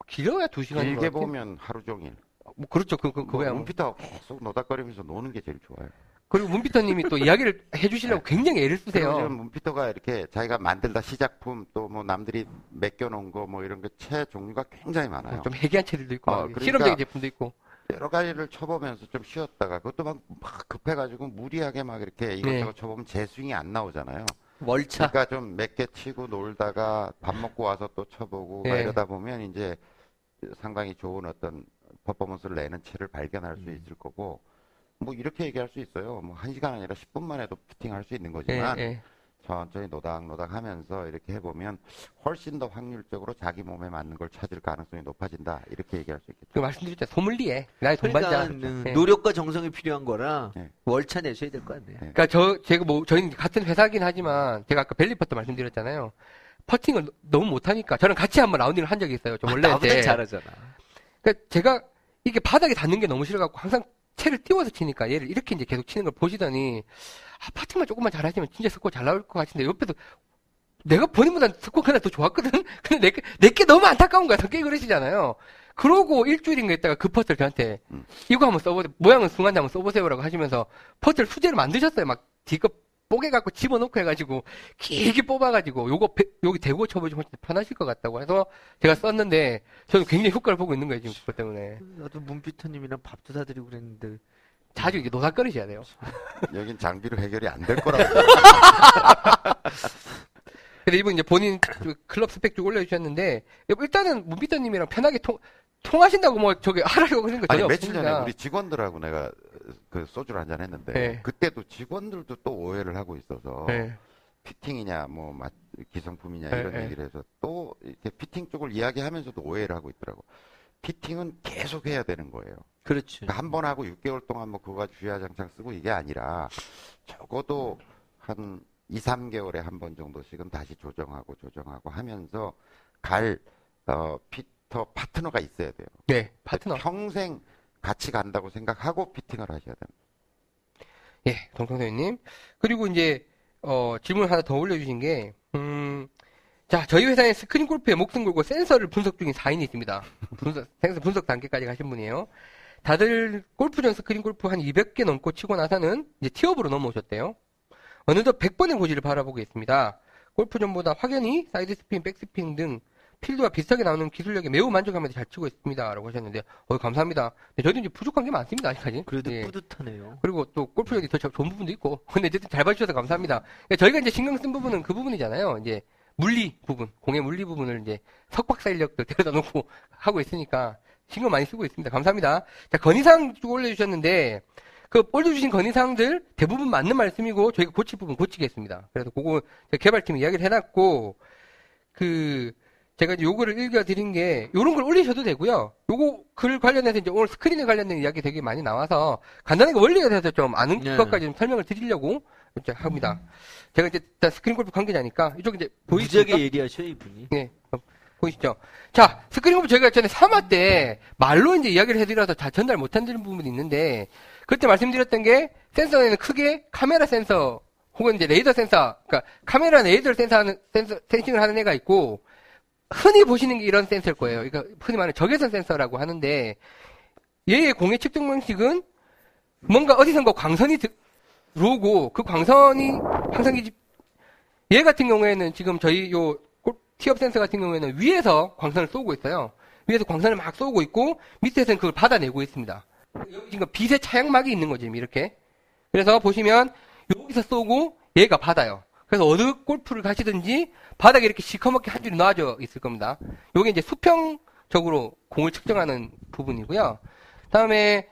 길어야 두 시간인 것 길게 같아요. 보면 하루 종일. 뭐 그렇죠. 그, 그, 뭐 그거야. 문피터 계속 노닥거리면서 노는 게 제일 좋아요. 그리고 문피터님이 또 이야기를 해주시려고 굉장히 애를 쓰세요. 문피터가 이렇게 자기가 만들다 시작품 또 뭐 남들이 맡겨놓은 거 뭐 이런 게채 종류가 굉장히 많아요. 좀 해괴한 채들도 있고, 어, 막 그러니까- 실험적인 제품도 있고. 여러 가지를 쳐보면서 좀 쉬었다가 그것도 막, 막 급해가지고 무리하게 막 이렇게 이것저것 네. 쳐보면 제 스윙이 안 나오잖아요. 월차. 그러니까 좀 몇 개 치고 놀다가 밥 먹고 와서 또 쳐보고 막 네. 이러다 보면 이제 상당히 좋은 어떤 퍼포먼스를 내는 채를 발견할 수 음. 있을 거고 뭐 이렇게 얘기할 수 있어요. 뭐 한 시간 아니라 10분만 해도 피팅할 수 있는 예, 거지만 예. 천천히 노닥노닥 하면서 이렇게 해보면 훨씬 더 확률적으로 자기 몸에 맞는 걸 찾을 가능성이 높아진다. 이렇게 얘기할 수 있겠죠. 그 말씀드렸죠. 소믈리에. 나의 그러니까 동반자. 음, 예. 노력과 정성이 필요한 거라 네. 월차 내셔야 될 것 같네요. 그러니까 저, 제가 뭐, 저희는 같은 회사긴 하지만, 제가 아까 벨리퍼터 말씀드렸잖아요. 퍼팅을 너무 못하니까, 저는 같이 한번 라운딩을 한 적이 있어요. 저 원래 나보다 때. 잘하잖아. 그러니까 제가 이게 바닥에 닿는 게 너무 싫어갖고 항상 채를 띄워서 치니까 얘를 이렇게 이제 계속 치는 걸 보시더니 아, 파팅만 조금만 잘하시면 진짜 스코어 잘 나올 것 같은데 옆에서 내가 본인보다 스코어 그날 더 좋았거든? *laughs* 근데 내게, 내게 너무 안타까운 거야. 성격이 그러시잖아요. 그러고 일주일인가 있다가 그 퍼즐 저한테 음. 이거 한번 써보세요. 모양은 숭한데 한번 써보세요라고 하시면서 퍼즐 수제를 만드셨어요. 막 뒤거 뽀개 갖고 집어넣고 해가지고 길게 뽑아가지고 요거 배- 여기 대고 쳐보시면 훨씬 편하실 것 같다고 해서 제가 썼는데 저는 굉장히 효과를 보고 있는 거예요 지금 그것 때문에 나도 문피터님이랑 밥도 사드리고 그랬는데 자주 이게 노닥거리셔야 돼요. *laughs* 여긴 장비로 해결이 안 될 거라고. *laughs* 근데 이분 이제 본인 그 클럽 스펙 쭉 올려주셨는데 일단은 문비터님이랑 편하게 통 통하신다고 뭐 저기 하라고 그런 거 아니 며칠 전에 없습니다. 우리 직원들하고 내가 그 소주를 한잔 했는데 네. 그때도 직원들도 또 오해를 하고 있어서 네. 피팅이냐 뭐 마- 기성품이냐 네, 이런 네. 얘기를 해서 또 이렇게 피팅 쪽을 이야기하면서도 오해를 하고 있더라고. 피팅은 계속 해야 되는 거예요. 그렇지. 한번 하고 6개월 동안 뭐 그거 주야장창 쓰고 이게 아니라 적어도 한 2, 3개월에 한 번 정도씩은 다시 조정하고 조정하고 하면서 갈 어, 피 터 파트너가 있어야 돼요. 네, 파트너. 평생 같이 간다고 생각하고 피팅을 하셔야 됩니다. 예, 동성선생님. 그리고 이제, 어, 질문 하나 더 올려주신 게, 음, 자, 저희 회사에 스크린 골프에 목숨 걸고 센서를 분석 중인 4인이 있습니다. *laughs* 분석, 센서 분석 단계까지 가신 분이에요. 다들 골프존 스크린 골프 한 200개 넘고 치고 나서는 이제 티업으로 넘어오셨대요. 어느덧 100번의 고지를 바라보고 있습니다. 골프존보다 확연히 사이드 스핀, 백스핀 등 필드와 비슷하게 나오는 기술력에 매우 만족하면서 잘 치고 있습니다. 라고 하셨는데, 어, 감사합니다. 근데 저희도 이제 부족한 게 많습니다, 아직까지. 그래도 예. 뿌듯하네요. 그리고 또 골프존이 더 좋은 부분도 있고. *laughs* 근데 어쨌든 잘 봐주셔서 감사합니다. 그러니까 저희가 이제 신경 쓴 부분은 그 부분이잖아요. 이제 물리 부분, 공의 물리 부분을 이제 석박사 인력들 *laughs* 데려다 놓고 하고 있으니까 신경 많이 쓰고 있습니다. 감사합니다. 자, 건의사항 쭉 올려주셨는데, 그 올려주신 건의사항들 대부분 맞는 말씀이고 저희가 고칠 부분 고치겠습니다. 그래서 그거 개발팀이 이야기를 해놨고, 그, 제가 이제 요거를 읽어드린 게, 요런 걸 올리셔도 되고요. 요거 글 관련해서 이제 오늘 스크린에 관련된 이야기 되게 많이 나와서, 간단하게 원리에 대해서 좀 아는 네. 것까지 좀 설명을 드리려고 이제 합니다. 제가 이제 일단 스크린 골프 관계자니까, 이쪽 이제 보이시죠? 무지하게 예리하셔 이분이. 네. 어, 보이시죠? 자, 스크린 골프 저희가 전에 3화 때 말로 이제 이야기를 해드려서 잘 전달 못 해드린 부분이 있는데, 그때 말씀드렸던 게 센서에는 크게 카메라 센서 혹은 이제 레이더 센서, 그러니까 카메라 레이더 센서 하는, 센서, 센싱을 하는 애가 있고, 흔히 보시는 게 이런 센서일 거예요. 그러니까 흔히 말하는 적외선 센서라고 하는데, 얘의 공의 측정 방식은 뭔가 어디선가 광선이 들어오고, 그 광선이 항상 이얘 같은 경우에는 지금 저희 요 골- 티업 센서 같은 경우에는 위에서 광선을 쏘고 있어요. 위에서 광선을 막 쏘고 있고 밑에서는 그걸 받아내고 있습니다. 여기 지금 빛의 차양막이 있는 거지 이렇게. 그래서 보시면 여기서 쏘고 얘가 받아요. 그래서 어느 골프를 가시든지 바닥에 이렇게 시커멓게 한 줄이 놔져 있을 겁니다. 요게 이제 수평적으로 공을 측정하는 부분이고요. 다음에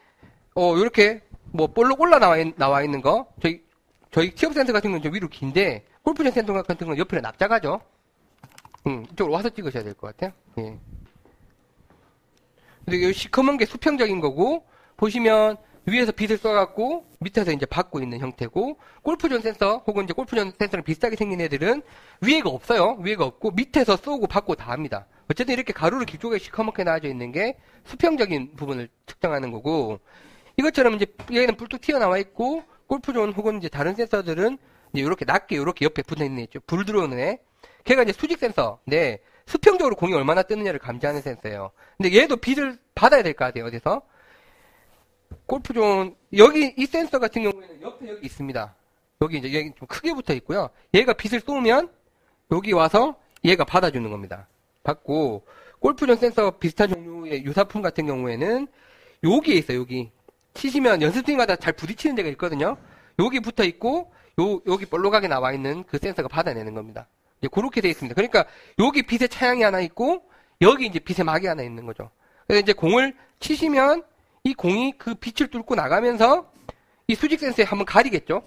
어 요렇게 뭐 볼록 올라 나와, 있, 나와 있는 거 저희 저희 티업 센서 같은 경우는 좀 위로 긴데 골프존 센서 같은 경우는 옆에 납작하죠. 음, 이쪽으로 와서 찍으셔야 될 것 같아요. 예. 근데 이 시커먼 게 수평적인 거고 보시면 위에서 빛을 쏴갖고 밑에서 이제 받고 있는 형태고 골프존 센서 혹은 이제 골프존 센서랑 비슷하게 생긴 애들은 위에가 없어요. 위에가 없고 밑에서 쏘고 받고 다 합니다. 어쨌든 이렇게 가로로 길쭉하게 시커멓게 나와져 있는 게 수평적인 부분을 측정하는 거고 이것처럼 이제 얘는 뿔뚝 튀어나와 있고 골프존 혹은 이제 다른 센서들은 이제 이렇게 낮게 이렇게 옆에 붙어 있는 애 있죠. 불 들어오는 애. 걔가 이제 수직 센서인데 수평적으로 공이 얼마나 뜨느냐를 감지하는 센서예요. 근데 얘도 빛을 받아야 될 거 같아요. 어디서? 골프존 여기 이 센서 같은 경우에는 옆에 여기 있습니다. 여기 이제 여기 좀 크게 붙어 있고요. 얘가 빛을 쏘면 여기 와서 얘가 받아주는 겁니다. 받고 골프존 센서 비슷한 종류의 유사품 같은 경우에는 여기에 있어요. 여기 치시면 연습팀마다 잘 부딪히는 데가 있거든요. 여기 붙어 있고 요 여기 볼록하게 나와 있는 그 센서가 받아내는 겁니다. 이제 그렇게 돼 있습니다. 그러니까 여기 빛의 차양이 하나 있고 여기 이제 빛의 막이 하나 있는 거죠. 그래서 이제 공을 치시면 이 공이 그 빛을 뚫고 나가면서 이 수직 센서에 한번 가리겠죠.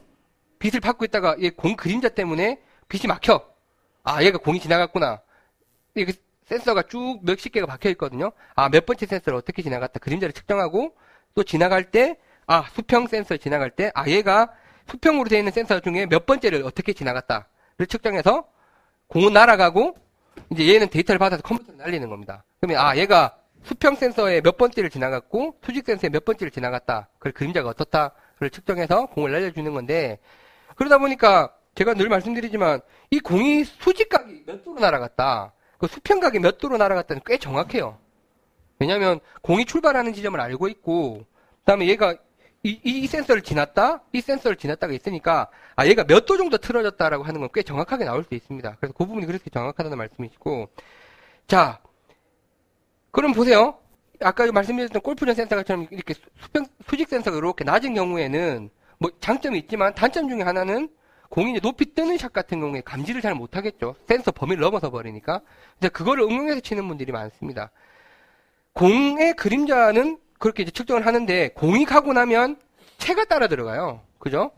빛을 받고 있다가 이공 그림자 때문에 빛이 막혀. 아, 얘가 공이 지나갔구나. 이게 센서가 쭉 몇십 개가 박혀 있거든요. 아, 몇 번째 센서를 어떻게 지나갔다. 그림자를 측정하고 또 지나갈 때, 아, 수평 센서 지나갈 때, 아, 얘가 수평으로 되어 있는 센서 중에 몇 번째를 어떻게 지나갔다를 측정해서 공은 날아가고 이제 얘는 데이터를 받아서 컴퓨터에 날리는 겁니다. 그러면 아, 얘가 수평 센서에 몇 번째를 지나갔고 수직 센서에 몇 번째를 지나갔다. 그 그림자가 어떻다를 측정해서 공을 날려주는 건데 그러다 보니까 제가 늘 말씀드리지만 이 공이 수직각이 몇 도로 날아갔다. 그 수평각이 몇 도로 날아갔다는 꽤 정확해요. 왜냐하면 공이 출발하는 지점을 알고 있고 그다음에 얘가 이, 이 센서를 지났다, 이 센서를 지났다가 있으니까 아 얘가 몇 도 정도 틀어졌다라고 하는 건 꽤 정확하게 나올 수 있습니다. 그래서 그 부분이 그렇게 정확하다는 말씀이시고 자 그럼 보세요. 아까 말씀드렸던 골프전 센서처럼 이렇게 수평, 수직 센서가 이렇게 낮은 경우에는 뭐 장점이 있지만 단점 중에 하나는 공이 이제 높이 뜨는 샷 같은 경우에 감지를 잘 못하겠죠. 센서 범위를 넘어서 버리니까. 이제 그거를 응용해서 치는 분들이 많습니다. 공의 그림자는 그렇게 이제 측정을 하는데 공이 가고 나면 채가 따라 들어가요. 그죠?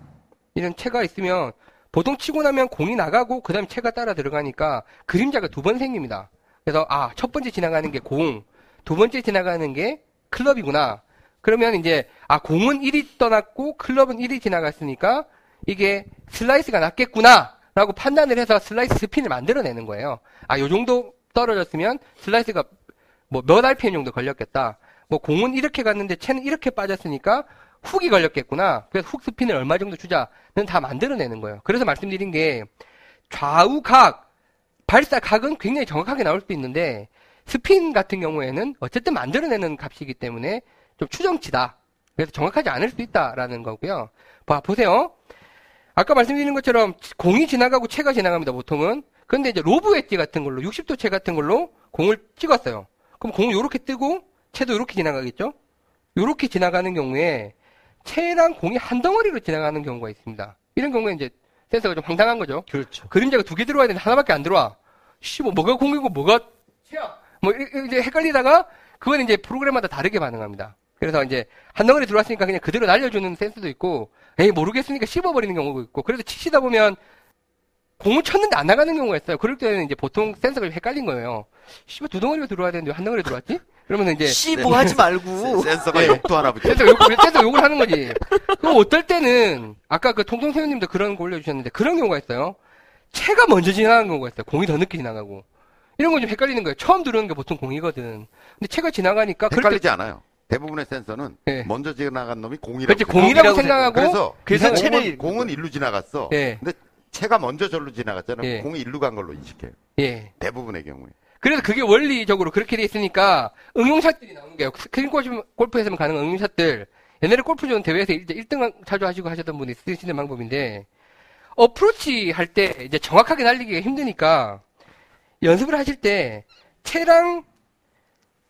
이런 채가 있으면 보통 치고 나면 공이 나가고 그다음에 채가 따라 들어가니까 그림자가 두 번 생깁니다. 그래서 아, 첫 번째 지나가는 게 공, 두 번째 지나가는 게 클럽이구나. 그러면 이제 아, 공은 이리 떠났고 클럽은 이리 지나갔으니까 이게 슬라이스가 났겠구나. 라고 판단을 해서 슬라이스 스핀을 만들어내는 거예요. 아, 요 정도 떨어졌으면 슬라이스가 뭐 몇 RPM 정도 걸렸겠다. 뭐 공은 이렇게 갔는데 채는 이렇게 빠졌으니까 훅이 걸렸겠구나. 그래서 훅 스핀을 얼마 정도 주자는 다 만들어내는 거예요. 그래서 말씀드린 게 좌우 각, 발사 각은 굉장히 정확하게 나올 수 있는데 스핀 같은 경우에는 어쨌든 만들어내는 값이기 때문에 좀 추정치다. 그래서 정확하지 않을 수 있다라는 거고요. 봐, 보세요. 아까 말씀드린 것처럼 공이 지나가고 채가 지나갑니다, 보통은. 그런데 이제 로브 웨지 같은 걸로, 60도 채 같은 걸로 공을 찍었어요. 그럼 공을 이렇게 뜨고 채도 이렇게 지나가겠죠? 이렇게 지나가는 경우에 채랑 공이 한 덩어리로 지나가는 경우가 있습니다. 이런 경우에 이제 센서가 좀 황당한 거죠. 그렇죠. 그림자가 두 개 들어와야 되는데 하나밖에 안 들어와. 씨, 뭐, 뭐가 공이고 뭐가 채야. 뭐, 이- 이제 헷갈리다가, 그건 이제 프로그램마다 다르게 반응합니다. 그래서 이제, 한 덩어리 들어왔으니까 그냥 그대로 날려주는 센스도 있고, 에이, 모르겠으니까 씹어버리는 경우도 있고, 그래서 치시다 보면, 공을 쳤는데 안 나가는 경우가 있어요. 그럴 때는 이제 보통 센서가 좀 헷갈린 거예요. 씨발, 두 덩어리가 들어와야 되는데 왜한 덩어리 들어왔지? 그러면 이제, 씨뭐 하지 말고. 센서가 욕도 하나 붙여. 센서 욕, 센서 욕을 하는 거지. 그럼 어떨 때는, 아까 그 통통새우님도 그런 거 올려주셨는데, 그런 경우가 있어요. 채가 먼저 지나가는 경우가 있어요. 공이 더 늦게 지나가고. 이런 거좀 헷갈리는 거예요. 처음 들어오는 게 보통 공이거든. 근데 채가 지나가니까, 그럴 때, 헷갈리지 않아요. 대부분의 센서는 네. 먼저 지나간 놈이 공이라고. 그렇지. 공이라고 공이라고 생각하고, 그래서 그래서 공은, 채를 공은 일로 지나갔어. 예. 근데 채가 먼저 절로 지나갔잖아요. 예. 공이 일로 간 걸로 인식해요. 예. 대부분의 경우에. 그래서 그게 원리적으로 그렇게 돼 있으니까, 응용샷들이 나오는 거예요. 스크린 골프- 골프에서만 가능한 응용샷들. 옛날에 골프존 대회에서 1등 자주 하시고 하셨던 분이 쓰시는 방법인데, 어프로치 할 때 이제 정확하게 날리기가 힘드니까, 연습을 하실 때, 채랑,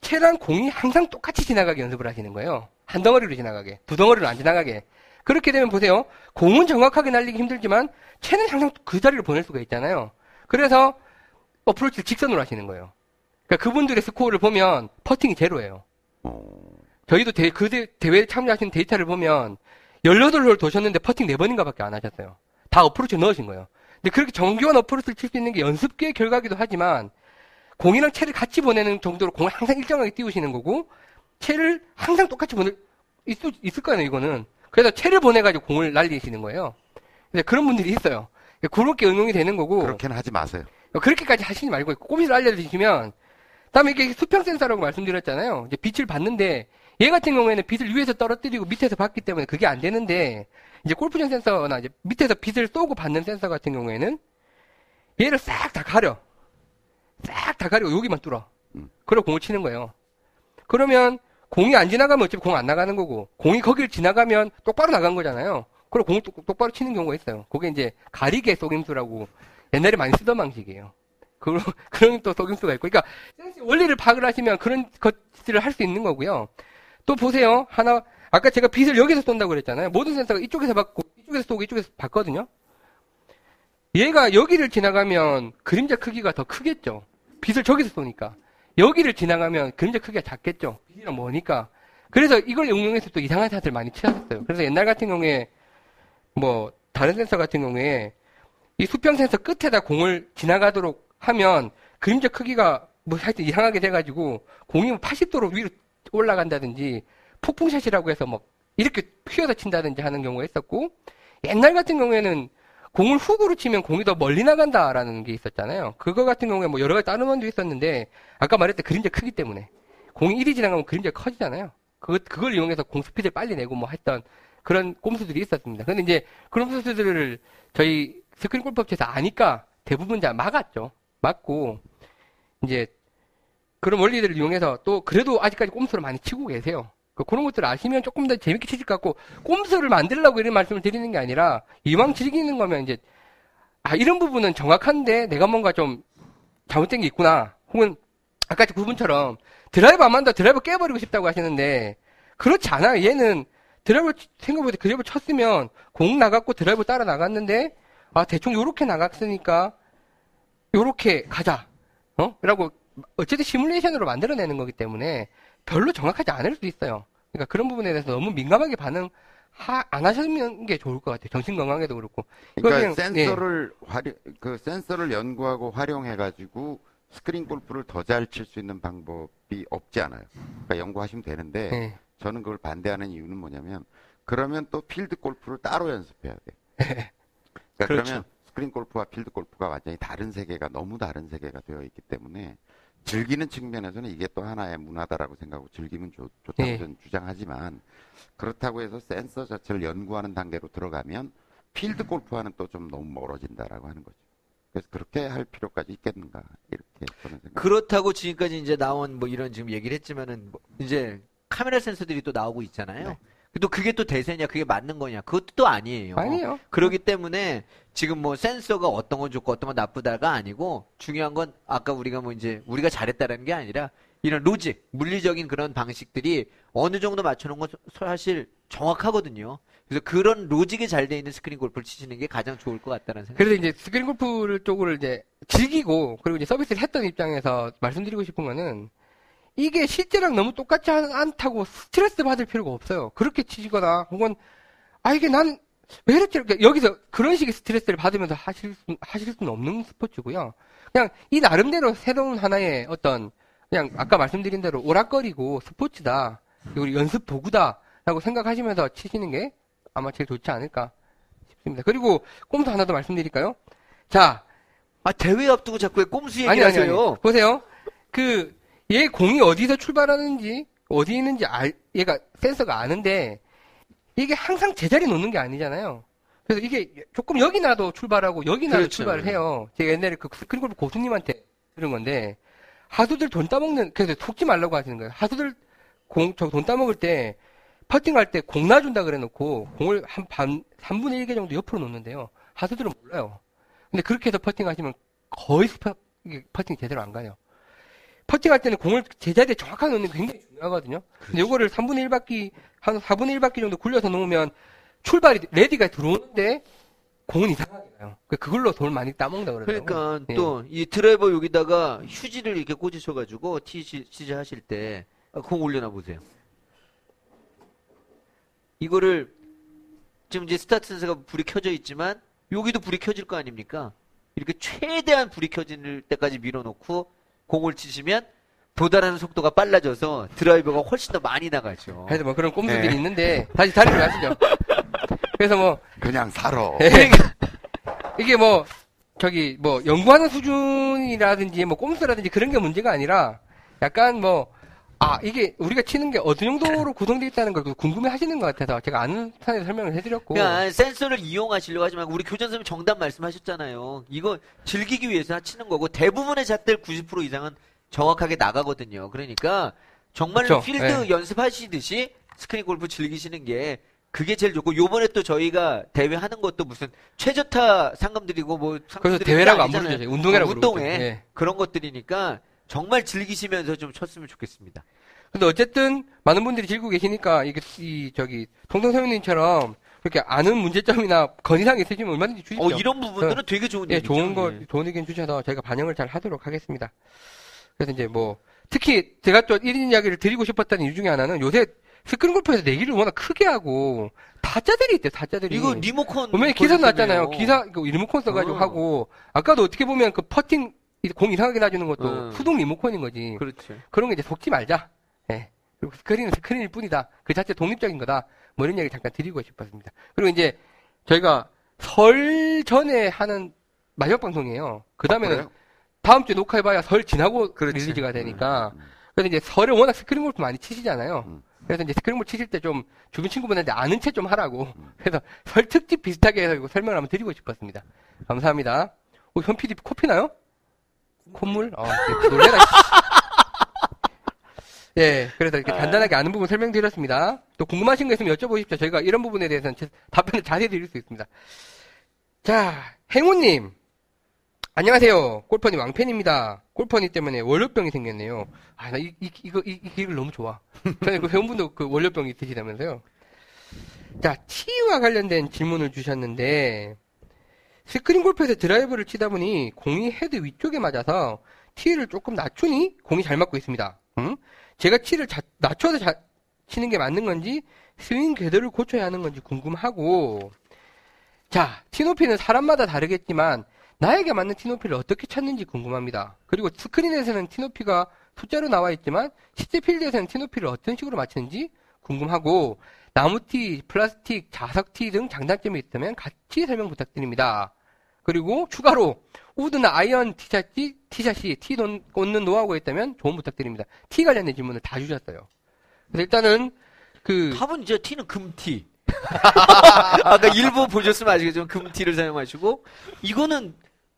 채랑 공이 항상 똑같이 지나가게 연습을 하시는 거예요. 한 덩어리로 지나가게. 두 덩어리로 안 지나가게. 그렇게 되면 보세요. 공은 정확하게 날리기 힘들지만, 채는 항상 그 자리로 보낼 수가 있잖아요. 그래서, 어프로치를 직선으로 하시는 거예요. 그러니까 그분들의 스코어를 보면, 퍼팅이 제로예요. 어, 저희도 대, 그 대, 대회에 참여하신 데이터를 보면 18홀 도셨는데 퍼팅 4번인가 밖에 안 하셨어요. 다 어프로치 넣으신 거예요. 근데 그렇게 정교한 어프로치를 칠 수 있는 게 연습계의 결과기도 하지만 공이랑 채를 같이 보내는 정도로 공을 항상 일정하게 띄우시는 거고 채를 항상 똑같이 보낼 있, 있을 거예요, 이거는. 그래서 채를 보내가지고 공을 날리시는 거예요. 근데 그런 분들이 있어요. 그렇게 응용이 되는 거고. 그렇게는 하지 마세요. 그렇게까지 하시지 말고 꼼수를 알려주시면 다음에 이게 수평 센서라고 말씀드렸잖아요. 이제 빛을 받는데 얘 같은 경우에는 빛을 위에서 떨어뜨리고 밑에서 받기 때문에 그게 안 되는데 이제 골프전 센서나 이제 밑에서 빛을 쏘고 받는 센서 같은 경우에는 얘를 싹 다 가려. 싹 다 가리고 여기만 뚫어. 음. 그리고 공을 치는 거예요. 그러면 공이 안 지나가면 어차피 공 안 나가는 거고 공이 거기를 지나가면 똑바로 나간 거잖아요. 그리고 공을 똑- 똑바로 치는 경우가 있어요. 그게 이제 가리개 속임수라고 옛날에 많이 쓰던 방식이에요. 그, *laughs* 그런 또 속임수가 있고. 그러니까, 원리를 파악을 하시면 그런 것들을 할 수 있는 거고요. 또 보세요. 하나, 아까 제가 빛을 여기서 쏜다고 그랬잖아요. 모든 센서가 이쪽에서 받고, 이쪽에서 쏘고, 이쪽에서 받거든요. 얘가 여기를 지나가면 그림자 크기가 더 크겠죠. 빛을 저기서 쏘니까. 여기를 지나가면 그림자 크기가 작겠죠. 빛이랑 뭐니까. 그래서 이걸 응용해서 또 이상한 샷을 많이 치셨어요. 그래서 옛날 같은 경우에, 뭐, 다른 센서 같은 경우에, 이 수평 센서 끝에다 공을 지나가도록 하면 그림자 크기가 뭐 하여튼 이상하게 돼가지고 공이 80도로 위로 올라간다든지 폭풍샷이라고 해서 뭐 이렇게 휘어서 친다든지 하는 경우가 있었고 옛날 같은 경우에는 공을 훅으로 치면 공이 더 멀리 나간다라는 게 있었잖아요. 그거 같은 경우에 뭐 여러 가지 다른 원도 있었는데 아까 말했던 그림자 크기 때문에 공이 1이 지나가면 그림자가 커지잖아요. 그것, 그걸 이용해서 공 스피드를 빨리 내고 뭐 했던 그런 꼼수들이 있었습니다. 근데 이제 그런 꼼수들을 저희 스크린 골프업체에서 아니까 대부분 다 막았죠. 막고 이제 그런 원리들을 이용해서 또 그래도 아직까지 꼼수를 많이 치고 계세요. 그 그런 것들을 아시면 조금 더 재밌게 치실 것 같고 꼼수를 만들려고 이런 말씀을 드리는 게 아니라 이왕 즐기는 거면 이제 아 이런 부분은 정확한데 내가 뭔가 좀 잘못된 게 있구나. 혹은 아까 그분처럼 드라이브 안 맞는다 드라이브 깨버리고 싶다고 하시는데 그렇지 않아요. 얘는 드라이브 생각보다 드라이브 쳤으면 공 나갔고 드라이브 따라 나갔는데 아 대충 요렇게 나갔으니까 요렇게 가자. 어? 라고 어쨌든 시뮬레이션으로 만들어내는 거기 때문에 별로 정확하지 않을 수도 있어요. 그러니까 그런 부분에 대해서 너무 민감하게 반응 하, 안 하시는 게 좋을 것 같아요. 정신 건강에도 그렇고. 그러니까 그냥, 예. 센서를 활용, 그 센서를 연구하고 활용해가지고 스크린 골프를 더 잘 칠 수 있는 방법이 없지 않아요. 그러니까 연구하시면 되는데 예. 저는 그걸 반대하는 이유는 뭐냐면 그러면 또 필드 골프를 따로 연습해야 돼. *laughs* 그러니까 그 그렇죠. 러면 스크린 골프와 필드 골프가 완전히 다른 세계가 너무 다른 세계가 되어 있기 때문에 즐기는 측면에서는 이게 또 하나의 문화다라고 생각하고 즐기면 좋, 좋다고 예. 저는 주장하지만 그렇다고 해서 센서 자체를 연구하는 단계로 들어가면 필드 골프와는 또 좀 너무 멀어진다라고 하는 거죠. 그래서 그렇게 할 필요까지 있겠는가 이렇게 저는 생각. 그렇다고 지금까지 이제 나온 뭐 이런 지금 얘기를 했지만은 뭐 이제 카메라 센서들이 또 나오고 있잖아요. 네. 또 그게 또 대세냐, 그게 맞는 거냐, 그것도 또 아니에요. 아니에요. 그렇기 때문에 지금 뭐 센서가 어떤 건 좋고 어떤 건 나쁘다가 아니고 중요한 건 아까 우리가 뭐 이제 우리가 잘했다라는 게 아니라 이런 로직, 물리적인 그런 방식들이 어느 정도 맞춰놓은 건 사실 정확하거든요. 그래서 그런 로직이 잘 돼 있는 스크린 골프를 치시는 게 가장 좋을 것 같다는 생각. 그래서 이제 스크린 골프를 쪽을 이제 즐기고 그리고 이제 서비스를 했던 입장에서 말씀드리고 싶은 거는 이게 실제랑 너무 똑같지 않- 않다고 스트레스 받을 필요가 없어요. 그렇게 치시거나 혹은 아 이게 난 왜 이렇게 이렇게 여기서 그런 식의 스트레스를 받으면서 하실 수, 하실 수는 없는 스포츠고요. 그냥 이 나름대로 새로운 하나의 어떤 그냥 아까 말씀드린 대로 오락거리고 스포츠다. 그리고 연습 도구다라고 생각하시면서 치시는 게 아마 제일 좋지 않을까 싶습니다. 그리고 꼼수 하나 더 말씀드릴까요? 자, 아 대회 앞두고 자꾸 왜 꼼수 얘기하세요? 아니. 보세요. 그, 얘 공이 어디서 출발하는지, 어디 있는지 알, 얘가 센서가 아는데, 이게 항상 제자리 놓는 게 아니잖아요. 그래서 이게 조금 여기 나도 출발하고 여기 나도 그렇죠. 출발을 해요. 제가 옛날에 그 스크린 골프 고수님한테 들은 건데, 하수들 돈 따먹는, 그래서 속지 말라고 하시는 거예요. 하수들 공, 저 돈 따먹을 때, 퍼팅할 때 공 놔준다 그래 놓고, 공을 한 반, 3분의 1개 정도 옆으로 놓는대요. 하수들은 몰라요. 근데 그렇게 해서 퍼팅 하시면 거의 이게 퍼팅이 제대로 안 가요. 퍼팅할 때는 공을 제자리에 정확하게 놓는 게 굉장히 중요하거든요. 근데 요거를 3분의 1바퀴, 한 4분의 1바퀴 정도 굴려서 놓으면 출발이, ready가 들어오는데 공은 이상하게 가요. 그- 그걸로 돈 많이 따먹는다 그러더라고요. 그러니까 예. 또이 드라이버 여기다가 휴지를 이렇게 꽂으셔가지고 티 시- 티샷 하실 때 아, 공 올려놔 보세요. 이거를 지금 이제 스타트 센서가 불이 켜져 있지만 여기도 불이 켜질 거 아닙니까? 이렇게 최대한 불이 켜질 때까지 밀어놓고 공을 치시면 도달하는 속도가 빨라져서 드라이버가 훨씬 더 많이 나가죠. 하여튼 뭐 그런 꼼수들이 네. 있는데 다시 다리로 가시죠. 그래서 뭐 그냥 살아. 예. 이게 뭐 저기 뭐 연구하는 수준이라든지 뭐 꼼수라든지 그런 게 문제가 아니라 약간 뭐 아, 이게 우리가 치는 게 어느 정도로 구성되어 있다는 걸 궁금해 하시는 것 같아서 제가 아는 선에서 설명을 해드렸고. 그러니까 센서를 이용하시려고 하지만 우리 교장 선생님 정답 말씀하셨잖아요. 이거 즐기기 위해서 치는 거고 대부분의 잣들 90% 이상은 정확하게 나가거든요. 그러니까 정말 그쵸. 필드 네. 연습하시듯이 스크린 골프 즐기시는 게 그게 제일 좋고 요번에 또 저희가 대회 하는 것도 무슨 최저타 상금 드리고 뭐 상금 그래서 대회라고 안. 부르죠. 운동회라고 어, 운동회. 예. 그런 것들이니까 정말 즐기시면서 좀 쳤으면 좋겠습니다. 근데 어쨌든 많은 분들이 즐기고 계시니까 이게 이 저기 통통선생님처럼 그렇게 아는 문제점이나 건의사항 있으시면 얼마든지 주십시오. 어 이런 부분들은 되게 좋은 예. 좋은 거, 예. 좋은 의견 주셔서 저희가 반영을 잘 하도록 하겠습니다. 그래서 이제 뭐, 특히 제가 또 이런 이야기를 드리고 싶었던 이유 중에 하나는 요새 스크린 골프에서 내기를 워낙 크게 하고, 타짜들이 있대요, 타짜들이. 이거 리모컨 보면 기사. 났잖아요. 기사, 그 리모컨 써가지고 어. 하고, 아까도 어떻게 보면 그 퍼팅, 이 공 이상하게 놔주는 것도 음. 수동 리모컨인 거지. 그렇죠. 그런 거 이제 속지 말자. 예. 그리고 스크린은 스크린일 뿐이다. 그 자체 독립적인 거다. 뭐 이런 얘기 잠깐 드리고 싶었습니다. 그리고 이제 저희가 설 전에 하는 마지막 방송이에요. 그 다음에는 그래요? 다음 주에 녹화해봐야 설 지나고 그렇지. release가 되니까. 음, 음. 그래서 이제 설에 워낙 스크린 골프 많이 치시잖아요. 음. 그래서 이제 스크린볼 치실 때 좀 주변 친구분한테 아는 체 좀 하라고. *laughs* 그래서 설 특집 비슷하게 해서 설명을 한번 드리고 싶었습니다. 감사합니다. 어, 현 PD 코피 나요? 콧물? 아, 네, 놀래라. 씨. 예, 그래서 이렇게 간단하게 아는 부분 설명드렸습니다. 또 궁금하신 거 있으면 여쭤보십시오. 저희가 이런 부분에 대해서는 제- 답변을 자세히 드릴 수 있습니다. 자, 행운님. 안녕하세요. 골프허니 왕팬입니다. 골프허니 때문에 월요병이 생겼네요. 아, 나 이, 이, 이거, 이, 이 기획을 너무 좋아. 저는 그 회원분도 그 월요병이 있으시다면서요. 자, 티와 관련된 질문을 주셨는데, 스크린 골프에서 드라이버를 치다 보니 공이 헤드 위쪽에 맞아서 티를 조금 낮추니 공이 잘 맞고 있습니다. 음? 제가 티를 자- 낮춰서 자- 치는 게 맞는 건지 스윙 궤도를 고쳐야 하는 건지 궁금하고 자, 티 높이는 사람마다 다르겠지만 나에게 맞는 티 높이를 어떻게 찾는지 궁금합니다. 그리고 스크린에서는 티 높이가 숫자로 나와 있지만 실제 필드에서는 티 높이를 어떤 식으로 맞추는지 궁금하고 나무티, 플라스틱, 자석티 등 장단점이 있다면 같이 설명 부탁드립니다. 그리고 추가로 우드나 아이언 티샷이, 티샷이 티 놓- 꽂는 노하우가 있다면 조언 부탁드립니다. 티 관련된 질문을 다 주셨어요. 그래서 일단은 그 답은 이제 티는 금티. *laughs* 아까 일부 보셨으면 아시겠지만 금티를 사용하시고 이거는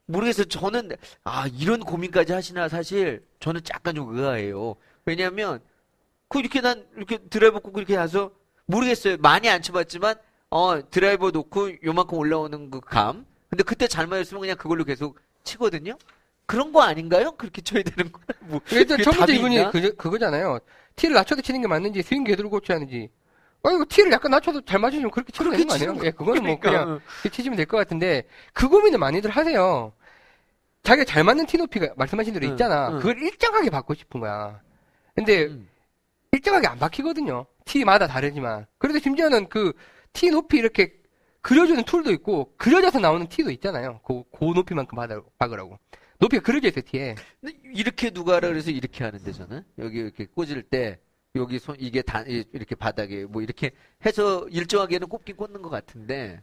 모르겠어요. 저는 아 이런 고민까지 하시나 사실 저는 약간 좀 의아해요. 왜냐하면 그 이렇게 난 이렇게 드라이버 꽂고 이렇게 해서 모르겠어요. 많이 안 쳐봤지만 어 드라이버 놓고 요만큼 올라오는 그 감. 근데 그때 잘 맞았으면 그냥 그걸로 계속 치거든요. 그런 거 아닌가요? 그렇게 쳐야 되는 거? *laughs* 뭐 일단 답이 이분이 있나? 그, 그거잖아요. 티를 낮춰서 치는 게 맞는지 스윙 궤도를 고쳐야 하는지. 아, 이거 티를 약간 낮춰도 잘 맞으시면 그렇게 치면 되는 거 아니에요? 그렇게 예, 그거는 뭐 그러니까. 그냥 이렇게 치시면 될 것 같은데 그 고민을 많이들 하세요. 자기가 잘 맞는 티 높이가 말씀하신 대로 응, 있잖아. 응. 그걸 일정하게 받고 싶은 거야. 근데 음. 일정하게 안 박히거든요. 티마다 다르지만. 그래도 심지어는 그 티 높이 이렇게 그려주는 툴도 있고 그려져서 나오는 티도 있잖아요. 그, 그 높이만큼 박으라고. 높이가 그려져 있어요, 티에. 근데 이렇게 누가 하라 그래서 이렇게 하는데 저는 여기 이렇게 꽂을 때 여기 손 이게 단 이- 이렇게 바닥에 뭐 이렇게 해서 일정하게는 꼽긴 꽂는 것 같은데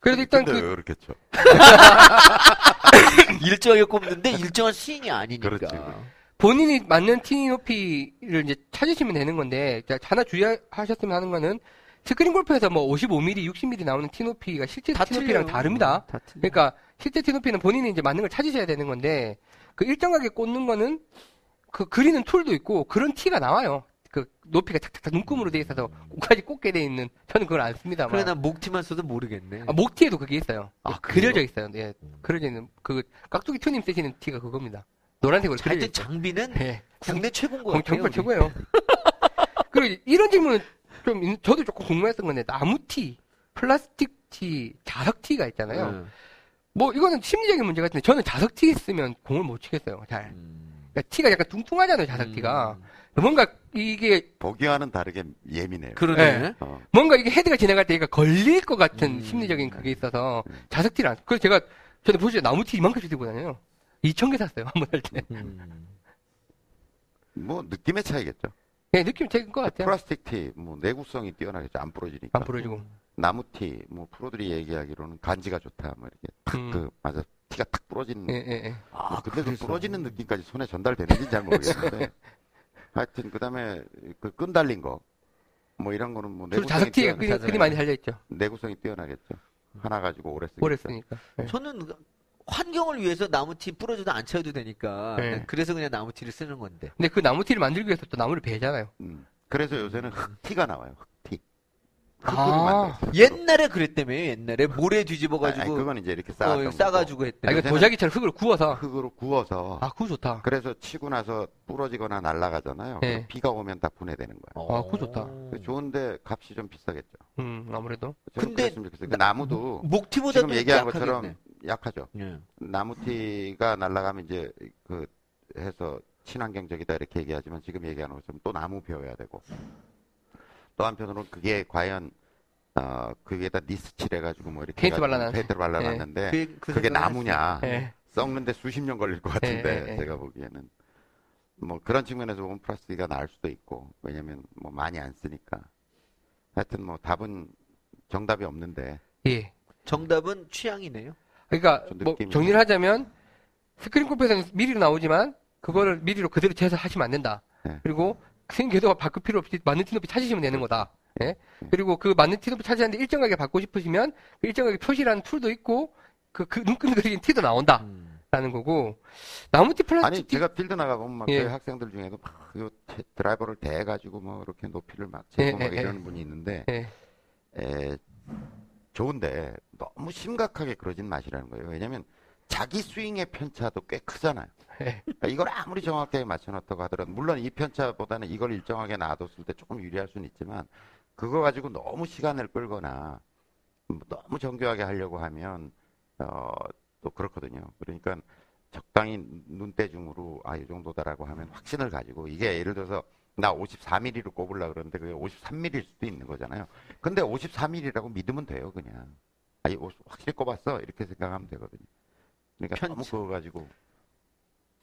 그래도 일단 근데 그 쳐? *laughs* 일정하게 꼽는데 일정한 스윙이 아니니까. 그렇지, 그렇지. 본인이 맞는 티 높이를 이제 찾으시면 되는 건데, 자, 하나 주의하셨으면 하는 거는, 스크린 골프에서 뭐 55mm, 60mm 나오는 티 높이가 실제 다 티 높이랑 틀려요. 다릅니다. 다. 그러니까 실제 티 높이는 본인이 이제 맞는 걸 찾으셔야 되는 건데, 그 일정하게 꽂는 거는 그 그리는 tool도 있고 그런 티가 나와요. 그 높이가 탁탁탁 눈금으로 돼 있어서 끝까지 꽂게 돼 있는 저는 그걸 안 씁니다만. 그래 난 목티만 써도 모르겠네. 아, 목티에도 그게 있어요. 아, 그려져 그래요? 있어요. 예. 그려져 있는 그 깍두기 투님 쓰시는 티가 그겁니다. 노란색으로 그려져 하여튼. 장비는 네. 국내 최고인 것 공- 같아요. 정말 최고예요. *laughs* 그리고 이런 질문은 좀 있- 저도 조금 궁금했던 건데 나무티, 플라스틱티, 자석티가 있잖아요. 응. 뭐 이거는 심리적인 문제 같은데 저는 자석티 쓰면 공을 못 치겠어요. 잘. 음. 그러니까 티가 약간 뚱뚱하잖아요. 자석티가. 음. 뭔가 이게 보기와는 다르게 예민해요. 그러네. 네. 어. 뭔가 이게 헤드가 지나갈 때 얘가 걸릴 것 같은 음. 심리적인 그게 있어서 자석티를 안. 그래서 제가 전에 보시죠 나무티 이만큼씩 들고 다녀요. 2천 개 샀어요 한 번 할 때. 음. 뭐 느낌의 차이겠죠. 그냥 느낌 차인 것 같아요. 플라스틱 티, 뭐 내구성이 뛰어나겠죠. 안 부러지니까. 안 부러지고. 나무 티, 뭐 프로들이 얘기하기로는 간지가 좋다. 뭐 이렇게 음. 그 맞아 티가 탁 부러지는. 예, 예, 예. 아, 근데 그. 부러지는 느낌까지 손에 전달되는지 잘 모르겠는데. *laughs* 하여튼 그다음에 그 끈 달린 거. 뭐 이런 거는 뭐 주로 내구성이 자석 티에 뛰어나, 끈이, 많이 달려 있죠. 내구성이 뛰어나겠죠. 하나 가지고 오래 쓰니까. 오래 쓰니까. 예. 저는 환경을 위해서 나무티 부러져도 안 쳐도 되니까 네. 그래서 그냥 나무티를 쓰는 건데. 근데 그 나무티를 만들기 위해서 또 나무를 베잖아요. 음. 그래서 요새는 흑티가 나와요. 흑티. 아. 옛날에 그랬다며 옛날에 모래 뒤집어가지고 아니, 아니, 그건 이제 이렇게 쌓았던 어, 싸가지고 아, 했대. 이거 요새는- 도자기처럼 흙을 구워서. 흙으로 구워서 아, 그거 좋다. 그래서 치고 나서 부러지거나 날아가잖아요. 네. 비가 오면 다 분해되는 거예요. 아, 그거 좋다. 그래서 좋은데 값이 좀 비싸겠죠. 음, 아무래도. 저는 근데 그랬으면 좋겠어요. 그 나무도 목티보다 지금 얘기한 것처럼 약하죠. 예. 나무티가 날아가면 이제 그 해서 친환경적이다 이렇게 얘기하지만 지금 얘기하는 것처럼 또 나무 베어야 되고 또 한편으로는 그게 과연 어 거기다 니스 칠 해가지고 뭐 이렇게 페인트 해가지고 발라놨- 페인트를 발라놨는데 그- 그 그게 생각을 나무냐 예. 썩는데 수십 년 걸릴 것 같은데 예, 예, 예. 제가 보기에는 뭐 그런 측면에서 보면 플라스틱이 나을 수도 있고 왜냐면 뭐 많이 안 쓰니까 하여튼 뭐 답은 정답이 없는데 예. 정답은 취향이네요. 그러니까, 좀 뭐, 정리를 하자면, 스크린 골프에서는 밀리로 나오지만, 그거를 밀리로 그대로 재서 하시면 안 된다. 네. 그리고, 선생님 궤도가 바꿀 필요 없이 맞는 티높이 찾으시면 되는 거다. 예? 그리고 그 맞는 티높이 찾으는데 일정하게 바꾸고 싶으시면 그 일정하게 표시라는 툴도 있고 그, 그 눈금 그리는 티도 나온다. 음. 라는 거고 나무티 플라스틱 아니 티- 제가 필드 나가보면 막 예. 저희 학생들 중에도 막 테- 드라이버를 대가지고 뭐 이렇게 높이를 막 예, 재고 막 예, 예. 이러는 분이 있는데 예. 에, 좋은데 너무 심각하게 그러진 마시라는 거예요. 왜냐하면 자기 스윙의 편차도 꽤 크잖아요. 예. 그러니까 이걸 아무리 정확하게 맞춰놨다고 하더라도 물론 이 편차보다는 이걸 일정하게 놔뒀을 때 조금 유리할 수는 있지만 그거 가지고 너무 시간을 끌거나 뭐 너무 정교하게 하려고 하면 어, 또 그렇거든요. 그러니까 적당히 눈대중으로 아 이 정도다라고 하면 확신을 가지고 이게 예를 들어서 나 54mm로 꼽으려 그러는데 그게 53mm일 수도 있는 거잖아요. 근데 54mm라고 믿으면 돼요, 그냥. 아, 이 확실히 꼽았어 이렇게 생각하면 되거든요. 그러니까 너무 편차. 그거 가지고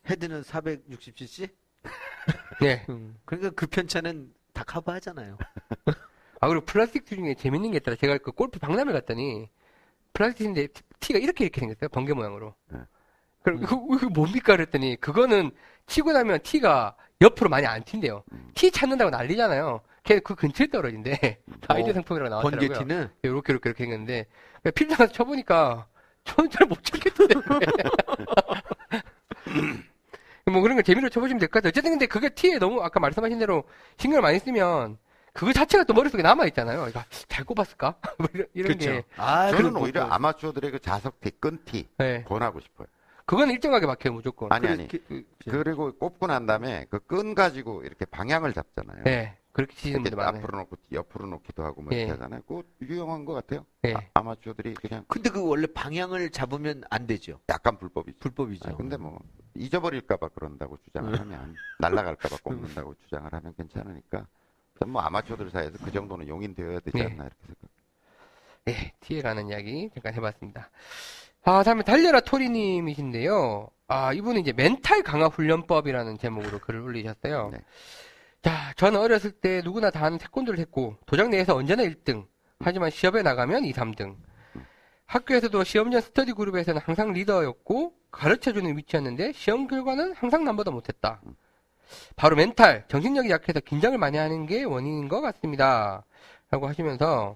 헤드는 460cc? *laughs* 예. 그러니까 그 편차는 다 커버하잖아요. *laughs* 아, 그리고 플라스틱 티 중에 재밌는 게 있더라. 제가 그 골프 박람회 갔더니 플라스틱인데 티가 이렇게 이렇게 생겼어요. 번개 모양으로. 네. 그럼 이거, 이거 뭡니까? 그랬더니 그거는 치고 나면 티가 옆으로 많이 안 튄대요. 음. 티 찾는다고 난리잖아요. 걔 그 근처에 떨어진대. *laughs* 아이디 어, 상품이라고 나왔더라고요. 번개 티는 이렇게 이렇게 이렇게 생겼는데 필드 가서 쳐보니까 저는 잘 못 찾겠던데. *laughs* 뭐 그런 거 재미로 쳐보시면 될 것 같아요. 어쨌든 근데 그게 티에 너무 아까 말씀하신 대로 신경을 많이 쓰면 그거 자체가 또 머릿속에 남아있잖아요. 이거 잘 꼽았을까? *laughs* 뭐 이런, 이런 게. 아, 저는 오히려 뭐- 아마추어들의 그 자석티, 끈티 네. 권하고 싶어요. 그건 일정하게 막혀요, 무조건. 아니 아니. 그- 그- 그리고 꼽고 난 다음에 그 끈 가지고 이렇게 방향을 잡잖아요. 네. 그렇게 치시는 분들 많아요. 앞으로 놓고 옆으로 놓기도 하고 뭐 예. 이렇게 하잖아요. 그거 유용한 것 같아요. 예. 아, 마추어들이 그냥 근데 그 원래 방향을 잡으면 안 되죠. 약간 불법이죠. 불법이죠. 아, 근데 뭐 잊어버릴까봐 그런다고 주장을 음. 하면 날라갈까봐 꼽는다고 주장을 하면 괜찮으니까 뭐 아마추어들 사이에서 그 정도는 용인되어야 되지 예. 않나 이렇게 생각. 예, 티에 관한 이야기 잠깐 해봤습니다. 아, 다음에 달려라 토리님이신데요. 아, 이분은 이제 멘탈 강화 훈련법이라는 제목으로 글을 올리셨어요. 네. 자, 저는 어렸을 때 누구나 다 하는 태권도를 했고, 도장 내에서 언제나 1등. 하지만 시험에 나가면 2, 3등. 학교에서도 시험 전 스터디 그룹에서는 항상 리더였고, 가르쳐주는 위치였는데, 시험 결과는 항상 남보다 못했다. 바로 멘탈, 정신력이 약해서 긴장을 많이 하는 게 원인인 것 같습니다. 라고 하시면서,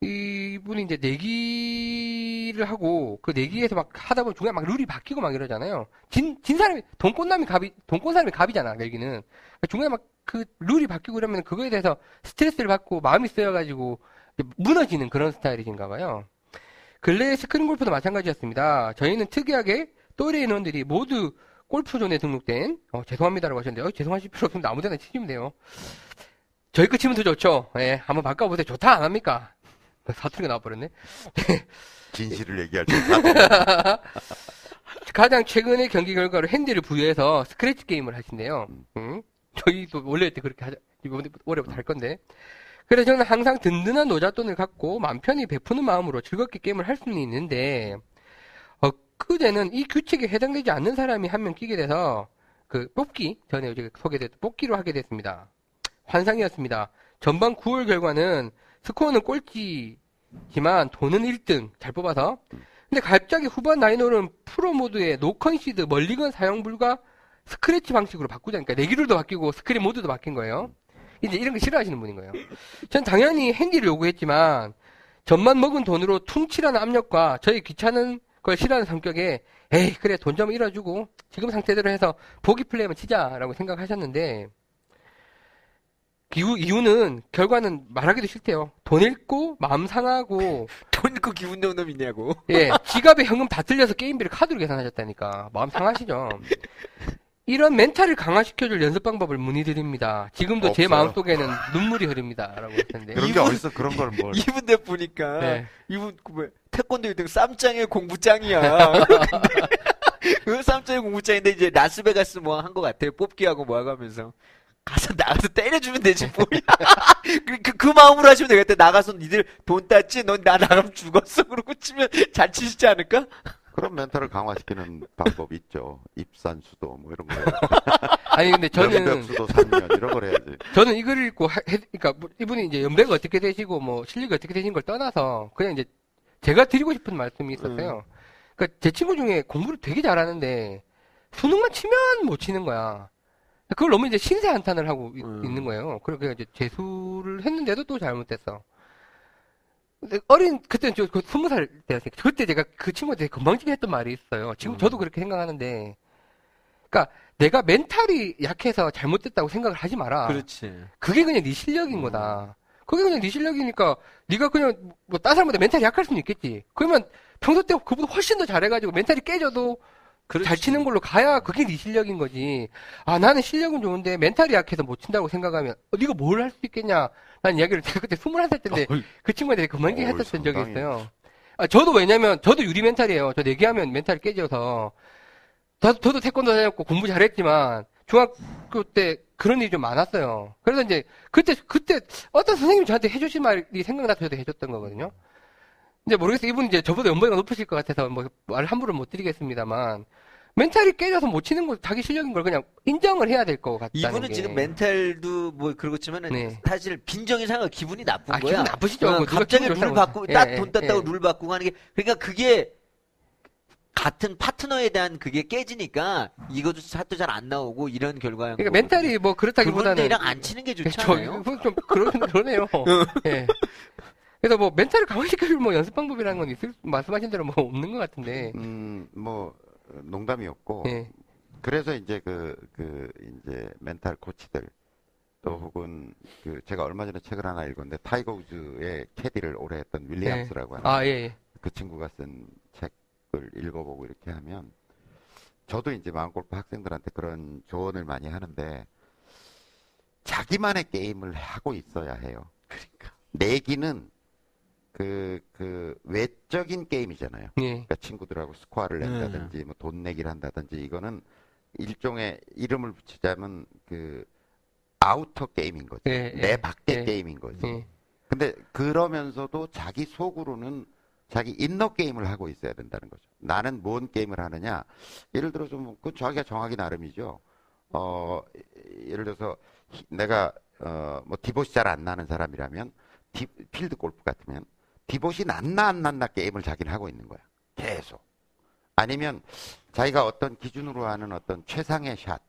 이분이 이제 내기를 하고 그 내기에서 막 하다 보면 중간에 막 룰이 바뀌고 막 이러잖아요. 진, 진 사람이 돈꽃남이 갑이 돈꽃 사람이 갑이잖아 내기는. 그러니까 중간에 막 그 룰이 바뀌고 이러면 그거에 대해서 스트레스를 받고 마음이 쓰여가지고 무너지는 그런 스타일이신가 봐요. 근래 스크린 골프도 마찬가지였습니다. 저희는 특이하게 또래 인원들이 모두 골프존에 등록된 어, 죄송합니다라고 하셨는데 어, 죄송하실 필요 없습니다. 아무데나 치시면 돼요. 저희 거 치면 더 좋죠. 예, 한번 바꿔보세요. 좋다 안 합니까? *laughs* 사투리가 나와버렸네. *laughs* 진실을 얘기할 때 다. *laughs* 가장 최근의 경기 결과로 핸디를 부여해서 스크래치 게임을 하신대요. 음. 저희도 원래 때 그렇게 하자, 이번에 올해부터 할 건데. 그래서 저는 항상 든든한 노잣돈을 갖고 맘 편히 베푸는 마음으로 즐겁게 게임을 할 수는 있는데, 어, 그제는 이 규칙에 해당되지 않는 사람이 한 명 끼게 돼서, 그, 뽑기, 전에 이제 소개됐던 뽑기로 하게 됐습니다. 환상이었습니다. 전반 9홀 결과는 스코어는 꼴찌지만 돈은 1등. 잘 뽑아서. 근데 갑자기 후반 nine홀은 프로 모드의 no concede 멀리건 사용 불가 스크래치 방식으로 바꾸자니까 내기룰도 바뀌고 스크린 모드도 바뀐 거예요. 이제 이런 거 싫어하시는 분인 거예요. 전 당연히 핸디를 요구했지만 전반 먹은 돈으로 퉁치라는 압력과 저의 귀찮은 걸 싫어하는 성격에 에이 그래 돈 좀 잃어주고 지금 상태대로 해서 보기 플레이만 치자라고 생각하셨는데 이유, 이유는 결과는 말하기도 싫대요. 돈 잃고 마음 상하고 *laughs* 돈 있고 기분 좋은 놈 있냐고. *laughs* 예, 지갑에 현금 다 틀려서 게임비를 카드로 계산하셨다니까. 마음 상하시죠? *laughs* 이런 멘탈을 강화시켜줄 연습 방법을 문의드립니다. 지금도 제 없어요. 마음속에는 눈물이 흐릅니다. 라고 했는데. 그런 게 이분- 어딨어 그런 걸 뭘. 이분 대 보니까 네. 이분 그 뭐, 태권도 1등 쌈짱의 공부짱이야. 근데 그 쌈짱의 공부짱인데 이제 라스베가스 뭐 한 것 같아요. 뽑기하고 뭐 하고 하면서 가서 나가서 때려주면 되지 뭐야. *laughs* 그, 그, 그 마음으로 하시면 되겠다. 나가서 니들 돈 땄지? 넌 나 나가면 죽었어. 그러고 치면 잘 치시지 않을까? 그런 멘탈을 강화시키는 방법이 있죠. 입산 수도 뭐 이런 거. *laughs* 아니, 근데 저는, 수도 3년 이런 걸 해야지. 저는 이걸 읽고, 하- 해- 그러니까 뭐 이분이 이제 연배가 어떻게 되시고, 뭐, 실력이 어떻게 되신 걸 떠나서, 그냥 이제 제가 드리고 싶은 말씀이 있었어요. 그러니까 제 친구 중에 공부를 되게 잘하는데, 수능만 치면 못 치는 거야. 그걸 너무 이제 신세 한탄을 하고 이- 음. 있는 거예요. 그렇게 이제 재수를 했는데도 또 잘못됐어. 근데 어린 그때는 저그 스무 살 때였으니까 그때 제가 그 친구한테 건방지게 했던 말이 있어요. 지금 음. 저도 그렇게 생각하는데, 그러니까 내가 멘탈이 약해서 잘못됐다고 생각을 하지 마라. 그렇지. 그게 그냥 네 음. 실력인 거다. 그게 그냥 네 실력이니까 네가 그냥 뭐 다른 사람보다 멘탈이 약할 수는 있겠지. 그러면 평소 때 그보다 훨씬 더 잘해가지고 멘탈이 깨져도 그렇지. 잘 치는 걸로 가야 그게 네 실력인 거지. 아 나는 실력은 좋은데 멘탈이 약해서 못 친다고 생각하면 어, 네가 뭘 할 수 있겠냐. 난 이야기를 제가 그때 21살 때인데 그 친구한테 그만게 어이, 했었던 적이 상당히. 있어요. 아, 저도 왜냐면 저도 유리 멘탈이에요. 저 내기하면 멘탈이 깨져서 저, 저도 태권도 다녔고 공부 잘했지만 중학교 때 그런 일이 좀 많았어요. 그래서 이제 그때 그때 어떤 선생님이 저한테 해주신 말이 생각나서 저도 해줬던 거거든요. 이제 모르겠어요. 이분 이제 저보다 연봉이 높으실 것 같아서 뭐말 함부로 못 드리겠습니다만 멘탈이 깨져서 못 치는 거 자기 실력인 걸 그냥 인정을 해야 될 것 같다는 이분은 게. 지금 멘탈도 뭐 그렇지만은 네. 사실 빈정이 상하 기분이 나쁜 아, 거야. 기분 나쁘시죠. 어, 갑자기 룰 바꾸고 예, 딱 예, 돈 땄다고 예. 룰 바꾸고 하는 게 그러니까 그게 같은 파트너에 대한 그게 깨지니까 이것도 사도 잘 안 나오고 이런 결과인 그러니까. 멘탈이 뭐 그렇다기보다는 그분들이랑 안 치는 게 낫잖아요? 그건 좀 그러, 그러네요. 예. *laughs* 그래서 뭐 멘탈을 강화시켜 줄 뭐 연습 방법이라는 건 있을 말씀하신 대로 뭐 없는 것 같은데. 음, 뭐 농담이었고 예. 그래서 이제 그, 그, 이제 멘탈 코치들 또 혹은 그 제가 얼마 전에 책을 하나 읽었는데 타이거 우즈의 캐디를 오래 했던 윌리엄스라고 하는 아 예. 예. 그 친구가 쓴 책을 읽어보고 이렇게 하면 저도 이제 마음골프 학생들한테 그런 조언을 많이 하는데 자기만의 게임을 하고 있어야 해요. 그러니까 내기는 그, 그 외적인 게임이잖아요. 예. 그러니까 친구들하고 스코어를 네. 낸다든지 뭐 돈내기를 한다든지 이거는 일종의 이름을 붙이자면 그 outer 게임인 거죠. 예, 예. 내 밖의 예. 게임인 거지. 예. 근데 그러면서도 자기 속으로는 자기 인너 게임을 하고 있어야 된다는 거죠. 나는 뭔 게임을 하느냐? 예를 들어 좀, 그 자기가 정하기 나름이죠. 어, 예를 들어서 히- 내가 어, 뭐 디봇이 잘 안 나는 사람이라면 디- 필드 골프 같으면 디봇이 났나 안 났나 게임을 자기는 하고 있는 거야. 계속. 아니면 자기가 어떤 기준으로 하는 어떤 최상의 샷.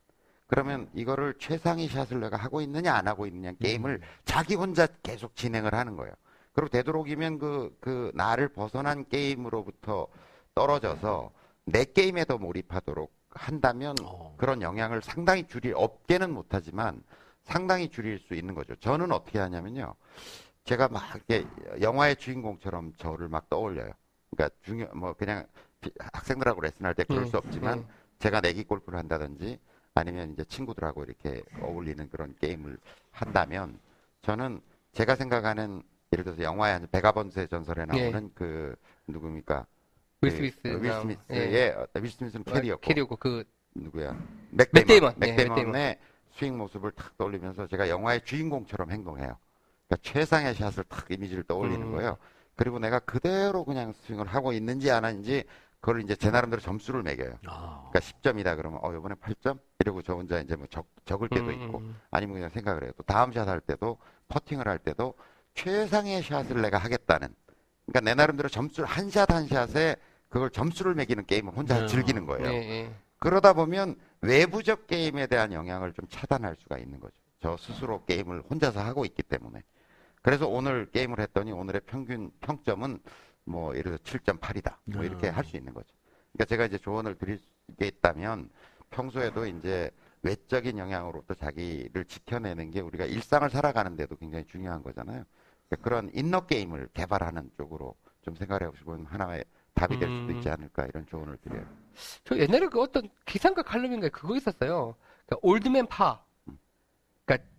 그러면 이거를 최상의 샷을 내가 하고 있느냐 안 하고 있느냐 게임을 자기 혼자 계속 진행을 하는 거예요. 그리고 되도록이면 그, 그 나를 벗어난 게임으로부터 떨어져서 내 게임에 더 몰입하도록 한다면 어. 그런 영향을 상당히 줄일, 없게는 못하지만 상당히 줄일 수 있는 거죠. 저는 어떻게 하냐면요. 제가 막 이렇게 영화의 주인공처럼 저를 막 떠올려요. 그러니까 중요, 뭐 그냥 비- 학생들하고 레슨할 때 그럴 음, 수 없지만 음. 제가 내기 골프를 한다든지 아니면 이제 친구들하고 이렇게 어울리는 그런 게임을 한다면 저는 제가 생각하는 예를 들어서 영화에 한 배거 밴스의 전설에 나오는 그 누굽니까? 윌 그, 스미스. 어, 윌 스미스의 예. 어, 윌 스미스는 캐디였고 캐디였고 그 누구야? 맥 맥데이먼. 데이먼. 예, 맷 데이먼의 스윙 모습을 탁 떠올리면서 제가 영화의 주인공처럼 행동해요. 그러니까 최상의 샷을 탁 이미지를 떠올리는 음. 거예요. 그리고 내가 그대로 그냥 스윙을 하고 있는지 안 하는지 그걸 이제 제 나름대로 점수를 매겨요. 아. 그러니까 10점이다 그러면 어 이번에 8점 이러고 저 혼자 이제 뭐 적, 적을 때도 음, 있고 음. 아니면 그냥 생각을 해요. 또 다음 샷 할 때도 퍼팅을 할 때도 최상의 샷을 내가 하겠다는 그러니까 내 나름대로 점수를 한 샷 한 샷에 그걸 점수를 매기는 게임을 혼자 네. 즐기는 거예요. 예, 예. 그러다 보면 외부적 게임에 대한 영향을 좀 차단할 수가 있는 거죠. 저 스스로 게임을 혼자서 하고 있기 때문에. 그래서 오늘 게임을 했더니 오늘의 평균 평점은 뭐 예를 들어 7.8이다. 뭐 이렇게 아. 할수 있는 거죠. 그러니까 제가 이제 조언을 드릴 게 있다면 평소에도 이제 외적인 영향으로부터 자기를 지켜내는 게 우리가 일상을 살아가는데도 굉장히 중요한 거잖아요. 그러니까 그런 inner 게임을 개발하는 쪽으로 좀 생각해 보시면 하나의 답이 될 수도 음. 있지 않을까 이런 조언을 드려요. 저 옛날에 그 어떤 기상과 칼럼인가 그거 있었어요. 그러니까 Old Man Par. 그러니까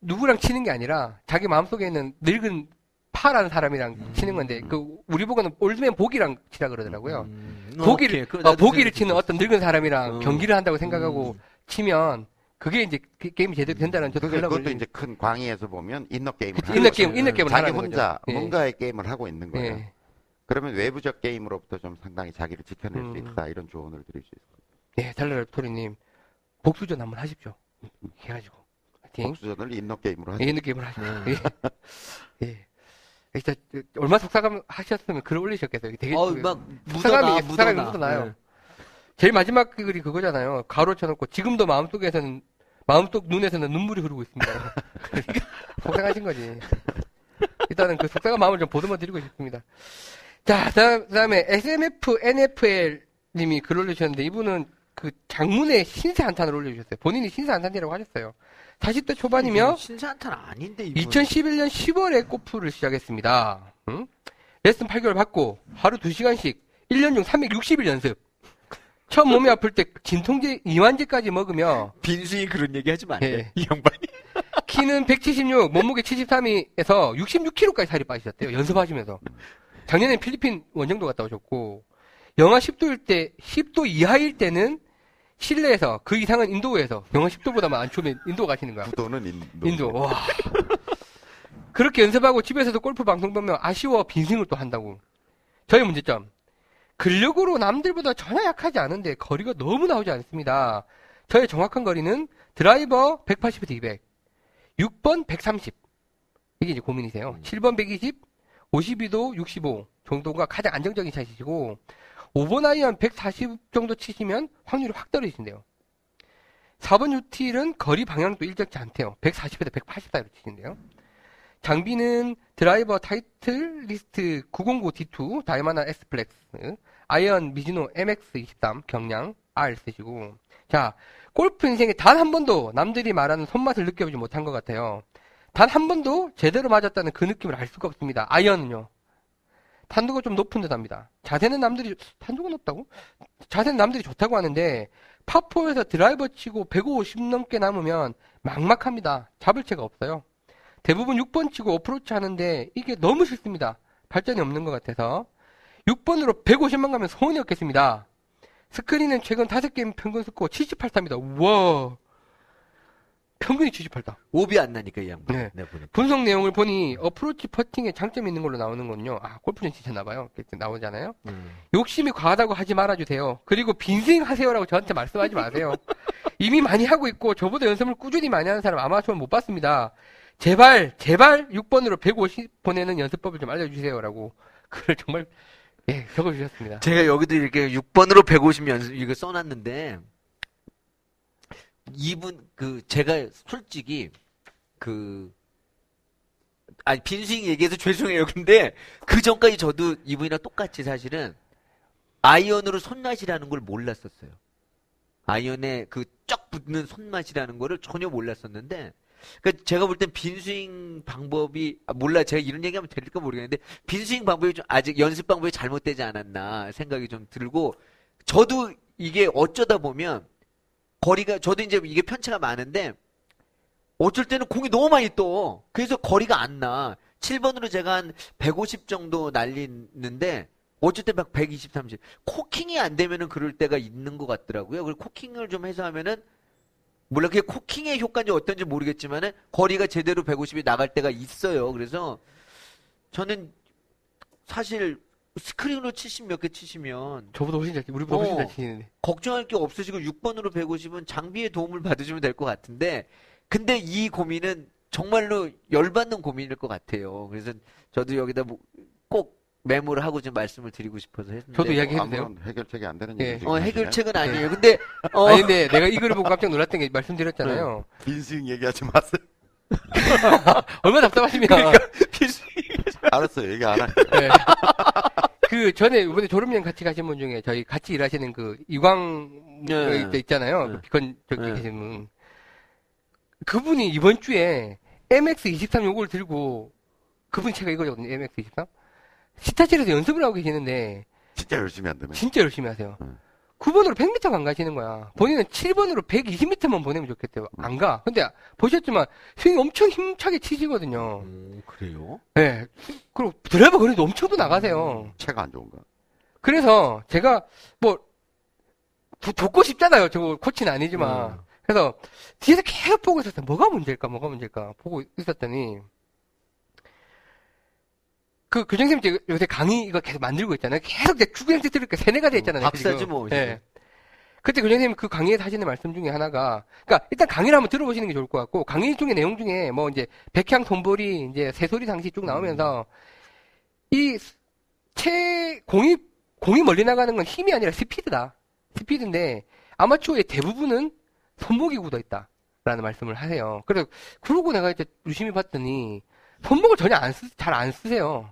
누구랑 치는 게 아니라 자기 마음속에 있는 늙은 파라는 사람이랑 치는 건데 그 우리 보고는 Old Man Bogey랑 치라 그러더라고요. 음, 보기를 오케이. 그거 어, 보기를 치는 어떤 늙은 사람이랑 어. 경기를 한다고 생각하고 음. 치면 그게 이제 그 게임이 제대로 된다는 저도 그게, 그것도 이제 큰 광의에서 보면 인너 게임을 인너 거죠. 게임, 인너 게임을 자기 혼자 거죠. 예. 뭔가의 게임을 하고 있는 거예요. 예. 그러면 외부적 게임으로부터 좀 상당히 자기를 지켜낼 수 음. 있다 이런 조언을 드릴 수 있어요. 예, 달라라 토리님 복수전 한번 하십시오. 해가지고 파이팅. 복수전을 인너 게임으로 하죠. 예, 느낌을 하시죠. 네. 예. 예. 진짜 얼마 속삭임 하셨으면 글 올리셨겠어요. 되게 어, 그- 막 묻어나, 속삭임이 묻어나. 묻어나요. 네. 제일 마지막 글이 그거잖아요. 가로 쳐놓고 지금도 마음속에서는 마음속 눈에서는 눈물이 흐르고 있습니다. *laughs* 속상하신 거지. 일단은 그 속상한 마음을 좀 보듬어 드리고 싶습니다. 자, 그 다음에 SMF NFL 님이 글 올려주셨는데 이분은 그 장문의 신세 한탄을 올려주셨어요. 본인이 신세 한탄이라고 하셨어요. 40대 초반이며 신세한탄 아닌데 이분. 2011년 10월에 골프를 시작했습니다. 응? 레슨 8개월 받고 하루 2시간씩 1년 중 360일 연습. 처음 몸이 아플 때 진통제 이완제까지 먹으며 빈수이 그런 얘기 하지 마세요. 예. 이 양반이. 키는 176, 몸무게 73에서 66kg까지 살이 빠지셨대요. 연습하시면서. 작년에 필리핀 원정도 갔다 오셨고 영하 10도일 때 10도 이하일 때는 실내에서 그 이상은 인도에서 영하 10도보다만 안 추우면 인도 가시는 거야. 구도는 인도. 인도. 와. *laughs* 그렇게 연습하고 집에서도 골프 방송 보면 아쉬워 빈승을 또 한다고. 저의 문제점. 근력으로 남들보다 전혀 약하지 않은데 거리가 너무 나오지 않습니다. 저의 정확한 거리는 드라이버 180에서 200, 6번 130. 이게 이제 고민이세요. 7번 120, 52도 65 정도가 가장 안정적인 샷이시고 5번 아이언 140 정도 치시면 확률이 확 떨어지신대요. 4번 유틸은 거리 방향도 일정치 않대요. 140에서 180 사이로 치신대요. 장비는 드라이버 타이틀리스트 909 D2 다이마나 S flex 아이언 미즈노 MX23 경량 R 쓰시고 자 골프 인생에 단 한 번도 남들이 말하는 손맛을 느껴보지 못한 것 같아요. 단 한 번도 제대로 맞았다는 그 느낌을 알 수가 없습니다. 아이언은요. 탄도가 좀 높은 듯 합니다. 자세는 남들이, 탄도가 높다고? 자세는 남들이 좋다고 하는데, 파4에서 드라이버 치고 150 넘게 남으면 막막합니다. 잡을 채가 없어요. 대부분 6번 치고 어프로치 하는데, 이게 너무 싫습니다. 발전이 없는 것 같아서. 6번으로 150만 가면 소원이 없겠습니다. 스크린은 최근 5게임 평균 스코어 78타입니다. 우와. 평균이 78타. 오비 안 나니까 이 양반. 네. 내가 보니까. 분석 내용을 보니 어프로치 퍼팅에 장점이 있는 걸로 나오는 건요. 아, 골프는 치셨나봐요. 이렇게 나오잖아요. 음. 욕심이 과하다고 하지 말아주세요. 그리고 빈스윙 하세요라고 저한테 말씀하지 마세요. 이미 많이 하고 있고 저보다 연습을 꾸준히 많이 하는 사람 아마추어 못 봤습니다. 제발 제발 6번으로 150 보내는 연습법을 좀 알려주세요라고 글을 정말 예 적어주셨습니다. 제가 여기도 이렇게 6번으로 150 연습 이거 써놨는데 이분 그 제가 솔직히 그 아니 빈스윙 얘기해서 죄송해요. 근데 그 전까지 저도 이분이랑 똑같이 사실은 아이언으로 손맛이라는 걸 몰랐었어요. 아이언에 그 쫙 붙는 손맛이라는 거를 전혀 몰랐었는데 그러니까 제가 볼 땐 빈스윙 방법이 아, 몰라 제가 이런 얘기하면 될까 모르겠는데 빈스윙 방법이 좀 아직 연습 방법이 잘못되지 않았나 생각이 좀 들고 저도 이게 어쩌다 보면 거리가 저도 이제 이게 편차가 많은데 어쩔 때는 공이 너무 많이 떠 그래서 거리가 안 나. 7번으로 제가 한 150 정도 날리는데 어쩔 때막 120, 30. 코킹이 안 되면은 그럴 때가 있는 것 같더라고요. 그리고 코킹을 좀 해서 하면은 물론 그게 코킹의 효과인지 어떤지 모르겠지만은 거리가 제대로 150이 나갈 때가 있어요. 그래서 저는 사실 스크린으로 70몇 개 치시면 저보다 훨씬 잘 치- 우리보다 훨씬 어. 잘 치는데 걱정할 게 없으시고 6번으로 150은 장비의 도움을 받으시면 될 것 같은데 근데 이 고민은 정말로 열받는 고민일 것 같아요. 그래서 저도 여기다 뭐 꼭 메모를 하고 좀 말씀을 드리고 싶어서 했는데 저도 이야기- 얘기해도 돼요? 아무런 해결책이 안 되는 예. 얘기 어, 해결책은 아니에요. 근데 어, 아니 근데 내가 이 글을 보고 깜짝 놀랐던 게 말씀드렸잖아요. 빈스윙 얘기하지 마세요. *laughs* 얼마나 답답하시면 알았어요. 얘기 안 할게요. 네. 그 전에 이번에 졸업여행 같이 가신 분 중에 저희 같이 일하시는 그 이광 네. 그 있잖아요. 네. 그 비컨 저기 네. 계신 분. 그분이 이번 주에 MX23 요걸 들고 그분 제가 이거거든요. MX23. 스타실에서 연습을 하고 계시는데 진짜 열심히 한다며. 진짜 열심히 하세요. 음. 9번으로 100m 안 가시는 거야. 본인은 7번으로 120m만 보내면 좋겠대요. 안 가. 근데 보셨지만 스윙 엄청 힘차게 치시거든요. 음, 그래요? 네. 그리고 드라이버 거리도 엄청 또 나가세요. 체가 안 좋은가? 그래서 제가 뭐 도, 돕고 싶잖아요. 저 코치는 아니지만. 음. 그래서 뒤에서 계속 보고 있었어요. 뭐가 문제일까? 뭐가 문제일까? 보고 있었더니 그 교장선생님 요새 강의 이거 계속 만들고 있잖아요. 계속 이제 주구장창 들으니까 세네가 돼 있잖아요. 박사지. 뭐, 예. 그때 교장선생님 그 강의에서 하시는 말씀 중에 하나가, 그러니까 일단 강의를 한번 들어보시는 게 좋을 것 같고, 강의 중에 내용 중에 뭐 이제 백향 돈벌이 이제 새소리 상시 쭉 나오면서 이채 공이 공이 멀리 나가는 건 힘이 아니라 스피드다. 스피드인데 아마추어의 대부분은 손목이 굳어 있다. 라는 말씀을 하세요. 그래서, 그러고 내가 이제 유심히 봤더니, 손목을 전혀 안 쓰, 잘 안 쓰세요.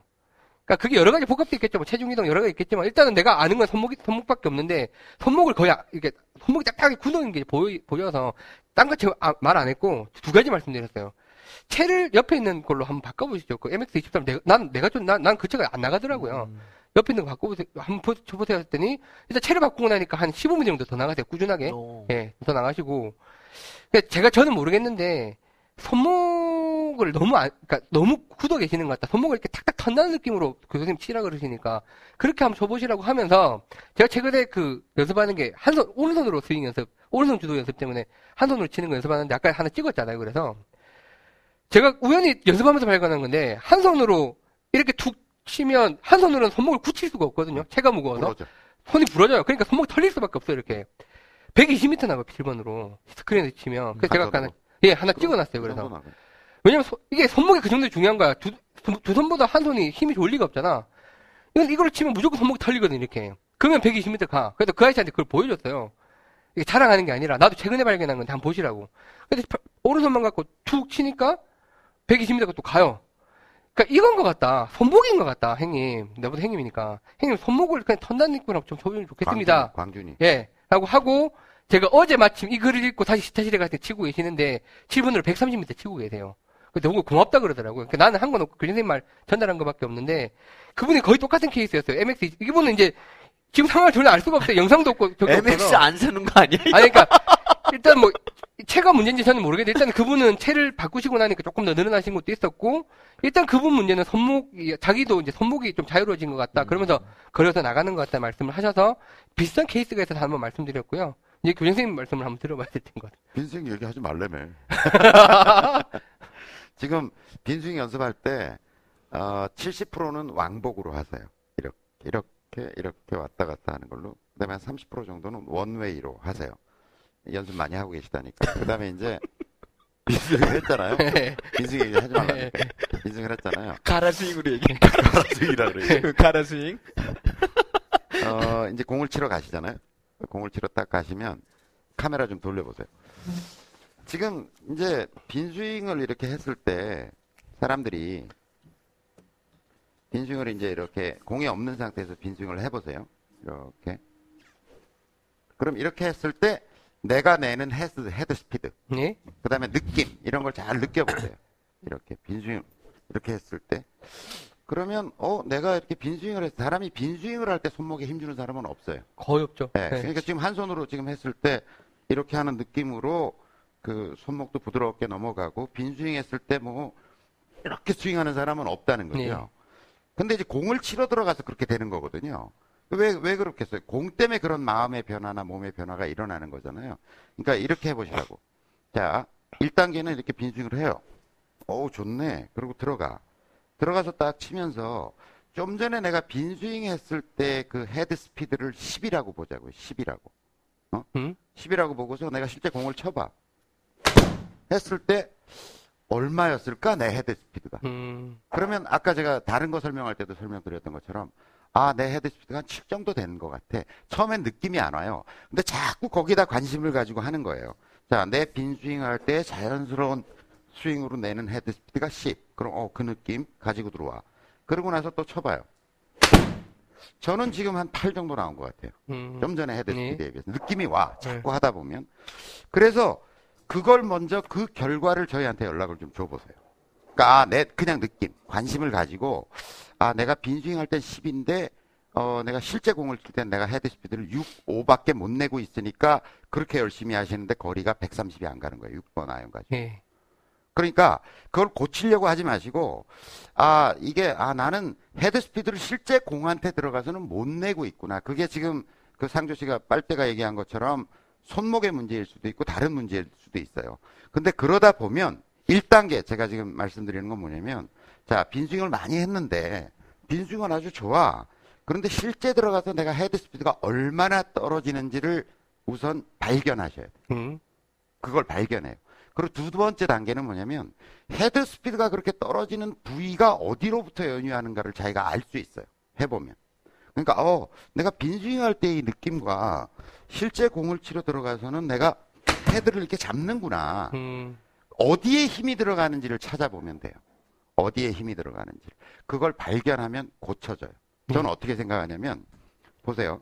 그러니까 그게 여러 가지 복합도 있겠죠. 뭐 체중 이동 여러 가지 있겠지만 일단은 내가 아는 건 손목이 손목밖에 없는데 손목을 거의 아- 이렇게 손목이 딱딱하게 굳어있는 게 보이, 보여서 딴거말안 했고 두 가지 말씀드렸어요. 채를 옆에 있는 걸로 한번 바꿔보시죠. 그 MX23 내가, 난 내가 좀난그 채가 안 나가더라고요. 음. 옆에 있는 거 바꿔보세요. 한번 보- 쳐보세요 했더니 일단 채를 바꾸고 나니까 한 15분 정도 더 나가세요. 꾸준하게. 어. 예, 더 나가시고. 그러니까 제가 저는 모르겠는데, 손목 을 너무 안, 그러니까 너무 굳어 계시는 것 같다. 손목을 이렇게 탁탁 턴다는 느낌으로 교수님 치라 그러시니까, 그렇게 한번 쳐보시라고 하면서, 제가 최근에 그 연습하는 게, 한 손, 오른손으로 스윙 연습, 오른손 주도 연습 때문에 한 손으로 치는 거 연습하는데, 아까 하나 찍었잖아요. 그래서, 제가 우연히 연습하면서 발견한 건데, 한 손으로 이렇게 툭 치면, 한 손으로는 손목을 굳힐 수가 없거든요. 체가 무거워서. 부러져. 손이 부러져요. 그러니까 손목이 털릴 수밖에 없어요, 이렇게. 120m 나가요, 7번으로. 스크린에서 치면. 그래서 제가 아까, 한손으로? 예, 하나 찍어놨어요, 그 그래서. 왜냐면, 소- 이게 손목이 그 정도 중요한 거야. 두, 두, 두 손보다 한 손이 힘이 좋을 리가 없잖아. 이건 이걸 치면 무조건 손목이 털리거든, 이렇게. 그러면 120m 가. 그래서 그 아저씨한테 그걸 보여줬어요. 이게 자랑하는 게 아니라, 나도 최근에 발견한 건데 한번 보시라고. 파- 오른손만 갖고 툭 치니까 120m가 또 가요. 그러니까 이건 것 같다. 손목인 것 같다, 형님. 나보다 형님이니까. 형님, 손목을 그냥 턴다는 느낌으로 좀 줘주면 좋겠습니다. 광준이. 광준 이. 예. 라고 하고, 제가 어제 마침 이 글을 읽고 다시 시타실에 가서 치고 계시는데, 7분으로 130m 치고 계세요. 그 너무 고맙다 그러더라고요. 그러니까 나는 한 건 없고, 교수님 말 전달한 것밖에 없는데, 그분이 거의 똑같은 케이스였어요. MX, 이분은 이제, 지금 상황을 전혀 알 수가 없어요. 영상도 없고, 저기 MX 없어서. 안 쓰는 거 아니야? 아니, 그러니까, 일단 뭐, 채가 문제인지 저는 모르겠는데, 일단 그분은 채를 바꾸시고 나니까 조금 더 늘어나신 것도 있었고, 일단 그분 문제는 손목이, 자기도 이제 손목이 좀 자유로워진 것 같다. 그러면서 걸어서 나가는 것 같다 말씀을 하셔서, 비슷한 케이스가 있어서 한번 말씀드렸고요. 이제 교장선생님 말씀을 한번 들어봐야 될것 같아요. 빈스윙 얘기하지 말래며. *laughs* 지금 빈스윙 연습할 때, 어, 70%는 왕복으로 하세요. 이렇게, 이렇게, 이렇게 왔다 갔다 하는 걸로. 그 다음에 한 30% 정도는 원웨이로 하세요. 연습 많이 하고 계시다니까. 그 다음에 이제, *laughs* 빈스윙을 했잖아요. 빈스윙 얘기 하지 말라니까. 빈스윙을 했잖아요. 가라스윙으로 얘기해. 가라스윙이라 그래. 가라스윙. 어, 이제 공을 치러 가시잖아요. 공을 치러 딱 가시면 카메라 좀 돌려보세요. 지금 이제 빈 스윙을 이렇게 했을 때 사람들이 빈 스윙을 이제 이렇게 공이 없는 상태에서 빈 스윙을 해보세요. 이렇게. 그럼 이렇게 했을 때 내가 내는 헤드, 헤드 스피드, 예? 그 다음에 느낌, 이런 걸 잘 느껴보세요. 이렇게 빈 스윙, 이렇게 했을 때. 그러면, 어, 내가 이렇게 빈 스윙을 해서, 사람이 빈 스윙을 할 때 손목에 힘주는 사람은 없어요. 거의 없죠. 네, 네. 그러니까 지금 한 손으로 지금 했을 때, 이렇게 하는 느낌으로 그 손목도 부드럽게 넘어가고, 빈 스윙 했을 때 뭐, 이렇게 스윙하는 사람은 없다는 거죠. 네. 근데 이제 공을 치러 들어가서 그렇게 되는 거거든요. 왜, 왜 그렇겠어요? 공 때문에 그런 마음의 변화나 몸의 변화가 일어나는 거잖아요. 그러니까 이렇게 해보시라고. 자, 1단계는 이렇게 빈스윙을 해요. 어우, 좋네. 그리고 들어가. 들어가서 딱 치면서 좀 전에 내가 빈스윙 했을 때 그 헤드 스피드를 10이라고 보자고요. 10이라고. 어? 음? 10이라고 보고서 내가 실제 공을 쳐봐. 했을 때 얼마였을까? 내 헤드 스피드가. 음, 그러면 아까 제가 다른 거 설명할 때도 설명드렸던 것처럼 아, 내 헤드 스피드가 한 7 정도 되는 것 같아. 처음엔 느낌이 안 와요. 근데 자꾸 거기다 관심을 가지고 하는 거예요. 자, 내 빈 스윙 할 때 자연스러운 스윙으로 내는 헤드 스피드가 10. 그럼 어, 그 느낌 가지고 들어와. 그러고 나서 또 쳐봐요. 저는 지금 한 8 정도 나온 것 같아요. 음. 좀 전에 헤드 네. 스피드에 비해서 느낌이 와 자꾸 하다 보면 그래서 그걸 먼저 그 결과를 저희한테 연락을 좀 줘보세요. 그러니까 아, 내 그냥 느낌 관심을 가지고 아 내가 빈스윙 할 땐 10인데 어 내가 실제 공을 칠 땐 내가 헤드 스피드를 6, 5밖에 못 내고 있으니까 그렇게 열심히 하시는데 거리가 130이 안 가는 거예요. 6번 아이언 가지고. 예. 그러니까 그걸 고치려고 하지 마시고 아 이게 아 나는 헤드 스피드를 실제 공한테 들어가서는 못 내고 있구나. 그게 지금 그 상조 씨가 빨대가 얘기한 것처럼 손목의 문제일 수도 있고 다른 문제일 수도 있어요. 근데 그러다 보면 1단계 제가 지금 말씀드리는 건 뭐냐면 자 빈스윙을 많이 했는데 빈스윙은 아주 좋아. 그런데 실제 들어가서 내가 헤드 스피드가 얼마나 떨어지는지를 우선 발견하셔야 돼요. 음. 그걸 발견해요. 그리고 두 번째 단계는 뭐냐면 헤드 스피드가 그렇게 떨어지는 부위가 어디로부터 연유하는가를 자기가 알 수 있어요. 해보면. 그러니까 어 내가 빈스윙 할때이 느낌과 실제 공을 치러 들어가서는 내가 헤드를 이렇게 잡는구나. 음, 어디에 힘이 들어가는지를 찾아보면 돼요. 어디에 힘이 들어가는지. 그걸 발견하면 고쳐져요. 저는 어떻게 생각하냐면, 보세요.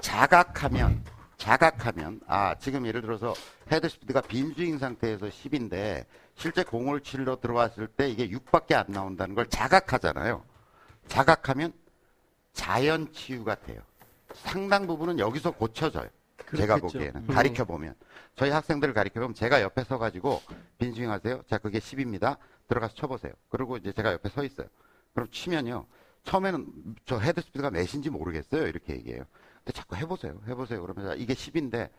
자각하면, 자각하면, 아, 지금 예를 들어서 헤드 스피드가 빈스윙 상태에서 10인데, 실제 공을 치러 들어왔을 때 이게 6밖에 안 나온다는 걸 자각하잖아요. 자각하면 자연 치유가 돼요. 상당 부분은 여기서 고쳐져요. 제가 그렇겠죠. 보기에는. 음. 가르쳐 보면. 저희 학생들을 가르쳐 보면 제가 옆에 서 가지고 빈스윙 하세요. 자, 그게 10입니다. 들어가서 쳐보세요. 그리고 이제 제가 옆에 서 있어요. 그럼 치면요. 처음에는 저 헤드 스피드가 몇인지 모르겠어요. 이렇게 얘기해요. 근데 자꾸 해보세요. 해보세요. 그러면 이게 10인데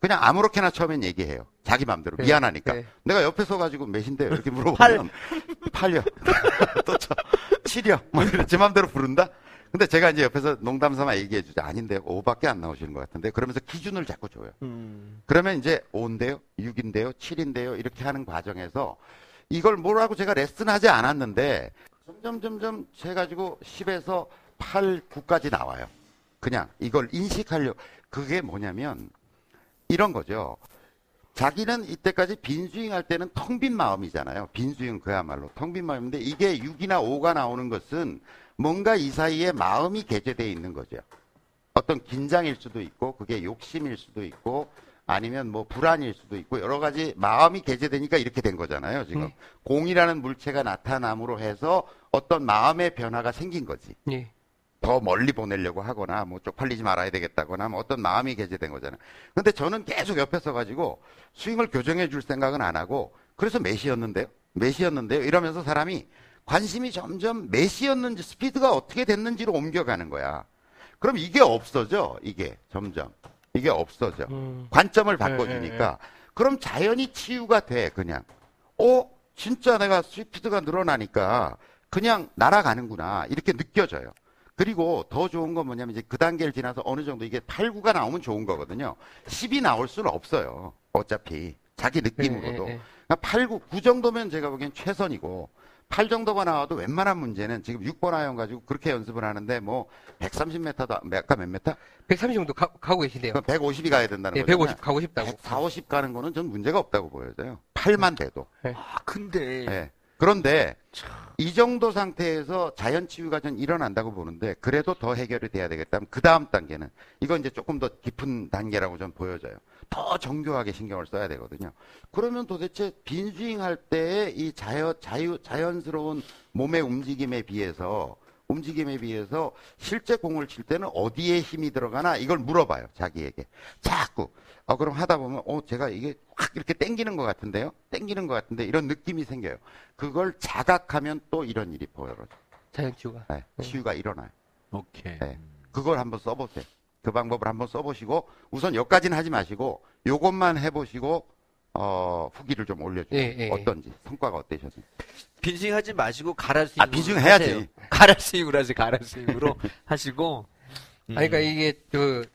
그냥 아무렇게나 처음엔 얘기해요. 자기 마음대로. 네, 미안하니까. 네. 내가 옆에 서가지고 몇인데요? 이렇게 물어보면 8려. *laughs* 또 쳐. 7려. 뭐 이런 제 마음대로 부른다? 근데 제가 이제 옆에서 농담 삼아 얘기해 주죠. 아닌데요. 5밖에 안 나오시는 것 같은데. 그러면서 기준을 자꾸 줘요. 음. 그러면 이제 5인데요, 6인데요, 7인데요, 이렇게 하는 과정에서 이걸 뭐라고 제가 레슨하지 않았는데 점점 점점 제 가지고 10에서 8, 9까지 나와요. 그냥 이걸 인식하려 그게 뭐냐면 이런 거죠. 자기는 이때까지 빈스윙 할 때는 텅 빈 마음이잖아요. 빈스윙 그야말로 텅 빈 마음인데 이게 6이나 5가 나오는 것은 뭔가 이 사이에 마음이 개재되어 있는 거죠. 어떤 긴장일 수도 있고 그게 욕심일 수도 있고 아니면 뭐 불안일 수도 있고 여러 가지 마음이 개재되니까 이렇게 된 거잖아요. 지금 음. 공이라는 물체가 나타남으로 해서 어떤 마음의 변화가 생긴 거지. 예. 더 멀리 보내려고 하거나 뭐 쪽팔리지 말아야 되겠다거나 뭐 어떤 마음이 개재된 거잖아요. 근데 저는 계속 옆에 서가지고 스윙을 교정해 줄 생각은 안 하고 그래서 메시였는데요. 메시였는데요. 이러면서 사람이 관심이 점점 메시였는지 스피드가 어떻게 됐는지로 옮겨가는 거야. 그럼 이게 없어져. 이게 점점. 이게 없어져. 음. 관점을 예, 바꿔주니까 그럼 자연히 치유가 돼 그냥 어 진짜 내가 스피드가 늘어나니까 그냥 날아가는구나 이렇게 느껴져요 그리고 더 좋은 건 뭐냐면 이제 그 단계를 지나서 어느 정도 이게 8, 9가 나오면 좋은 거거든요 10이 나올 수는 없어요 어차피 자기 느낌으로도 예, 예, 예. 그러니까 8, 9, 9 정도면 제가 보기엔 최선이고 8 정도가 나와도 웬만한 문제는 지금 6번 아이언 가지고 그렇게 연습을 하는데 뭐 130m도 아까 몇 메타? 130 정도 가, 가고 계신데요. 그럼 150이 가야 된다는 예, 거죠. 150 가고 싶다고. 140, 50 가는 거는 전 문제가 없다고 보여져요. 8만 돼도. 아, 근데 예. 그런데 이 정도 상태에서 자연 치유가 전 일어난다고 보는데 그래도 더 해결이 돼야 되겠다면 그 다음 단계는 이건 이제 조금 더 깊은 단계라고 전 보여져요. 더 정교하게 신경을 써야 되거든요. 그러면 도대체 빈스윙 할 때의 이 자연, 자유, 자연스러운 몸의 움직임에 비해서 움직임에 비해서 실제 공을 칠 때는 어디에 힘이 들어가나 이걸 물어봐요 자기에게. 자꾸. 어 그럼 하다 보면 어 제가 이게 확 이렇게 땡기는 것 같은데요? 땡기는 것 같은데 이런 느낌이 생겨요. 그걸 자각하면 또 이런 일이 보여요 자연 치유가. 네, 치유가 일어나요. 오케이. 네. 그걸 한번 써보세요. 그 방법을 한번 써보시고 우선 여기까지는 하지 마시고 요것만 해보시고 어 후기를 좀 올려주세요 예, 예, 예. 어떤지 성과가 어떠셨는지 빈스윙 하지 마시고 가라 스윙. 아, 빈스윙 해야지. 가라 스윙으로 하세요. 가라 스윙으로 *laughs* 하시고. 음. 아니, 그러니까 이게 그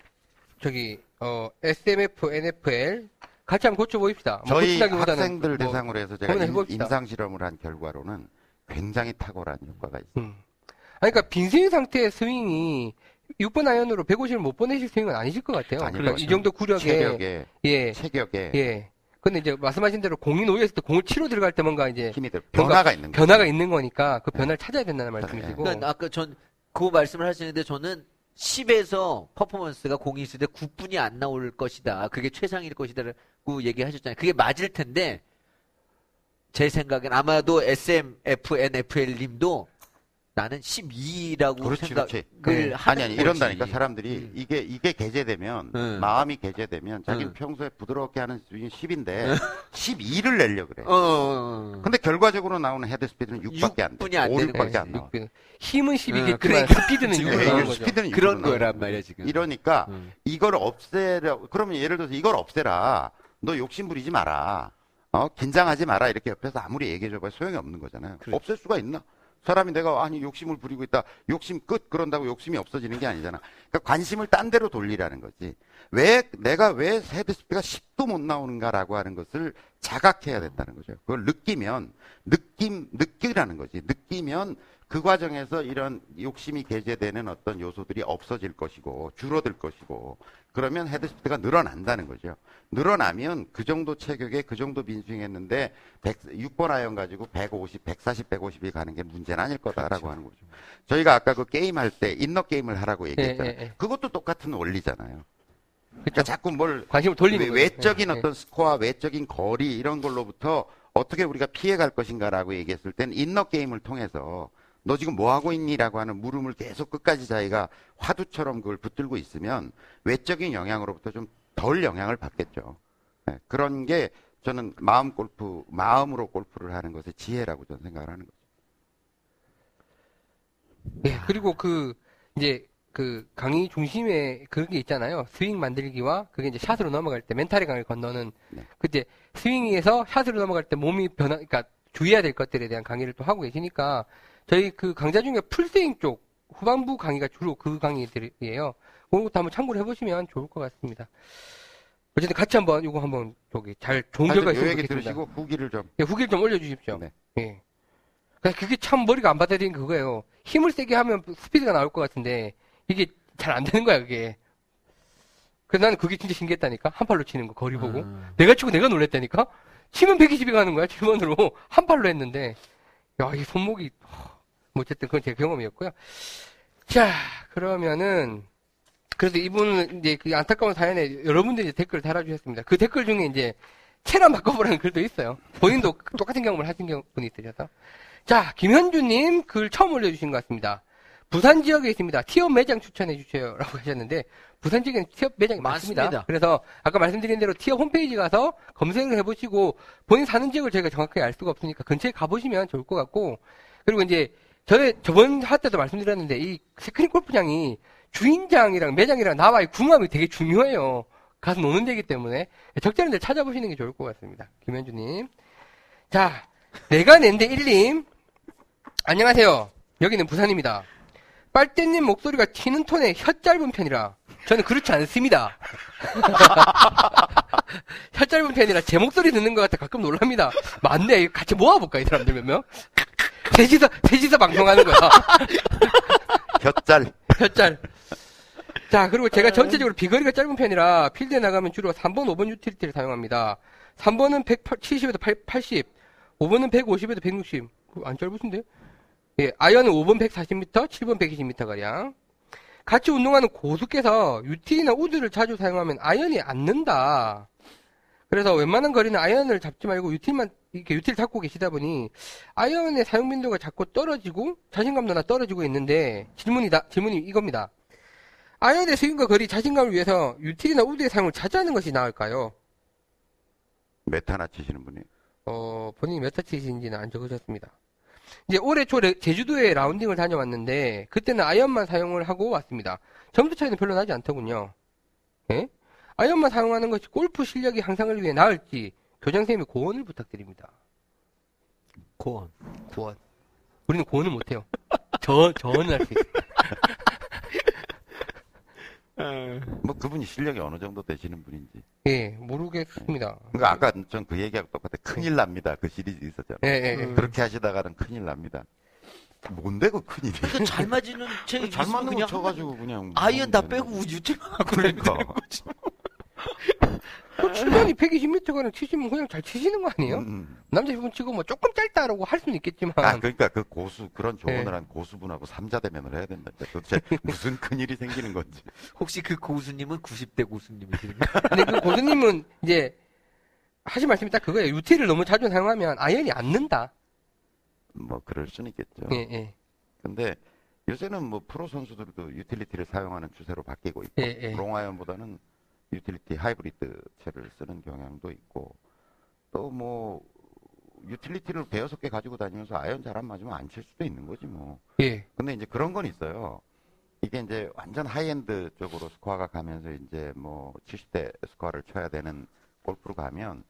저기 어 SMF, NFL 같이 한번 고쳐 보입시다. 뭐 저희 학생들 뭐, 대상으로 해서 제가 임. 임상 실험을 한 결과로는 굉장히 탁월한 효과가 있어요. 음. 아니, 그러니까 빈스윙 상태의 스윙이 6번 아이언으로 150을 못 보내실 스윙은 아니실 것 같아요. 아닐 그러니까 것이 정도 구력에 체격에 예, 체격에 예. 근데 이제 말씀하신 대로 공이 놓여있을 때 공을 치러 들어갈 때 뭔가 이제 힘이 들 뭔가 변화가 있는 거예요. 변화가 있는 거니까 그 변화를 찾아야 된다는 말씀이시고. 그러니까 아까 전 그 말씀을 하시는데 저는 10에서 퍼포먼스가 공이 있을 때 9분이 안 나올 것이다. 그게 최상일 것이다라고 얘기하셨잖아요. 그게 맞을 텐데 제 생각엔 아마도 SM, NFL 님도 나는 12라고 그렇지, 생각을 그렇지. 하는 아니 아니 거지. 이런다니까 사람들이 음. 이게 이게 개재되면 음. 마음이 개재되면 자기는 음. 평소에 부드럽게 하는 스윙이 10인데 12를 내려 그래. 어, 어, 어. 근데 결과적으로 나오는 헤드 스피드는 6밖에 안 돼. 6분이 안 5, 되는 6밖에 거지. 안 나와. 육- 힘은 10이겠지만 어, 그러니까 스피드는 지금 6으로 예, 나오는 이거 거죠. 스피드는 그런 6으로 나와. 거란 말이야 지금. 이러니까 음. 이걸 없애려 그러면 예를 들어서 이걸 없애라 너 욕심 부리지 마라 어 긴장하지 마라 이렇게 옆에서 아무리 얘기해 줘봐야 소용이 없는 거잖아요 그렇죠. 없앨 수가 있나 사람이 내가 아니 욕심을 부리고 있다. 욕심 끝 그런다고 욕심이 없어지는 게 아니잖아. 그러니까 관심을 딴 데로 돌리라는 거지. 왜 내가 왜 헤드스피드가 10도 못 나오는가라고 하는 것을 자각해야 된다는 거죠. 그걸 느끼면 느낌 느끼라는 거지. 느끼면 그 과정에서 이런 욕심이 개재되는 어떤 요소들이 없어질 것이고 줄어들 것이고 그러면 헤드스피드가 늘어난다는 거죠. 늘어나면 그 정도 체격에 그 정도 빈스윙했는데 6번 아이언 가지고 150, 140, 150이 가는 게 문제는 아닐 거다라고 하는 거죠. 저희가 아까 그 게임 할 때 inner game을 하라고 얘기했잖아요. 예, 예. 그것도 똑같은 원리잖아요. 그러니까 그렇죠. 자꾸 뭘 관심을 돌리는 외-. 외적인 예, 예. 어떤 스코어, 외적인 거리 이런 걸로부터 어떻게 우리가 피해갈 것인가라고 얘기했을 땐 인너 게임을 통해서 너 지금 뭐 하고 있니라고 하는 물음을 계속 끝까지 자기가 화두처럼 그걸 붙들고 있으면 외적인 영향으로부터 좀 덜 영향을 받겠죠. 네, 그런 게 저는 마음 골프, 마음으로 골프를 하는 것의 지혜라고 저는 생각을 하는 거죠. 예, 그리고 그, 이제, 그 강의 중심에 그런 게 있잖아요. 스윙 만들기와 그게 이제 샷으로 넘어갈 때 멘탈의 강을 건너는 네. 그때 스윙에서 샷으로 넘어갈 때 몸이 변화, 그러니까 주의해야 될 것들에 대한 강의를 또 하고 계시니까 저희 그 강좌 중에 풀스윙 쪽 후반부 강의가 주로 그 강의들이에요. 그런 것도 한번 참고를 해보시면 좋을 것 같습니다. 어쨌든 같이 한번 이거 한번 저기 잘 좋은 결과 있으면 좋겠습니다. 들으시고 후기를 좀 예, 후기를 좀 올려주십시오. 네. 예. 그러니까 그게 참 머리가 안 받아들이는 게 그거예요. 힘을 세게 하면 스피드가 나올 것 같은데 이게 잘 안 되는 거야 그게. 그래서 나는 그게 진짜 신기했다니까 한 팔로 치는 거 거리 보고 음. 내가 치고 내가 놀랬다니까 치면 120이 가는 거야 7번으로 *laughs* 한 팔로 했는데 야 이 손목이 뭐 어쨌든 그건 제 경험이었고요. 자 그러면은 그래서 이분은 이제 그 안타까운 사연에 여러분들이 이제 댓글 달아주셨습니다. 그 댓글 중에 이제 체란 바꿔보라는 글도 있어요. 본인도 *laughs* 똑같은 경험을 하신 경- 분이 있으셔서. 자, 김현주님 글 처음 올려주신 것 같습니다. 부산 지역에 있습니다. 티업 매장 추천해 주세요. 라고 하셨는데, 부산 지역에는 티업 매장이 많습니다. 많습니다. 그래서 아까 말씀드린 대로 티업 홈페이지 가서 검색을 해보시고, 본인 사는 지역을 저희가 정확하게 알 수가 없으니까 근처에 가보시면 좋을 것 같고, 그리고 이제, 저희 저번 화 때도 말씀드렸는데, 이 스크린 골프장이 주인장이랑 매장이랑 나와의 궁합이 되게 중요해요. 가서 노는 데이기 때문에 적절한 데 찾아보시는 게 좋을 것 같습니다. 김현주님. 자, 내가 낸데 1님. 안녕하세요. 여기는 부산입니다. 빨대님 목소리가 튀는 톤의 혀 짧은 편이라 저는 그렇지 않습니다. *laughs* 혀 짧은 편이라 제 목소리 듣는 것 같아 가끔 놀랍니다. 맞네. 같이 모아볼까, 이 사람들 몇 명? 셋이서, 셋이서 방송하는 거야. *laughs* 곁잘 혈짤. 자, 그리고 제가 전체적으로 비거리가 짧은 편이라 필드에 나가면 주로 3번, 5번 유틸리티를 사용합니다. 3번은 170에서 80, 5번은 150에서 160. 그거 안 짧으신데? 예, 아이언은 5번 140m, 7번 120m 가량. 같이 운동하는 고수께서 유틸이나 우드를 자주 사용하면 아이언이 안 는다. 그래서 웬만한 거리는 아이언을 잡지 말고 유틸만 이렇게 유틸 잡고 계시다 보니 아이언의 사용 빈도가 자꾸 떨어지고 자신감도 나 떨어지고 있는데 질문이다 질문이 이겁니다. 아이언의 스윙과 거리 자신감을 위해서 유틸이나 우드의 사용을 자제하는 것이 나을까요? 메타나 치시는 분이 어, 본인이 몇 타치신지는 안 적으셨습니다. 이제 올해 초 레- 제주도에 라운딩을 다녀왔는데 그때는 아이언만 사용을 하고 왔습니다. 점수 차이는 별로 나지 않더군요. 예? 아이언만 사용하는 것이 골프 실력이 향상을 위해 나을지 교장선생님의 고언을 부탁드립니다. 고원. 고언. 우리는 고언을 못해요. 저, 저언을 할 수 있어요. *laughs* 뭐 그분이 실력이 어느 정도 되시는 분인지 예, 모르겠습니다. 그러니까 아까 전 그 얘기하고 똑같아 큰일 납니다 그 시리즈 있었잖아요 예, 예, 예. 그렇게 하시다가는 큰일 납니다 뭔데 그 큰일이 그러니까 잘 맞는 채 잘 맞는 거 쳐가지고 그냥 아이언 다 빼고 하고 그러니까 *laughs* 그 중간이 120m가량 치시면 그냥 잘 치시는 거 아니에요? 음. 남자분 치고 뭐 조금 짧다라고 할 수는 있겠지만. 아 그러니까 그 고수 그런 조언을 네. 한 고수분하고 삼자 대면을 해야 된다 도대체 *laughs* 무슨 큰일이 생기는 건지 혹시 그 고수님은 90대 고수님이십니까? *laughs* 근데 그 고수님은 이제 하신 말씀이 딱 그거예요. 유틸을 너무 자주 사용하면 아이언이 안 는다. 뭐 그럴 수는 있겠죠 예, 예. 근데 요새는 뭐 프로 선수들도 유틸리티를 사용하는 추세로 바뀌고 있고 예, 예. 롱아이언보다는 유틸리티 하이브리드 채를 쓰는 경향도 있고 또 뭐 유틸리티를 대여섯 개 가지고 다니면서 아이언 잘 안 맞으면 안 칠 수도 있는 거지 뭐. 예. 근데 이제 그런 건 있어요. 이게 이제 완전 하이엔드 쪽으로 스코어가 가면서 이제 뭐 70대 스코어를 쳐야 되는 골프로 가면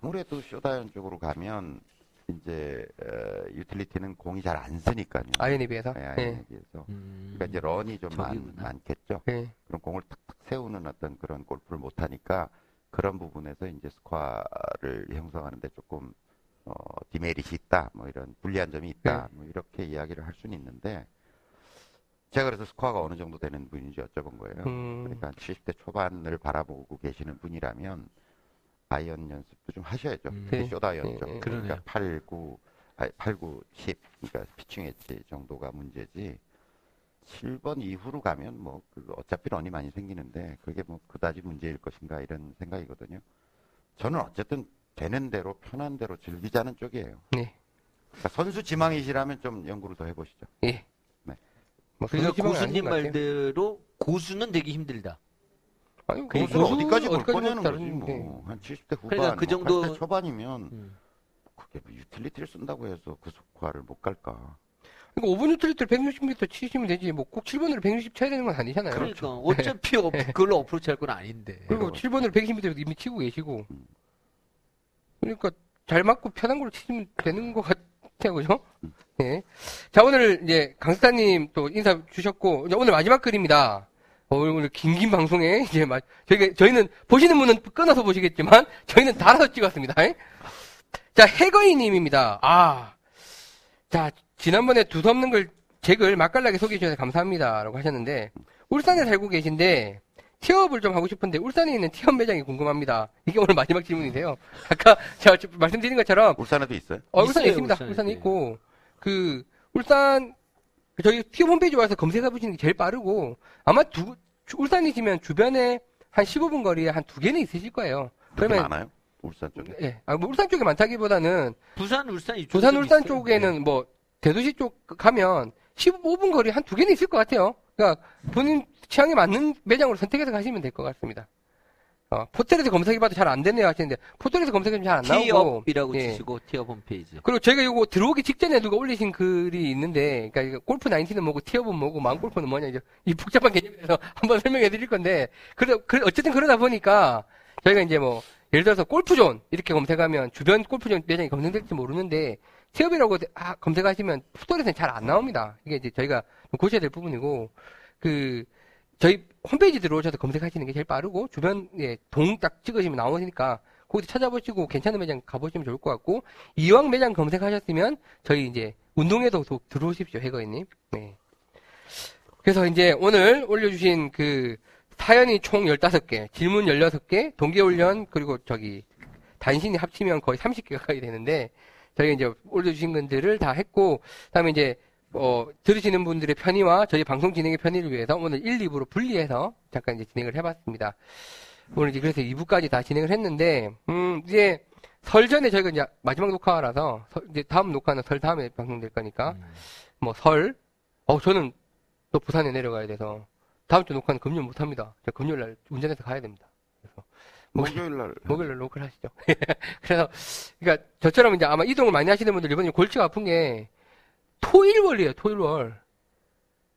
아무래도 숏아이언 쪽으로 가면 이제 어, 유틸리티는 공이 잘 안 서니까요. 아이언에 비해서. 네, 예. 아이언에 비해서. 그러니까 이제 런이 좀 많. 많겠죠. 예. 그런 공을 탁탁 세우는 어떤 그런 골프를 못 하니까 그런 부분에서 이제 스코어를 형성하는데 조금 어, 디메리트 있다, 뭐 이런 불리한 점이 있다, 뭐 이렇게 이야기를 할 수는 있는데 제가 그래서 스코어가 어느 정도 되는 분인지 여쭤본 거예요. 음. 그러니까 70대 초반을 바라보고 계시는 분이라면 아이언 연습도 좀 하셔야죠. 음. 그 네. 숏아이언 네, 쪽. 네. 그러니까 그러네요. 8, 9, 아니 8, 9, 10. 그러니까 피칭 웨지 정도가 문제지. 7번 이후로 가면 뭐 그 어차피 런이 많이 생기는데 그게 뭐 그다지 문제일 것인가 이런 생각이거든요. 저는 어쨌든 되는 대로 편한 대로 즐기자는 쪽이에요. 네. 그러니까 선수 지망이시라면 좀 연구를 더 해보시죠. 예. 네. 뭐 그런 고수님. 말대로 고수는 되기 힘들다. 아니, 그 고수는 고수 어디까지 볼 어디까지 거냐는 볼 거지 다른- 네. 뭐. 한 70대 후반, 그러니까 그 뭐 정도- 80대 초반이면 음. 그게 뭐 유틸리티를 쓴다고 해서 그 속화를 못 갈까. 그러니까 5번 유틸리티 160m 치시면 되지 뭐 꼭 7번으로 160 쳐야 되는 건 아니잖아요. 그러니까 어차피 어, 그걸로 어프로치 할 건 아닌데. 그리고 7번으로 120m 이미 치고 계시고. 그러니까 잘 맞고 편한 걸로 치시면 되는 것 같아요, 그죠? 예. 자, 오늘 이제 강스타님 또 인사 주셨고, 이제 오늘 마지막 글입니다. 어, 오늘 긴긴 방송에 이제 마, 저희가, 저희는 보시는 분은 끊어서 보시겠지만, 저희는 달아서 찍었습니다. 예? 자, 해거이님입니다. 아. 자, 지난번에 두서없는 걸, 제글 맛깔나게 소개해 주셔서 감사합니다. 라고 하셨는데, 울산에 살고 계신데, 티업을 좀 하고 싶은데 울산에 있는 티업 매장이 궁금합니다. 이게 오늘 마지막 질문이세요. 아까 제가 좀 말씀드린 것처럼 울산에도 있어요? 어, 울산에 있어요, 있습니다. 울산에. 울산에 있고 그 울산 저희 티업 홈페이지 와서 검색해 보시는 게 제일 빠르고 아마 두 주- 울산이시면 주변에 한 15분 거리에 한 두 개는 있으실 거예요. 그러면 많아요? 울산 쪽에? 예, 아, 뭐 울산 쪽에 많다기보다는 부산, 울산 이쪽. 부산 울산 쪽에는 뭐 대도시 쪽 가면 15분 거리 한 두 개는 있을 것 같아요. 그러니까 본인 취향에 맞는 매장으로 선택해서 가시면 될 것 같습니다. 어, 포털에서 검색해봐도 잘 안 되네요 하시는데 포털에서 검색하면 잘 안 나오고 티업이라고 예. 치시고 티업 홈페이지. 그리고 제가 이거 들어오기 직전에 누가 올리신 글이 있는데 그러니까 골프 19는 뭐고 티업은 뭐고 마음골프는 뭐냐 이제 이 복잡한 개념에서 *laughs* 한번 설명해 드릴 건데 그래, 그 어쨌든 그러다 보니까 저희가 이제 뭐 예를 들어서 골프존 이렇게 검색하면 주변 골프존 매장이 검색될지 모르는데 티업이라고 아, 검색하시면 포털에서는 잘 안 나옵니다. 이게 이제 저희가 좀 고쳐야 될 부분이고 그 저희 홈페이지 들어오셔서 검색하시는 게 제일 빠르고 주변에 동딱 찍으시면 나오니까 거기서 찾아보시고 괜찮은 매장 가보시면 좋을 것 같고 이왕 매장 검색하셨으면 저희 이제 운동에도 도- 들어오십시오 해거이님. 네. 그래서 이제 오늘 올려주신 그 사연이 총 15개, 질문 16개, 동계훈련 그리고 저기 단신이 합치면 거의 30개 *laughs* 가까이 되는데 저희가 이제 올려주신 것들을 다 했고 그다음에 이제 어, 들으시는 분들의 편의와 저희 방송 진행의 편의를 위해서 오늘 1, 2부로 분리해서 잠깐 이제 진행을 해봤습니다. 오늘 이제 그래서 2부까지 다 진행을 했는데, 음, 이제 설 전에 저희가 이제 마지막 녹화라서, 설- 이제 다음 녹화는 설 다음에 방송될 거니까, 음. 뭐 설, 어, 저는 또 부산에 내려가야 돼서, 다음 주 녹화는 금요일 못 합니다. 제가 금요일 날 운전해서 가야 됩니다. 그래서, 목요일 날. 목요일 날 녹화를 하시죠. *laughs* 그래서, 그러니까 저처럼 이제 아마 이동을 많이 하시는 분들 이번에 골치가 아픈 게, 토일 월이에요, 토일 월.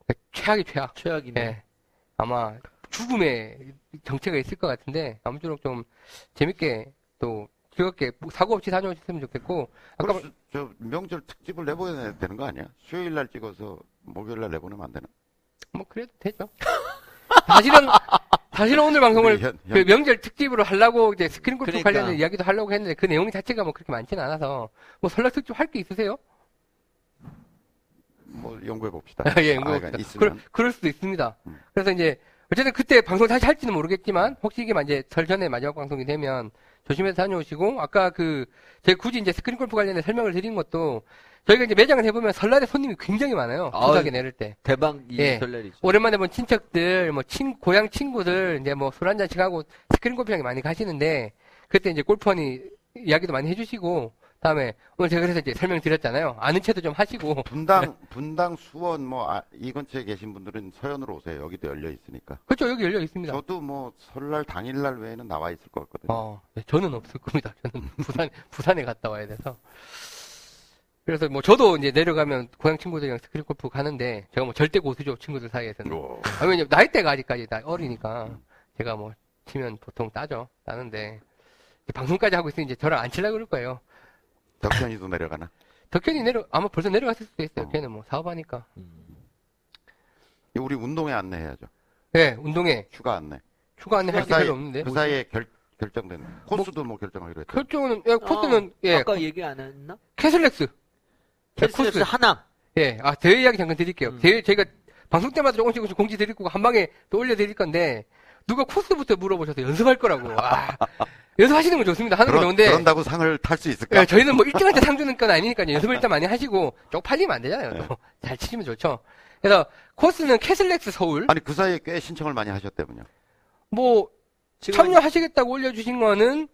그러니까 최악이 최악. 최악이네. 네. 아마 죽음의 정체가 있을 것 같은데 아무쪼록 좀 재밌게 또 즐겁게 사고 없이 다녀오셨으면 좋겠고 아까 그럼 저 명절 특집을 내보내야 되는 거 아니야? 수요일 날 찍어서 목요일 날 내보내면 안 되나? 뭐 그래도 되죠. *laughs* 사실은 사실은 오늘 방송을 우리 현- 그 현- 명절 특집으로 하려고 이제 스크린 골프 그러니까. 관련된 이야기도 하려고 했는데 그 내용 자체가 뭐 그렇게 많지는 않아서 뭐 설날 특집 할 게 있으세요? 뭐 연구해 봅시다. *laughs* 예, 뭐 있으면 그럴, 그럴 수도 있습니다. 음. 그래서 이제 어쨌든 그때 방송 다시 할지는 모르겠지만 혹시 이게 이제 설 전에 마지막 방송이 되면 조심해서 다녀오시고 아까 그 제가 굳이 이제 스크린 골프 관련해 설명을 드린 것도 저희가 이제 매장을 해보면 설날에 손님이 굉장히 많아요. 아유. 부각에 내릴 때. 대박 이 예. 설날이죠. 오랜만에 본 친척들, 뭐, 친, 고향 친구들, 이제 뭐, 술 한잔씩 하고 스크린 골프장에 많이 가시는데, 그때 이제 골프 허니 이야기도 많이 해주시고, 다음에, 오늘 제가 그래서 이제 설명드렸잖아요. 아는 체도 좀 하시고, 분당 *laughs* 분당 수원 뭐 이 근처에 계신 분들은 서현으로 오세요. 여기도 열려 있으니까. 그렇죠, 여기 열려 있습니다. 저도 뭐 설날 당일날 외에는 나와 있을 것 같거든요. 어, 네, 저는 없을 겁니다. 저는 *laughs* 부산, 부산에 갔다 와야 돼서. 그래서 뭐, 저도 이제 내려가면 고향 친구들이랑 스크린 골프 가는데, 제가 뭐 절대 고수죠, 친구들 사이에서는. 오. 아, 왜냐면 나이대가 아직까지 나 어리니까 제가 뭐 치면 보통 따죠 따는데 방송까지 하고 있으니 이제 저랑 안 칠라 그럴 거예요 덕현이도 내려가나? 덕현이 내려 아마 벌써 내려갔을 수도 있어요 어. 걔는 뭐 사업하니까 음. 우리 운동회 안내해야죠. 네 운동회 휴가 안내. 휴가 안내 할게그 사이- 별로 없는데 그 사이에 결, 결정된 코스도 뭐 결정하기로 했죠. 결정은 예, 코스는 어, 예 아까 얘기 안 했나? 캐슬렉스 캐슬렉스 코스. 하남. 예, 아, 대회 이야기 잠깐 드릴게요. 음. 대회, 저희가 방송 때마다 조금씩 조금씩 공지 드릴 거고, 한 방에 또 올려 드릴 건데, 누가 코스부터 물어보셔서 연습할 거라고. 아, 연습하시는 건 좋습니다. 하는 건 그런, 좋은데, 그런다고 상을 탈 수 있을까? 예, 저희는 뭐 1등한테 상 주는 건 아니니까요. 연습을 일단 많이 하시고, 쪽 팔리면 안 되잖아요. 네. 또. 잘 치시면 좋죠. 그래서, 코스는 캐슬렉스 서울, 아니 그 사이에 꽤 신청을 많이 하셨다면요. 뭐, 지금 참여하시겠다고 올려주신 거는,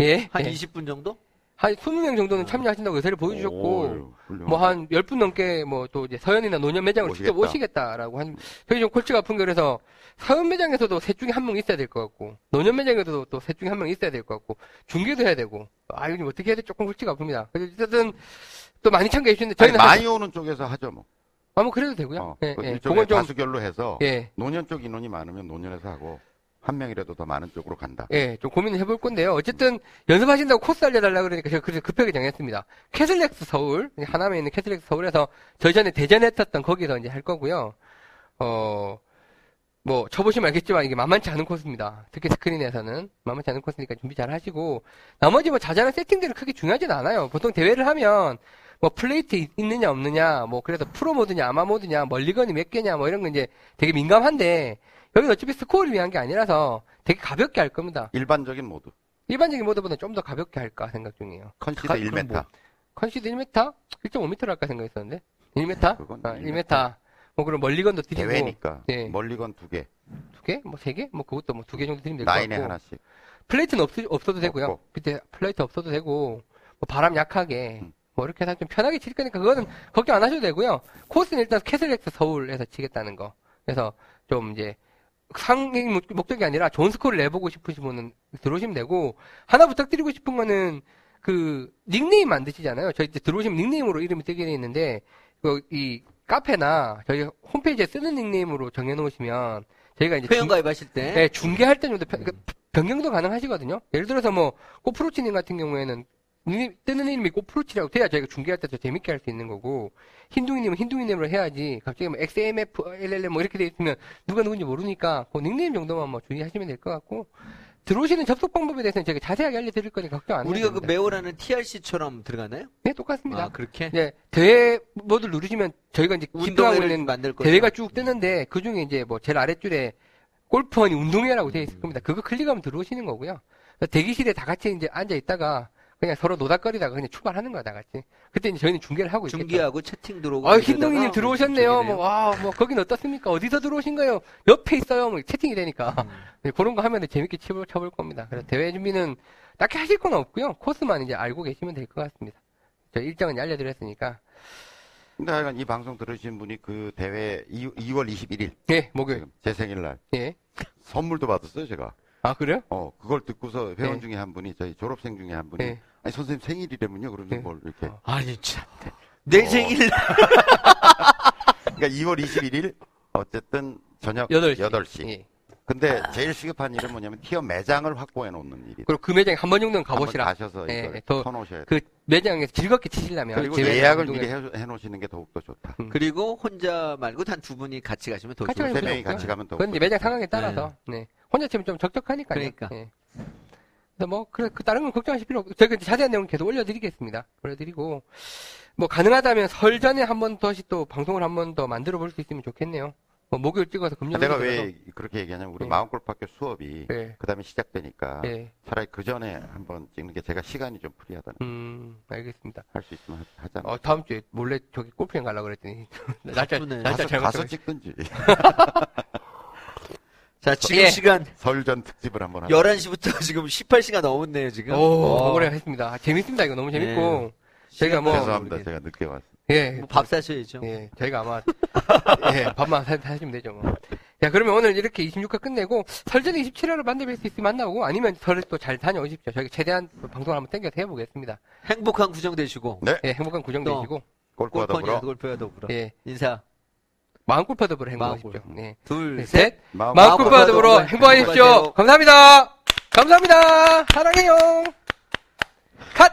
예, 한 예. 20분 정도? 한 20명 정도는 참여하신다고 의사를 보여주셨고. 뭐 한 10분 넘게 뭐 또 이제 서현이나 논현 매장으로 직접 오시겠다. 오시겠다라고 한 저희 좀 골치가 아픈 게 그래서 서현 매장에서도 셋 중에 한 명 있어야 될 것 같고 논현 매장에서도 또 셋 중에 한 명 있어야 될 것 같고 중계도 해야 되고 아 이거 좀 어떻게 해야 돼 조금 골치가 아픕니다. 그래서 어쨌든 또 많이 참가해 주시는데 아니, 저희는 한- 많이 오는 쪽에서 하죠 뭐. 아, 뭐 그래도 되고요. 어, 예, 그 예. 그건 좀 다수결로 해서 예. 논현 쪽 인원이 많으면 논현에서 하고 한 명이라도 더 많은 쪽으로 간다. 예, 좀 고민을 해볼 건데요. 어쨌든 연습하신다고 코스 알려달라 그러니까 제가 그래서 급하게 정했습니다. 캐슬렉스 서울, 하남에 있는 캐슬렉스 서울에서 저희 전에 대전에 했었던 거기서 이제 할 거고요. 어, 뭐, 쳐보시면 알겠지만 이게 만만치 않은 코스입니다. 특히 스크린에서는 만만치 않은 코스니까 준비 잘 하시고, 나머지 뭐 자잘한 세팅들은 크게 중요하진 않아요. 보통 대회를 하면, 뭐 플레이트 있- 있느냐 없느냐, 뭐 그래서 프로 모드냐 아마 모드냐, 멀리건이 몇 개냐, 뭐 이런 거 이제 되게 민감한데, 여기는 어차피 스코어를 위한 게 아니라서 되게 가볍게 할 겁니다. 일반적인 모드. 일반적인 모드보다 좀 더 가볍게 할까 생각 중이에요. 컨시드 가- 1m. 그럼 컨시드 1m? 1.5m로 할까 생각했었는데. 1m? 그건 아, 1m. 1m. 뭐 그럼 멀리건도 드리고 대회니까. 예. 멀리건 두 개. 두 개? 뭐 세 개? 뭐 그것도 뭐 두 개 정도 드리면 될것 라인에 같고. 하나씩. 플레이트는 없, 없어도 되고요. 없고. 밑에 플레이트 없어도 되고 뭐 바람 약하게 음. 뭐 이렇게 해서 좀 편하게 칠 거니까 그거는 걱정 안 하셔도 되고요. 코스는 일단 캐슬렉스 서울에서 치겠다는 거. 그래서 좀 이제 상의 목- 목적이 아니라 좋은 스코어를 내보고 싶으신 분은 들어오시면 되고 하나 부탁드리고 싶은 거는 그 닉네임 만드시잖아요. 저희 이제 들어오시면 닉네임으로 이름이 뜨게 돼 있는데 그이 카페나 저희 홈페이지에 쓰는 닉네임으로 정해놓으시면 저희가 이제 중- 회원 가입하실 때. 네, 중계할 때 정도 편- 그 변경도 가능하시거든요. 예를 들어서 뭐 꼬프로치님 같은 경우에는 뜨는 이름이 꼬프로치라고 돼야 저희가 중계할 때 더 재밌게 할 수 있는 거고 흰둥이님은 흰둥이님으로 해야지 갑자기 뭐 XMF, LLM 뭐 이렇게 돼 있으면 누가 누군지 모르니까 그 닉네임 정도만 뭐 주의하시면 될 것 같고 들어오시는 접속 방법에 대해서는 제가 자세하게 알려드릴 거니까 걱정 안 우리가 그 됩니다. 매호라는 TRC처럼 들어가나요? 네, 똑같습니다. 아, 그렇게? 네, 대회 모드를 누르시면 저희가 이제 운동회를 있는 만들 거죠. 대회가 쭉 뜨는데 그 중에 이제 뭐 제일 아랫줄에 골프원이 운동회라고 되어 있을 겁니다. 그거 클릭하면 들어오시는 거고요. 대기실에 다 같이 이제 앉아 있다가 그냥 서로 노닥거리다가 그냥 출발하는 거야, 다 같이. 그때 이제 저희는 중계를 하고 있겠죠. 중계하고 채팅 들어오고. 아, 흰둥이님 들어오셨네요. 뭐, 와, 뭐, 거긴 어떻습니까? 어디서 들어오신 거예요? 옆에 있어요. 뭐, 채팅이 되니까. 음. 네, 그런 거 하면 재밌게 쳐볼, 쳐볼 겁니다. 그래서 대회 준비는 딱히 하실 건 없고요. 코스만 이제 알고 계시면 될 것 같습니다. 저 일정은 알려드렸으니까. 근데 하여간 이 방송 들으신 분이 그 대회 2, 월 21일 예, 목요일. 제 생일날 예. 선물도 받았어요 제가. 아, 그래요? 어 그걸 듣고서 회원 네. 중에 한 분이 저희 졸업생 중에 한 분이 예. 아니 선생님 생일이라면요 그러면서 네. 뭘 이렇게 어. 아니, 참. 내 어. 생일. *laughs* 그러니까 2월 21일 어쨌든 저녁 8시. 8시. 예. 근데 제일 시급한 일은 뭐냐면 티어 매장을 확보해 놓는 일이. 그리고 그 매장에 한번 정도는 가보시라. 가셔서 예, 이걸 더 쳐놓으셔야 돼. 그 매장에서 즐겁게 치시려면. 그리고 예약을 미리 해, 해놓으시는 게 더욱더 좋다. 그리고 혼자 말고 단 두 분이 같이 가시면 더 가시면 세것 명이. 같이 가면 더. 그건 매장 상황에 따라서. 네. 혼자 치면 좀 적적하니까요. 그러니까. 예. 그래서 뭐, 그래, 그 다른 건 걱정하실 필요 없고, 저희가 자세한 내용은 계속 올려드리겠습니다. 올려드리고, 뭐, 가능하다면 설 전에 한번 더씩 또 방송을 한 번 더 만들어 볼 수 있으면 좋겠네요. 뭐, 목요일 찍어서 금요일 내가 왜 그렇게 얘기하냐면 우리 네. 마음골학교 수업이 예. 그 다음에 시작되니까 예. 차라리 그 전에 한 번 찍는 게 제가 시간이 좀 프리하다는 음, 알겠습니다. 할 수 있으면 하- 하잖아. 어, 다음 주에 몰래 저기 골프장 가려고 그랬더니, *laughs* 날짜. 날짜 가서, 잘못 가서 찍든지 *laughs* 자, 지금 예. 시간 설전 특집을 한번 하자. 11시부터 *laughs* 지금 18시가 넘었네요, 지금. 오, 어. 오래 했습니다. 아, 재밌습니다. 이거 너무 재밌고. 저희가 뭐, 죄송합니다. 모르게. 제가 늦게 왔어. 예. 뭐 밥 사셔야죠. 예, 저희가 아마, 예, 밥만 사, 사시면 되죠, 뭐. 야, 그러면 오늘 이렇게 26화 끝내고, 설전에 27화를 만나뵐 수 있으면 만나고, 아니면 설을 또잘 다녀오십시오. 저희가 최대한 방송을 한번 땡겨서 해보겠습니다. 행복한 구정 되시고. 네. 예, 행복한 구정 또. 되시고, 골프와 더불어 골퍼야 더불어. 예, 인사. 마음골파 더불어 행복하십시오. 네. 둘, 네, 셋. 마음골파 더불어 행복하십시오. 감사합니다. 감사합니다. 사랑해요. 컷!